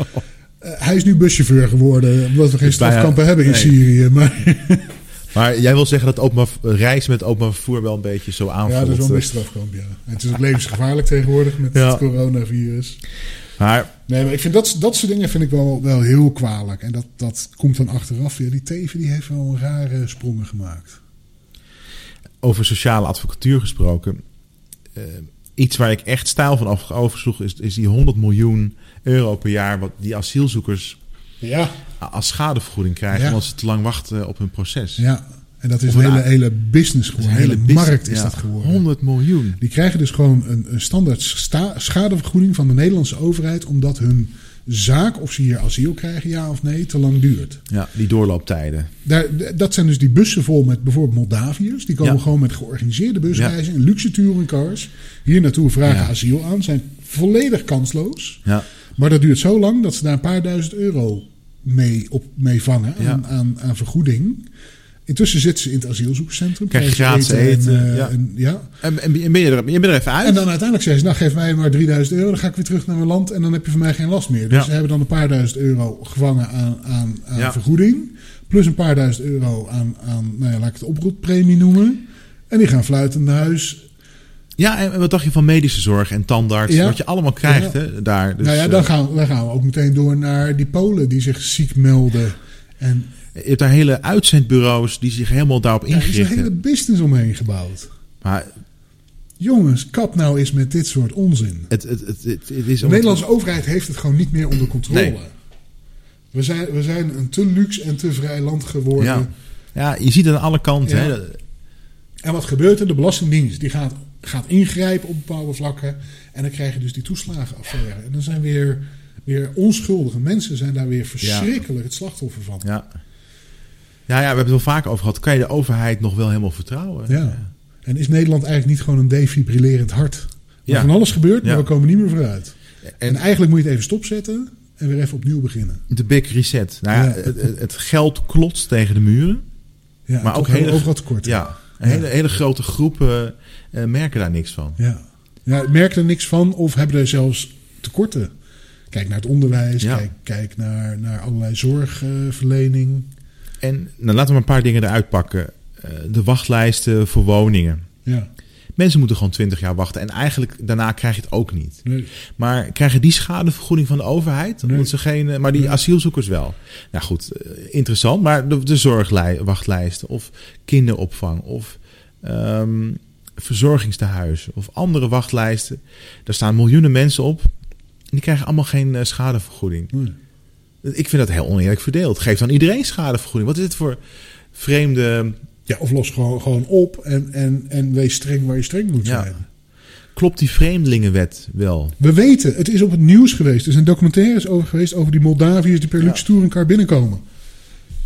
hij is nu buschauffeur geworden, omdat we geen Dus bijna- strafkampen hebben in nee. Syrië. Maar Maar jij wil zeggen dat openbaar, reizen met openbaar vervoer wel een beetje zo aanvoelt. ja, dat is wel een strafkamp, ja. En het is ook levensgevaarlijk tegenwoordig met Ja. het coronavirus. Maar Nee, maar ik vind dat, dat soort dingen vind ik wel, wel heel kwalijk. En dat, dat komt dan achteraf weer. Die Teven die heeft wel rare sprongen gemaakt. over sociale advocatuur gesproken. eh, iets waar ik echt stijl van af- oversloeg is, is die 100 miljoen euro per jaar... wat die asielzoekers Ja, als schadevergoeding krijgen... Ja. omdat ze te lang wachten op hun proces. ja. En dat is een hele, hele business geworden. Een hele markt is ja, dat geworden. 100 miljoen. Die krijgen dus gewoon een, een standaard sta- schadevergoeding van de Nederlandse overheid. Omdat hun zaak, of ze hier asiel krijgen, ja of nee, te lang duurt. Ja, die doorlooptijden. Daar, dat zijn dus die bussen vol met bijvoorbeeld Moldaviërs. Die komen Ja. gewoon met georganiseerde busreizen, in luxe touringcars. Hier naartoe vragen asiel aan. Zijn volledig kansloos. Ja, Maar dat duurt zo lang dat ze daar een paar duizend euro mee, op, mee vangen aan, aan vergoeding. Intussen zitten ze in het asielzoekerscentrum. Krijg je gratis eten, En, ja. eh, en, ja. en, en, en ben, je er, je bent er even uit. en dan uiteindelijk zeggen ze, nou geef mij maar 3000 euro. Dan ga ik weer terug naar mijn land en dan heb je van mij geen last meer. Dus Ja. ze hebben dan een paar duizend euro gevangen aan, aan, aan Ja. vergoeding. Plus een paar duizend euro aan, aan nou ja, laat ik het oproeppremie noemen. En die gaan fluitend naar huis. Ja, en wat dacht je van medische zorg en tandarts? Ja. Wat je allemaal krijgt Ja. hè, daar. Dus, nou ja, eh, dan gaan, dan gaan we ook meteen door naar die Polen die zich ziek melden. En je hebt daar hele uitzendbureaus die zich helemaal daarop daar is een ingericht hele hebben. business omheen gebouwd. Maar Jongens, kap nou eens met dit soort onzin. het, het, het, het, is... De Nederlandse overheid heeft het gewoon niet meer onder controle. Nee. We, zijn, we zijn een te luxe en te vrij land geworden. Ja. Ja, je ziet het aan alle kanten. Ja. Hè. En wat gebeurt er? De Belastingdienst die gaat, gaat ingrijpen op bepaalde vlakken. En dan krijg je dus die toeslagenaffaire. En dan zijn weer, weer onschuldige mensen zijn daar weer verschrikkelijk het slachtoffer van. Ja. Ja, ja, we hebben het wel vaker over gehad. Kan je de overheid nog wel helemaal vertrouwen? Ja. En is Nederland eigenlijk niet gewoon een defibrillerend hart? Waar Ja. van alles gebeurt, maar Ja. we komen niet meer vooruit. En, En eigenlijk moet je het even stopzetten en weer even opnieuw beginnen. de big reset. Nou ja. Het, geld klotst tegen de muren. Ja, Maar ook hele- overal tekort. Ja. hele, hele grote groepen eh, merken daar niks van. Ja. ja, merken er niks van of hebben er zelfs tekorten. Kijk naar het onderwijs, Ja. kijk, kijk naar, naar allerlei zorgverlening. En nou, laten we een paar dingen eruit pakken. Eh, de wachtlijsten voor woningen. ja. Mensen moeten gewoon 20 jaar wachten. En eigenlijk daarna krijg je het ook niet. Nee. Maar krijgen die schadevergoeding van de overheid? Nee. Omdat ze geen, eh, maar die asielzoekers wel. Nou goed, eh, interessant. Maar de, de zorgwachtlijsten of kinderopvang of ehm, verzorgingstehuizen of andere wachtlijsten. Daar staan miljoenen mensen op. En die krijgen allemaal geen schadevergoeding. Ik vind dat heel oneerlijk verdeeld. Geef dan iedereen schadevergoeding. Wat is het voor vreemde... Ja, of los gewoon, gewoon op en, en, en wees streng waar je streng moet Ja. zijn. Klopt die vreemdelingenwet wel? We weten, het is op het nieuws geweest. Er zijn documentaires over geweest over die Moldaviërs die per Ja. luxe touringcar binnenkomen.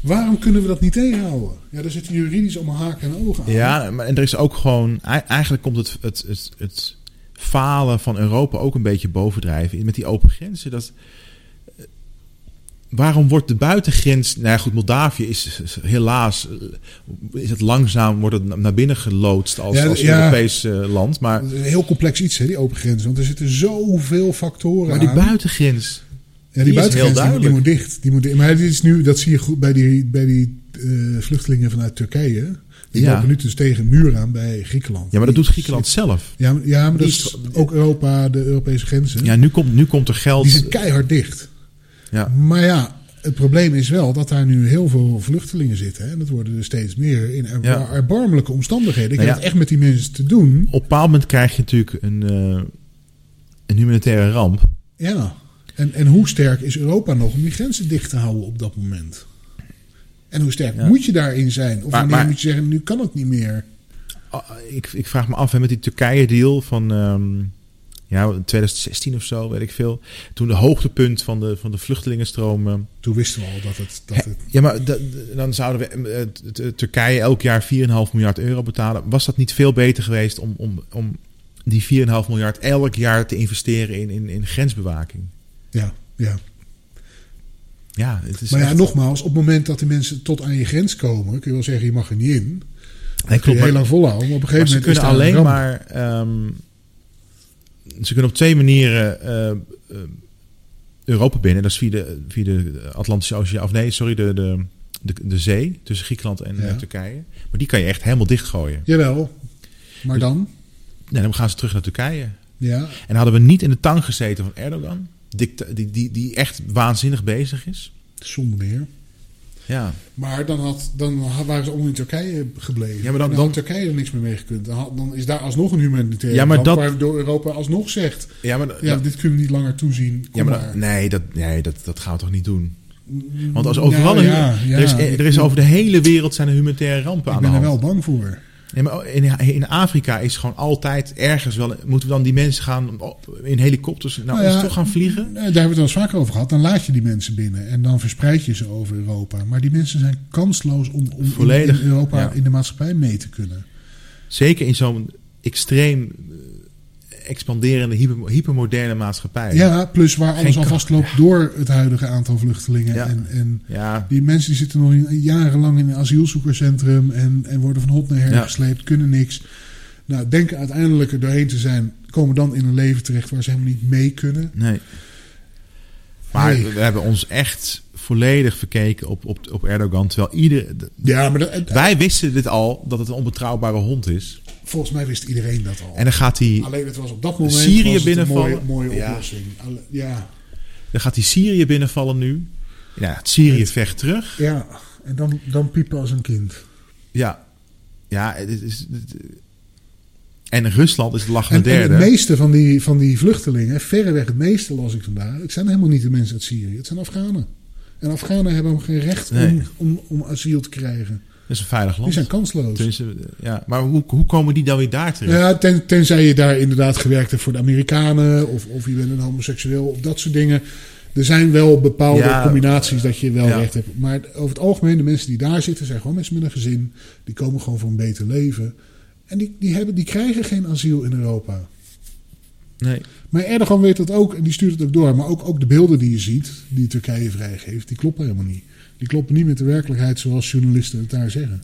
Waarom kunnen we dat niet tegenhouden? Ja, daar zitten juridisch allemaal haken en ogen aan. Ja, maar en er is ook gewoon... ei- Eigenlijk komt het, het, het, het falen van Europa ook een beetje bovendrijven. Met die open grenzen. Dat, waarom wordt de buitengrens... Nou ja, goed, Moldavië is helaas... eh, Is het langzaam, wordt het naar binnen geloodst als, Ja, als. Europees eh, land. Maar, een heel complex iets, hè, die open grenzen. Want er zitten zoveel factoren maar die aan. buitengrens... ja, die, die is buitengrens heel die, die moet dicht. Die moet, dicht. maar dit is nu, dat zie je goed bij die, bij die eh, vluchtelingen vanuit Turkije. Die Ja. lopen nu dus tegen een muur aan bij Griekenland. Ja, maar dat doet Griekenland zit- zelf. Ja, maar- ja, maar dat is- ook Europa, de Europese grenzen. Ja, nu komt, nu komt er geld... Die zijn keihard dicht. Ja. Maar ja, het probleem is wel dat daar nu heel veel vluchtelingen zitten. Hè? En dat worden er steeds meer in Ja. erbarmelijke omstandigheden. Ik Nou heb ja. het echt met die mensen te doen. Op een bepaald moment krijg je natuurlijk een, eh, een humanitaire ramp. Ja. En, en hoe sterk is Europa nog om die grenzen dicht te houden op dat moment? En hoe sterk Ja. moet je daarin zijn? Of wanneer moet je zeggen, nu kan het niet meer? Ah, Ik, ik vraag me af, hè, met die Turkije-deal van ehm, ja, 2016 of zo, weet ik veel. Toen de hoogtepunt van de, van de vluchtelingenstroom. eh, Toen wisten we al dat het... Dat het ja, maar da- da- dan zouden we eh, t- Turkije elk jaar 4,5 miljard euro betalen. Was dat niet veel beter geweest om, om, om die 4,5 miljard elk jaar te investeren in, in, in grensbewaking? ja, ja. Ja, het is Maar ja, echt- nogmaals, op het moment dat de mensen tot aan je grens komen... kun je wel zeggen, je mag er niet in. Nee, klopt, heel lang volhouden. Maar op een gegeven ze moment kunnen daar een alleen ramp. maar. ehm, ze kunnen op twee manieren eh, eh, Europa binnen. Dat is via de, via de Atlantische Oceaan. Of nee, sorry, de, de, de, de zee tussen Griekenland en Ja. eh, Turkije. Maar die kan je echt helemaal dichtgooien. Jawel. Maar Dus- dan? Nee, dan gaan ze terug naar Turkije. Ja. En hadden we niet in de tang gezeten van Erdogan, die, die, die echt waanzinnig bezig is. Zonder meer. Ja, Maar dan, had, dan waren ze allemaal in Turkije gebleven. Ja, maar dan- En dan had dan- Turkije er niks meer mee gekund. Dan, had- dan is daar alsnog een humanitaire Ja, maar ramp dat- waardoor Europa alsnog zegt... ja maar, Ja, dit kunnen we niet langer toezien. Kom ja, maar, maar. nee, dat, nee dat, dat gaan we toch niet doen. Want als overal Nou, een, ja, ja. er, is, er is over de hele wereld zijn er humanitaire rampen Ik aan de ben er wel bang voor. Maar in, in Afrika is gewoon altijd ergens wel. Moeten we dan die mensen gaan in helikopters nou, ja, ons toch gaan vliegen? Eh, Daar hebben we het al eens vaker over gehad. Dan laat je die mensen binnen en dan verspreid je ze over Europa. Maar die mensen zijn kansloos om, om in- Volledig, in Europa ja. in de maatschappij mee te kunnen. Zeker in zo'n extreem expanderende, hyper, hypermoderne maatschappij. Ja, plus waar alles Geen al vastloopt door het huidige aantal vluchtelingen. Ja. En, en Ja, die mensen die zitten nog in- jarenlang in een asielzoekerscentrum en, en worden van hot naar her gesleept, kunnen niks. Nou, denken uiteindelijk er doorheen te zijn, komen dan in een leven terecht waar ze helemaal niet mee kunnen. nee. Maar Nee. we hebben ons echt volledig verkeken op, op, op Erdogan. Terwijl ieder, Ja, maar dat, wij wisten dit al, dat het een onbetrouwbare hond is. Volgens mij wist iedereen dat al. En dan gaat hij, Alleen het was op dat moment Syrië het een binnenvallen. mooie, mooie oplossing. Ja. dan gaat hij Syrië binnenvallen nu. Ja, het Syrië vecht terug. ja, en dan, dan piepen als een kind. Ja, ja het is, het- en Rusland is de En, lachende en derde. het meeste van die, van die vluchtelingen, verreweg het meeste las ik vandaag, het zijn helemaal niet de mensen uit Syrië, het zijn Afghanen. En Afghanen hebben geen recht Nee. om, om, om asiel te krijgen. Dat is een veilig Die land. zijn kansloos. Ja, maar hoe, hoe komen die dan weer daar terecht? Ja, ten, tenzij je daar inderdaad gewerkt hebt voor de Amerikanen, of, of je bent een homoseksueel, of dat soort dingen. Er zijn wel bepaalde Ja, combinaties dat je wel ja. recht hebt. Maar over het algemeen, de mensen die daar zitten, zijn gewoon mensen met een gezin. Die komen gewoon voor een beter leven. En die, die, hebben, die krijgen geen asiel in Europa. Nee. Maar Erdogan weet dat ook en die stuurt het ook door. Maar ook, ook de beelden die je ziet, die Turkije vrijgeeft, die kloppen helemaal niet. Die kloppen niet met de werkelijkheid zoals journalisten het daar zeggen.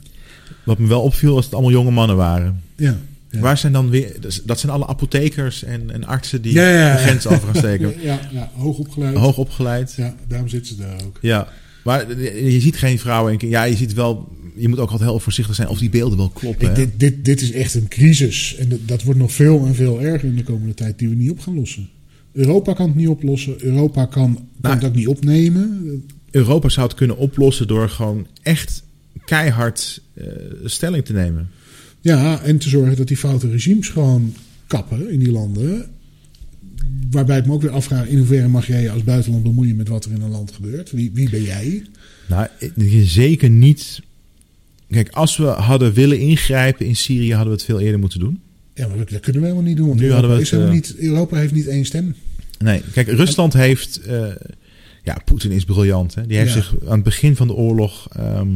Wat me wel opviel was dat het allemaal jonge mannen waren. Ja. ja. Waar zijn dan weer... dus Dat zijn alle apothekers en, en artsen die Ja, ja, ja. de grens over gaan steken. Ja, ja, hoog opgeleid. Hoog opgeleid. Ja, daarom zitten ze daar ook. Ja. Maar je ziet geen vrouwen Ja, je ziet wel je moet ook altijd heel voorzichtig zijn of die beelden wel kloppen. Dit, dit, dit is echt een crisis. En dat, dat wordt nog veel en veel erger in de komende tijd die we niet op gaan lossen. Europa kan het niet oplossen. Europa kan, kan Nou, het ook niet opnemen. Europa zou het kunnen oplossen door gewoon echt keihard eh, stelling te nemen. Ja, en te zorgen dat die foute regimes gewoon kappen in die landen. Waarbij ik me ook weer afvraag: in hoeverre mag jij je als buitenland bemoeien met wat er in een land gebeurt? Wie, wie ben jij? Nou, zeker niet. Kijk, als we hadden willen ingrijpen in Syrië, hadden we het veel eerder moeten doen. Ja, maar dat kunnen we helemaal niet doen. Want Nu Europa, hadden we het, eh, niet, Europa heeft niet één stem. Nee, kijk, Rusland heeft. eh, ja, Poetin is briljant. Hè? Die heeft Ja. zich aan het begin van de oorlog. ehm,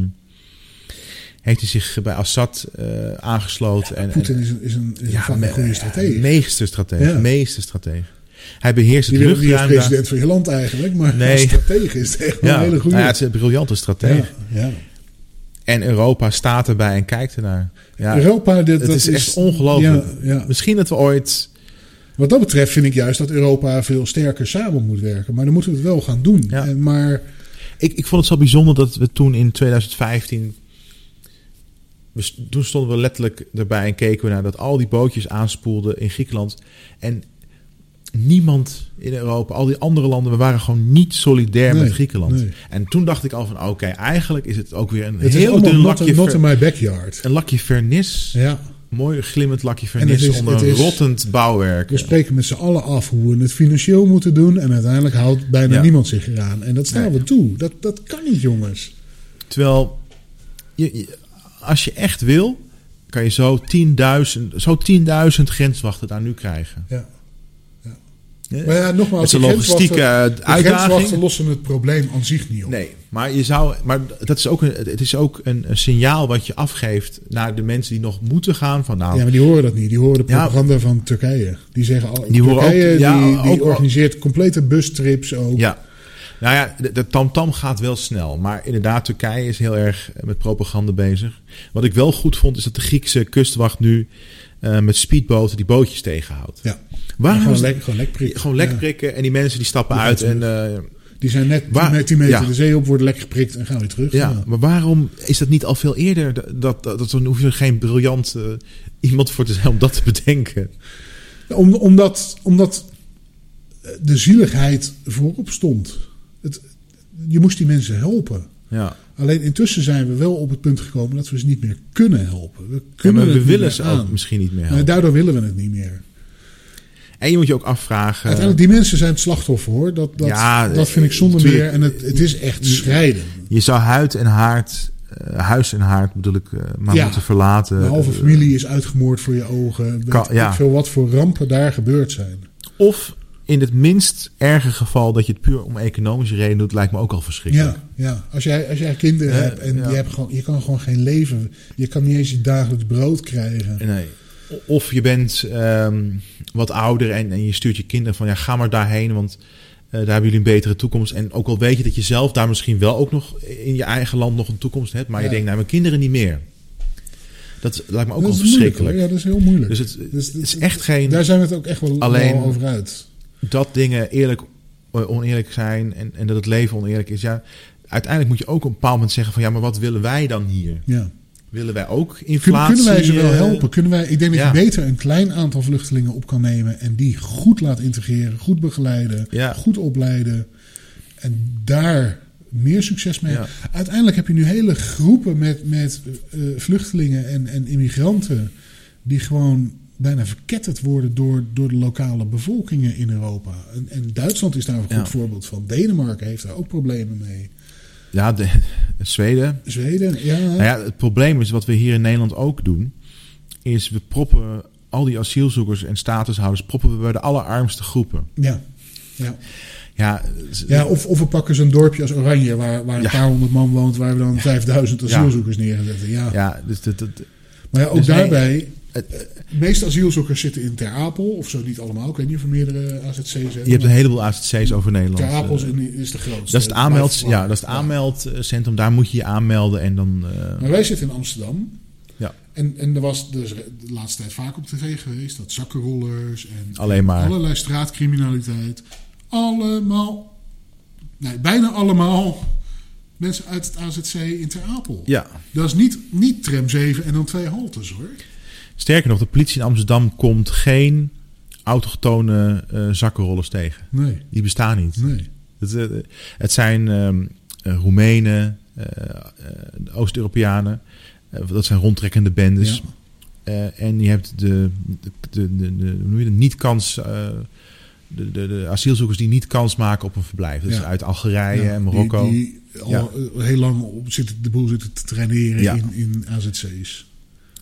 heeft hij zich bij Assad eh, aangesloten. en, Poetin is een, is een, is een ja, fucking me- goede stratege. Ja. Hij beheerst Die het als luchtruim. daar- president van je land eigenlijk, maar Nee. als stratege is het echt Ja, een hele goede. ja, het is een briljante stratege. ja. En Europa staat erbij en kijkt ernaar. Ja, Europa, dit, het dat is echt ongelooflijk. Misschien dat we ooit. Wat dat betreft vind ik juist dat Europa veel sterker samen moet werken. Maar dan moeten we het wel gaan doen. Ja. En maar Ik, ik vond het zo bijzonder dat we toen in 2015. We, toen stonden we letterlijk erbij en keken we naar dat al die bootjes aanspoelden in Griekenland. En niemand in Europa, al die andere landen, we waren gewoon niet solidair Nee, met Griekenland. nee. En toen dacht ik al van oké, eigenlijk is het ook weer een het heel dun lakje, not in my backyard. een lakje vernis. Ja. Mooi glimmend lakje vernis is- onder is- rottend bouwwerk. We spreken met z'n allen af hoe we het financieel moeten doen. En uiteindelijk houdt bijna Ja. niemand zich eraan. En dat staan Nee. we toe. Dat, dat kan niet, jongens. Terwijl, je, je- als je echt wil, kan je zo 10.000 zo 10.000 grenswachten daar nu krijgen. Ja. Maar ja, Het nogmaals, is een de logistieke eh, de uitdaging. lossen het probleem aan zich niet op. Nee, maar, je zou, maar dat is ook een, het is ook een, een signaal wat je afgeeft naar de mensen die nog moeten gaan. Van nou, Ja, maar die horen dat niet. Die horen de Ja. propaganda van Turkije. Die zeggen al. Die Turkije ook- ja, die, die ook- organiseert complete bustrips ook. Ja. Nou ja, de, de tamtam gaat wel snel. Maar inderdaad, Turkije is heel erg met propaganda bezig. Wat ik wel goed vond, is dat de Griekse kustwacht nu eh, met speedboten die bootjes tegenhoudt. Ja. Waarom gewoon, lek, gewoon lek prikken. Gewoon lek Ja. prikken en die mensen die stappen Die uit. En, eh, Die zijn net Waar- 10 met 10 meter ja. de zee op, worden lek geprikt en gaan weer terug. ja, maar waarom is dat niet al veel eerder? Dat, dat, dat, dan hoef je er geen briljant eh, iemand voor te zijn om dat te bedenken. Om, omdat, omdat de zieligheid voorop stond. Het, je moest die mensen helpen. Ja. Alleen intussen zijn we wel op het punt gekomen dat we ze niet meer kunnen helpen. We Ja, kunnen maar we willen ze ook misschien niet meer Maar helpen. daardoor willen we het niet meer. En je moet je ook afvragen... Uiteindelijk, die mensen zijn het slachtoffer hoor. Dat, dat, Ja, dat vind ik zonder meer. En het, het is echt strijden. Je zou huid en haard, eh, huis en haard bedoel ik, eh, maar Ja. moeten verlaten. De halve Eh, familie is uitgemoord voor je ogen. Weet Kan- ja. veel wat voor rampen daar gebeurd zijn. Of in het minst erge geval dat je het puur om economische reden doet, lijkt me ook al verschrikkelijk. Ja, ja. Als, jij, als jij kinderen hebt en ja. je, hebt gewoon, je kan gewoon geen leven. Je kan niet eens je dagelijks brood krijgen. Nee. Of je bent ehm, wat ouder en, en je stuurt je kinderen van ja, ga maar daarheen, want eh, daar hebben jullie een betere toekomst. En ook al weet je dat je zelf daar misschien wel ook nog in je eigen land nog een toekomst hebt, maar je denkt, nou, mijn kinderen niet meer. Dat lijkt me ook dat al is moeilijk, verschrikkelijk. hoor. Ja, dat is heel moeilijk. Dus het, Dus dat- is echt geen Daar zijn we het ook echt wel, Alleen- wel over uit. Dat dingen eerlijk eh, oneerlijk zijn en, en dat het leven oneerlijk is. Ja, uiteindelijk moet je ook op een bepaald moment zeggen van ja, maar wat willen wij dan hier? Ja. Willen wij ook inflatie? kunnen wij ze wel eh, helpen? Kunnen wij, ik denk dat ja. je beter een klein aantal vluchtelingen op kan nemen en die goed laat integreren, goed begeleiden, Ja. goed opleiden en daar meer succes mee. Ja. Uiteindelijk heb je nu hele groepen met, met eh, vluchtelingen en, en immigranten die gewoon bijna verketterd worden door, door de lokale bevolkingen in Europa. En, en Duitsland is daar een goed Ja. voorbeeld van. Denemarken heeft daar ook problemen mee. Ja, de, Zweden. Zweden, ja. Nou ja, het probleem is wat we hier in Nederland ook doen, is we proppen al die asielzoekers en statushouders proppen we bij de allerarmste groepen. ja. ja. Ja, Ja, of, of we pakken zo'n dorpje als Oranje, waar, waar een Ja. paar honderd man woont, waar we dan 5000 asielzoekers neerzetten. Ja. ja dus dat, dat, Maar ja, ook Dus daarbij, de meeste asielzoekers zitten in Ter Apel, of zo niet allemaal. Ik weet niet of er meerdere AZC's zijn. je hebt een heleboel AZC's over Nederland. Ter Apel is, Eh, is de grootste. dat is het aanmeld, ja, dat is het aanmeldcentrum. Daar moet je je aanmelden en dan. eh, Maar wij zitten in Amsterdam. Ja. En, en er was dus de laatste tijd vaak op tv geweest dat zakkenrollers en Alleen maar. allerlei straatcriminaliteit allemaal, nee, bijna allemaal mensen uit het AZC in Ter Apel. Ja. Dat is niet, niet tram 7 en dan twee haltes hoor. Sterker nog, de politie in Amsterdam komt geen autochtone uh, zakkenrollers tegen. Nee. Die bestaan niet. Nee. Het, uh, het zijn um, Roemenen, Oost-Europeanen. dat zijn rondtrekkende bendes. Ja. en je hebt de, de, de, de, de, hoe noem je de niet-kans... De, de, de, asielzoekers die niet kans maken op een verblijf. Dus ja. uit Algerije ja, en Marokko. Die, die al ja. heel lang op zitten, de boel zitten te traineren in, in AZC's.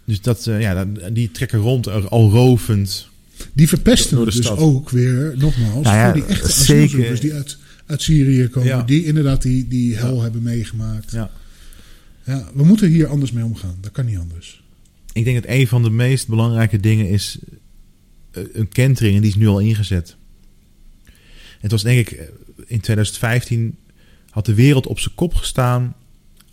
Dus dat, uh, ja, die trekken rond al rovend. Die verpesten door de dus stad. ook weer, nogmaals, nou ja, voor die echte asielzoekers die uit, uit Syrië komen. Ja. Die inderdaad die, die hel ja. hebben meegemaakt. Ja. Ja, we moeten hier anders mee omgaan. Dat kan niet anders. Ik denk dat een van de meest belangrijke dingen is een kentering. En die is nu al ingezet. Het was denk ik in 2015 had de wereld op zijn kop gestaan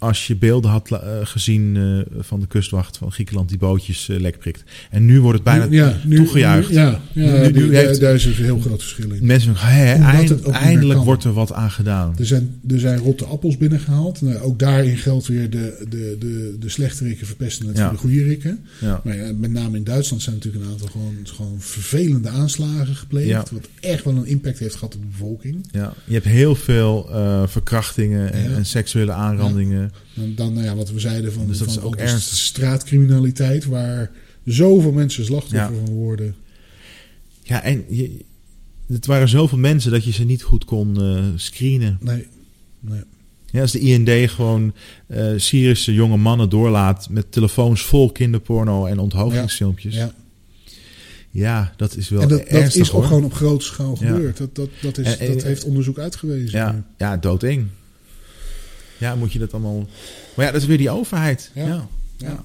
als je beelden had uh, gezien uh, van de kustwacht van Griekenland die bootjes uh, lek prikt. En nu wordt het bijna ja, nu, toegejuicht. Nu, ja, ja nu, nu, heeft, daar is een heel groot verschil in. Mensen zeggen, eind, eindelijk wordt er wat aan gedaan. Er zijn, er zijn rotte appels binnengehaald. Nou, ook daarin geldt weer de, de, de, de slechte rikken verpesten het ja. de goede rikken. Ja. Maar ja, met name in Duitsland zijn natuurlijk een aantal gewoon, gewoon vervelende aanslagen gepleegd. Wat echt wel een impact heeft gehad op de bevolking. Ja. Je hebt heel veel verkrachtingen en, en seksuele aanrandingen. Dan, dan nou ja, wat we zeiden van, dus dat van is ook straatcriminaliteit, waar zoveel mensen slachtoffer ja. van worden. Ja, en je, het waren zoveel mensen dat je ze niet goed kon uh, screenen. Nee, nee. Ja, als de IND gewoon uh, Syrische jonge mannen doorlaat met telefoons vol kinderporno en onthoofdingsfilmpjes. Ja, ja. ja, dat is wel en dat, ernstig, dat is hoor. ook gewoon op grote schaal gebeurd. Dat, dat, dat, is, en, en, dat heeft onderzoek uitgewezen. Ja, ja doodeng. Ja, moet je dat allemaal. Maar ja, dat is weer die overheid. Ja. ja.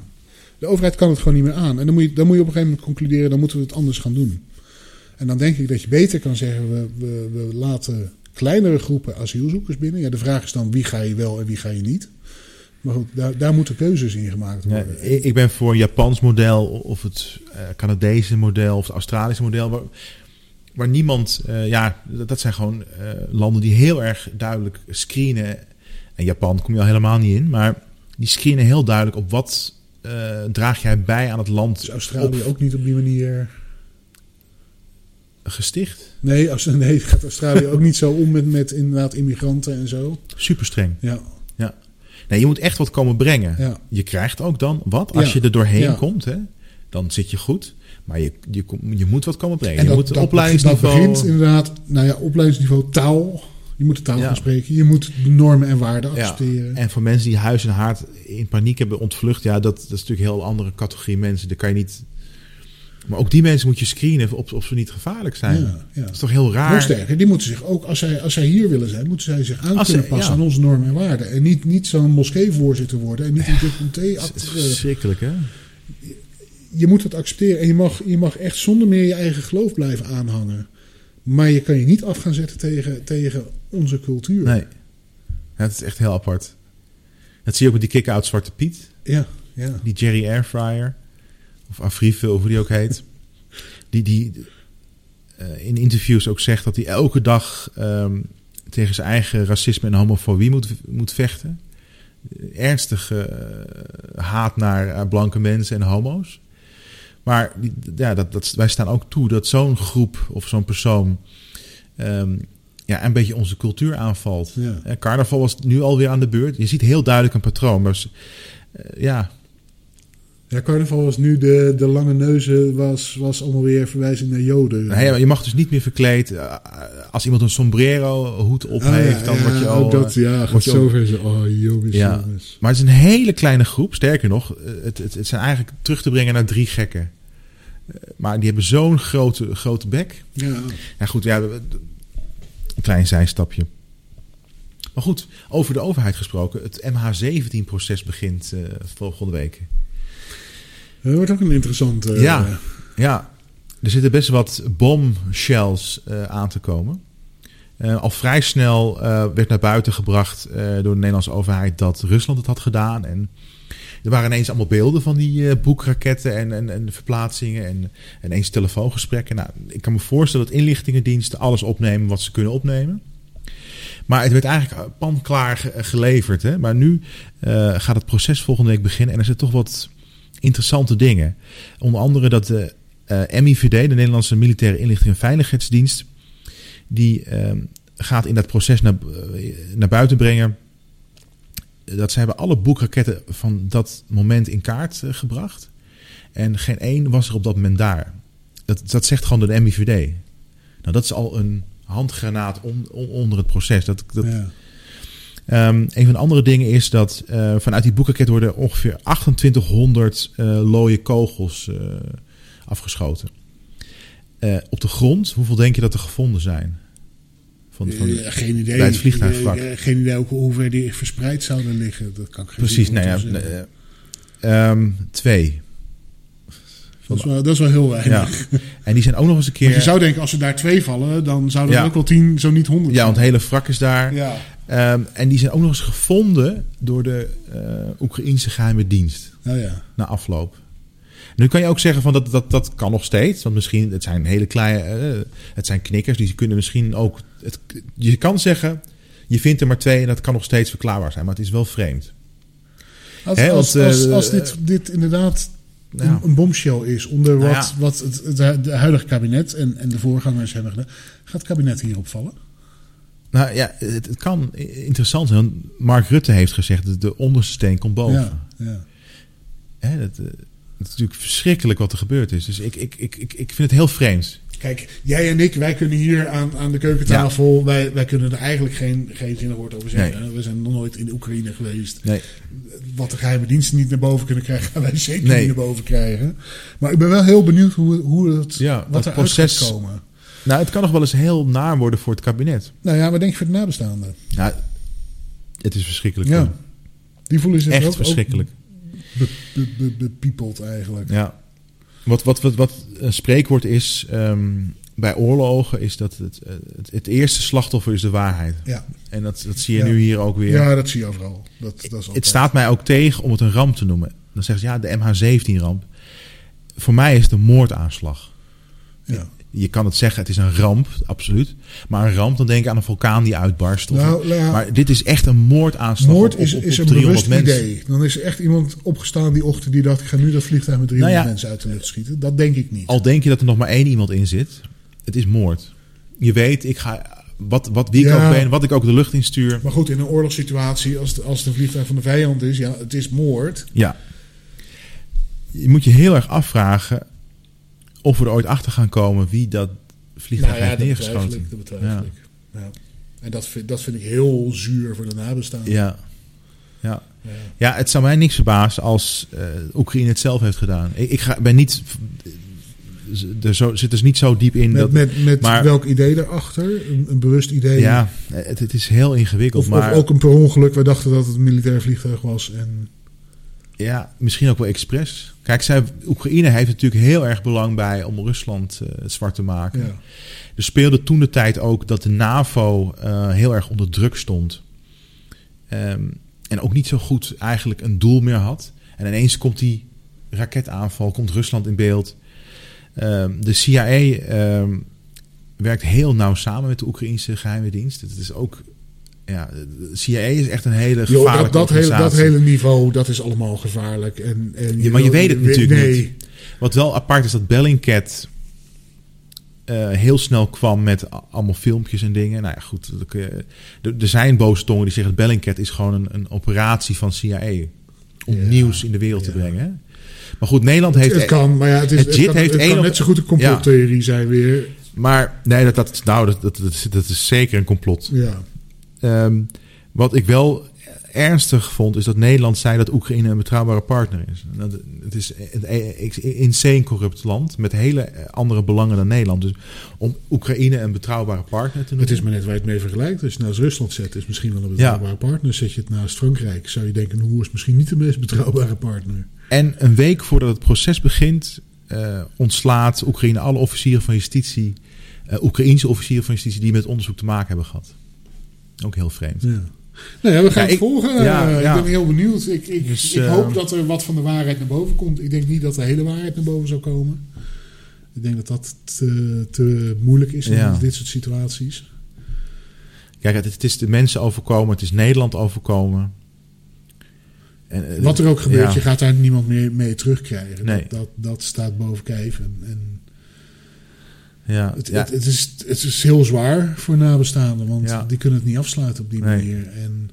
De overheid kan het gewoon niet meer aan. En dan moet, je, dan moet je op een gegeven moment concluderen: dan moeten we het anders gaan doen. En dan denk ik dat je beter kan zeggen: we, we, we laten kleinere groepen asielzoekers binnen. Ja, de vraag is dan wie ga je wel en wie ga je niet. Maar goed, daar, daar moeten keuzes in gemaakt worden. Ja, ik ben voor een Japans model, of het uh, Canadese model, of het Australische model. Waar, waar niemand, uh, ja, dat, dat zijn gewoon uh, landen die heel erg duidelijk screenen en Japan kom je al helemaal niet in. Maar die screenen heel duidelijk op wat uh, draag jij bij aan het land. Dus Australië op... ook niet op die manier gesticht? Nee, nee gaat Australië ook niet zo om met, met inderdaad immigranten en zo. Super streng. Ja. ja. Nee, je moet echt wat komen brengen. Ja. Je krijgt ook dan wat. Als ja. je er doorheen ja. komt, hè, dan zit je goed. Maar je, je, je moet wat komen brengen. En dat, je moet dat, opleidingsniveau... dat begint inderdaad, nou ja, opleidingsniveau taal. Je moet de taal gaan spreken. Je moet de normen en waarden accepteren. Ja. En voor mensen die huis en haard in paniek hebben ontvlucht, ja, dat, dat is natuurlijk een heel andere categorie mensen. Daar kan je niet. Maar ook die mensen moet je screenen of, of ze niet gevaarlijk zijn. Ja, ja. Dat is toch heel raar. Nog sterker, die moeten zich ook, als zij, als zij hier willen zijn, moeten zij zich aan kunnen passen aan onze normen en waarden. En niet, niet zo'n moskeevoorzitter worden en niet een documentaire. Verschrikkelijk, hè? Je moet het accepteren en je mag, je mag echt zonder meer je eigen geloof blijven aanhangen. Maar je kan je niet af gaan zetten tegen, tegen onze cultuur. Nee. Ja, het is echt heel apart. Dat zie je ook met die kick-out Zwarte Piet. Ja, ja. Die Jerry Airfryer. Of Afrive, of hoe die ook heet. die die uh, in interviews ook zegt dat hij elke dag um, tegen zijn eigen racisme en homofobie moet, moet vechten. Ernstige uh, haat naar uh, blanke mensen en homo's. Maar ja, dat, dat, wij staan ook toe dat zo'n groep of zo'n persoon um, ja, een beetje onze cultuur aanvalt. Ja. Carnaval was nu alweer aan de beurt. Je ziet heel duidelijk een patroon. Maar uh, ja. Ja, carnaval was nu de, de lange neuzen, was, was allemaal weer verwijzing naar Joden. Nee, je mag dus niet meer verkleed. Uh, als iemand een sombrero hoed op ah, heeft, ja, dan ja, word je al... Ook dat, ja, zover zo. Oh, jongens, ja. jongens. Maar het is een hele kleine groep. Sterker nog, het, het, het zijn eigenlijk terug te brengen naar drie gekken. Maar die hebben zo'n grote, grote bek. Ja. ja, goed, ja, een klein zijstapje. Maar goed, over de overheid gesproken. Het MH17-proces begint uh, volgende week. Dat wordt ook een interessante... Uh... Ja, ja, er zitten best wat bombshells uh, aan te komen. Al vrij snel werd naar buiten gebracht door de Nederlandse overheid dat Rusland het had gedaan. En er waren ineens allemaal beelden van die uh, boekraketten en, en, en verplaatsingen en, en ineens telefoongesprekken. Nou, ik kan me voorstellen dat inlichtingendiensten alles opnemen wat ze kunnen opnemen. Maar het werd eigenlijk panklaar geleverd. Hè? Maar nu gaat het proces volgende week beginnen. En er zijn toch wat interessante dingen. Onder andere dat de MIVD, de Nederlandse Militaire Inlichting en Veiligheidsdienst, die ehm, gaat in dat proces naar, naar buiten brengen dat ze hebben alle boekraketten van dat moment in kaart gebracht. En geen één was er op dat moment daar. Dat, dat zegt gewoon de MIVD. Nou, dat is al een handgranaat onder het proces. Dat, dat, ja. um, een van de andere dingen is dat uh, vanuit die boekraket worden ongeveer 2800 uh, eh, looie kogels afgeschoten. op de grond, hoeveel denk je dat er gevonden zijn? Van, van, geen idee. Bij het vliegtuigvlak. geen idee ook hoe ver die verspreid zouden liggen. Dat kan ik geen Precies, nou ja. Um, twee. Dat is, wel, dat is wel heel weinig. Ja. En die zijn ook nog eens een keer... Want je zou denken, als er daar twee vallen, dan zouden er ook wel tien, zo niet honderd Ja, want het hele wrak is daar. Ja. Um, en die zijn ook nog eens gevonden door de uh, Oekraïnse geheime dienst. Oh ja. Na afloop. Nu kan je ook zeggen van dat, dat, dat kan nog steeds. Want misschien, het zijn hele kleine, uh, het zijn knikkers. Die kunnen misschien ook, het, je kan zeggen, je vindt er maar twee en dat kan nog steeds verklaarbaar zijn. Maar het is wel vreemd. Als, He, als, als, als, als dit, dit inderdaad een, een bombshell is onder nou wat, wat het, het, huidige kabinet en, en de voorgangers hebben gedaan. Gaat het kabinet hierop vallen? Nou ja, het, het kan interessant zijn. Mark Rutte heeft gezegd dat de onderste steen komt boven. Ja, dat, eh, het is natuurlijk verschrikkelijk wat er gebeurd is. Dus ik, ik, ik, ik, ik vind het heel vreemd. Kijk, jij en ik, wij kunnen hier aan, aan de keukentafel, wij, wij kunnen er eigenlijk geen, geen zinnig woord over zeggen. We zijn nog nooit in de Oekraïne geweest. Nee. Wat de geheime diensten niet naar boven kunnen krijgen, gaan wij zeker niet naar boven krijgen. Maar ik ben wel heel benieuwd hoe, hoe het, ja, wat er proces gaat komen. Nou, het kan nog wel eens heel naar worden voor het kabinet. Nou ja, wat denk je voor de nabestaanden? Ja, het is verschrikkelijk. Ja. Die voelen zich echt ook, verschrikkelijk. Bepiepeld eigenlijk. Ja. Wat, wat, wat, wat een spreekwoord is um, bij oorlogen, is dat het, het, het, eerste slachtoffer is de waarheid. Ja. En dat, dat zie je nu hier ook weer. Ja, dat zie je overal. Dat, dat is het staat mij ook tegen om het een ramp te noemen. Dan zeggen ze ja, de MH17-ramp. Voor mij is het een moordaanslag. Ja je kan het zeggen, het is een ramp, absoluut. Maar een ramp, dan denk ik aan een vulkaan die uitbarst. Of nou, nou, maar dit is echt een moordaanslag. Moord is, op, op, is een bewust idee. Dan is er echt iemand opgestaan die ochtend die dacht... ik ga nu dat vliegtuig met 300 nou ja, mensen uit de lucht schieten. Dat denk ik niet. Al denk je dat er nog maar één iemand in zit. Het is moord. Je weet, ik ga... Wat, wat, wie ik ja, ook ben, wat ik ook de lucht instuur. Maar goed, in een oorlogssituatie, als het, als het een vliegtuig van de vijand is... ja, het is moord. Ja. Je moet je heel erg afvragen of we er ooit achter gaan komen wie dat vliegtuig nou ja, heeft neergeschoten. Dat betwijfel ja. ik. Ja. En dat vind, dat vind ik heel zuur voor de nabestaanden. Ja. Ja. ja. ja het zou mij niks verbazen als uh, Oekraïne het zelf heeft gedaan. Ik, ik ga, ben niet. Er zo, zit dus niet zo diep in. Met, dat, met, met maar, welk idee erachter? Een, een bewust idee? Ja, het, het is heel ingewikkeld. Of, maar, of ook een per ongeluk. We dachten dat het een militair vliegtuig was. En ja, misschien ook wel expres. Kijk, zij, Oekraïne heeft natuurlijk heel erg belang bij om Rusland uh, zwart te maken. Ja. Er speelde toen de tijd ook dat de NAVO uh, heel erg onder druk stond. Um, en ook niet zo goed eigenlijk een doel meer had. En ineens komt die raketaanval, komt Rusland in beeld. Um, de CIA um, ehm, werkt heel nauw samen met de Oekraïnse geheime dienst. Het is ook ja, CIA is echt een hele gevaarlijke dat, dat hele, dat hele niveau, dat is allemaal gevaarlijk. En, en ja, maar je weet het natuurlijk niet. Wat wel apart is dat Bellingcat uh, heel snel kwam met allemaal filmpjes en dingen. Nou ja, goed. Er zijn boze tongen die zeggen dat Bellingcat is gewoon een, een operatie van CIA. Om ja, nieuws in de wereld ja. te brengen. Maar goed, Nederland heeft... Het kan, maar ja, het, is, het, het kan, heeft het kan net zo goed een complottheorie zijn weer. Maar nee, dat, dat, nou, dat, dat, dat is zeker een complot. Ja. Um, wat ik wel ernstig vond, is dat Nederland zei dat Oekraïne een betrouwbare partner is. Het is een insane corrupt land met hele andere belangen dan Nederland. Dus om Oekraïne een betrouwbare partner te noemen. Het is maar net waar je het mee vergelijkt. Als je naast Rusland zet, is misschien wel een betrouwbare ja. partner. Zet je het naast Frankrijk, zou je denken, hoe is misschien niet de meest betrouwbare partner. En een week voordat het proces begint, uh, ontslaat Oekraïne alle officieren van justitie, uh, Oekraïense officieren van justitie die met onderzoek te maken hebben gehad. Ook heel vreemd. Ja. Nou ja, we gaan het volgen. Ja, uh, ik ben heel benieuwd. Ik, ik, dus, ik hoop uh, dat er wat van de waarheid naar boven komt. Ik denk niet dat de hele waarheid naar boven zou komen. Ik denk dat dat te, te moeilijk is in dit soort situaties. Kijk, het, het is de mensen overkomen, het is Nederland overkomen. En, eh, Wat er ook gebeurt, ja. je gaat daar niemand meer mee terugkrijgen. Nee. Dat, dat, dat staat boven kijf. En, en ja, het, ja. Het, het, is, het is heel zwaar voor nabestaanden, want Ja. die kunnen het niet afsluiten op die Nee. manier. En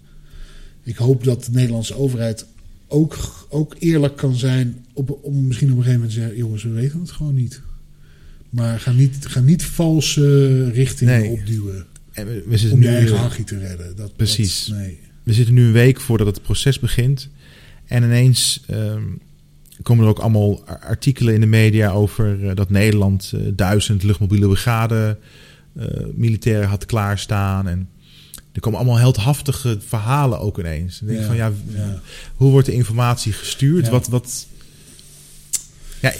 ik hoop dat de Nederlandse overheid ook, ook eerlijk kan zijn op, om misschien op een gegeven moment te zeggen, jongens, we weten het gewoon niet. Maar ga niet, ga niet valse richtingen Nee. opduwen En we, we zitten om je nu, eigen hachje te redden. Dat, Precies. Dat, nee. we zitten nu een week voordat het proces begint. En ineens ehm, komen er ook allemaal ar- artikelen in de media over eh, dat Nederland eh, duizend luchtmobiele brigade eh, militairen had klaarstaan. En er komen allemaal heldhaftige verhalen ook ineens. Dan denk ik Ja, van ja, ja. hoe wordt de informatie gestuurd? Ja. Wat, wat... Ja,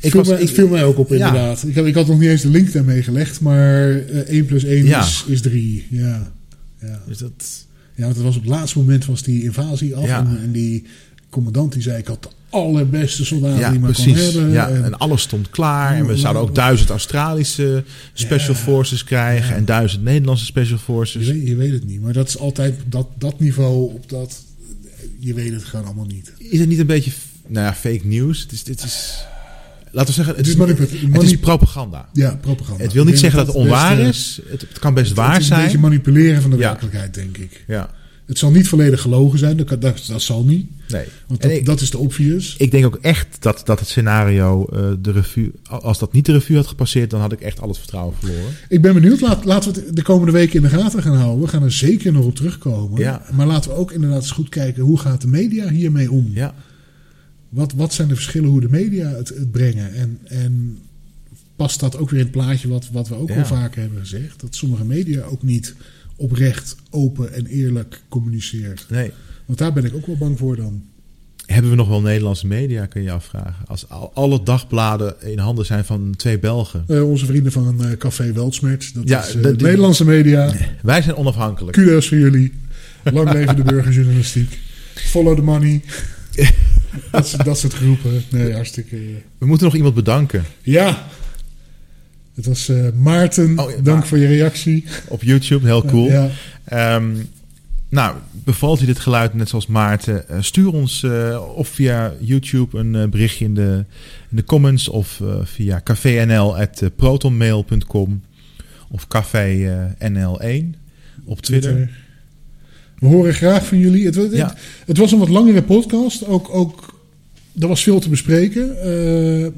ik, was, mij, ik, het viel mij ook op, inderdaad. Ik, had, ik had nog niet eens de link daarmee gelegd, maar eh 1 plus 1 Ja. is, is 3. Ja. Ja. dus dat, ja, want het was op het laatste moment was die invasie af. En, en die commandant die zei, ik had de allerbeste soldaten ja, die je maar kon precies. hebben. Ja, En- en alles stond klaar. En we zouden ook duizend Australische special Ja. forces krijgen. En duizend Nederlandse special je, forces. weet, je weet het niet, maar dat is altijd dat, dat niveau, op dat, je weet het gewoon allemaal niet. Is het niet een beetje nou ja, fake news? Het is, dit is, laten we zeggen, het, Het is het is propaganda. Ja, propaganda. Het wil niet zeggen dat het onwaar is. Het, het kan best het- waar het is een beetje zijn. manipuleren van de Ja. werkelijkheid, denk ik. Ja, Het zal niet volledig gelogen zijn, dat, dat, dat zal niet. nee. Want dat, ik- dat is de obvious. Ik denk ook echt dat, dat het scenario eh, de revue... Als dat niet de revue had gepasseerd, dan had ik echt al het vertrouwen verloren. Ik ben benieuwd. Laat, laten we het de komende weken in de gaten gaan houden. We gaan er zeker nog op terugkomen. Ja. Maar laten we ook inderdaad eens goed kijken. Hoe gaat de media hiermee om? Ja, Wat, wat zijn de verschillen hoe de media het, het brengen? En, en past dat ook weer in het plaatje wat, wat we ook Ja. al vaker hebben gezegd? Dat sommige media ook niet oprecht, open en eerlijk communiceert. nee. Want daar ben ik ook wel bang voor dan. Hebben we nog wel Nederlandse media, kun je je afvragen. Als al, alle dagbladen in handen zijn van twee Belgen. Eh, onze vrienden van eh, Café Weltsmerts. Dat Ja, is eh, de- Nederlandse media. Wij zijn onafhankelijk. Kudos voor jullie. Lang leven de burgerjournalistiek. Follow the money. dat, dat soort groepen. Nee, hartstikke. We moeten nog iemand bedanken. Ja. Het was eh, Maarten. Oh, ja, Dank voor je reactie. Op YouTube, heel cool. Ja. Ehm, nou, bevalt je dit geluid net zoals Maarten? eh, stuur ons eh, of via YouTube een berichtje in de, in de comments of via cafénl.protonmail.com of cafénl1 op Twitter. We horen graag van jullie. Het, het, Ja. het was een wat langere podcast. Ook, ook, er was veel te bespreken. eh,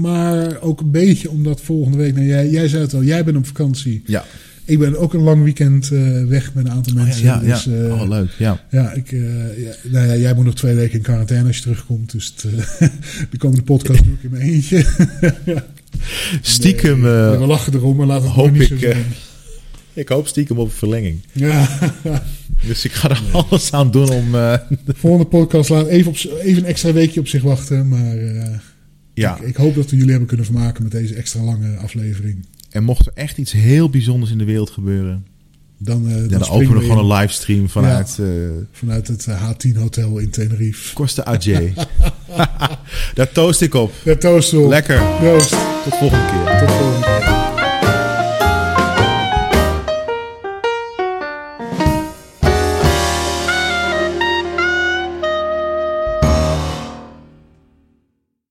maar ook een beetje omdat volgende week... Nou, jij, jij zei het al, jij bent op vakantie. Ja, Ik ben ook een lang weekend eh, weg met een aantal Oh, ja, mensen. ja, dus, ja. eh, oh, leuk. Ja. Ja, ik, ja, nou ja, jij moet nog twee weken in quarantaine als je terugkomt. Dus het, de komende podcast doe ik in mijn eentje. Stiekem Nee, we lachen erom, maar laten we hoop niet ik, zo zijn. Ik hoop stiekem op verlenging. Ja, Dus ik ga er alles aan doen om... eh, de volgende podcast laat even, op, even een extra weekje op zich wachten. Maar eh, ja, ik, ik hoop dat we jullie hebben kunnen vermaken met deze extra lange aflevering. en mocht er echt iets heel bijzonders in de wereld gebeuren... Dan, eh, dan, dan openen we gewoon in een livestream vanuit eh vanuit het eh, H10 Hotel in Tenerife. Costa AJ. Daar toast ik op. Ja, toast op. Lekker. Proost. Tot volgende keer. Tot volgende keer.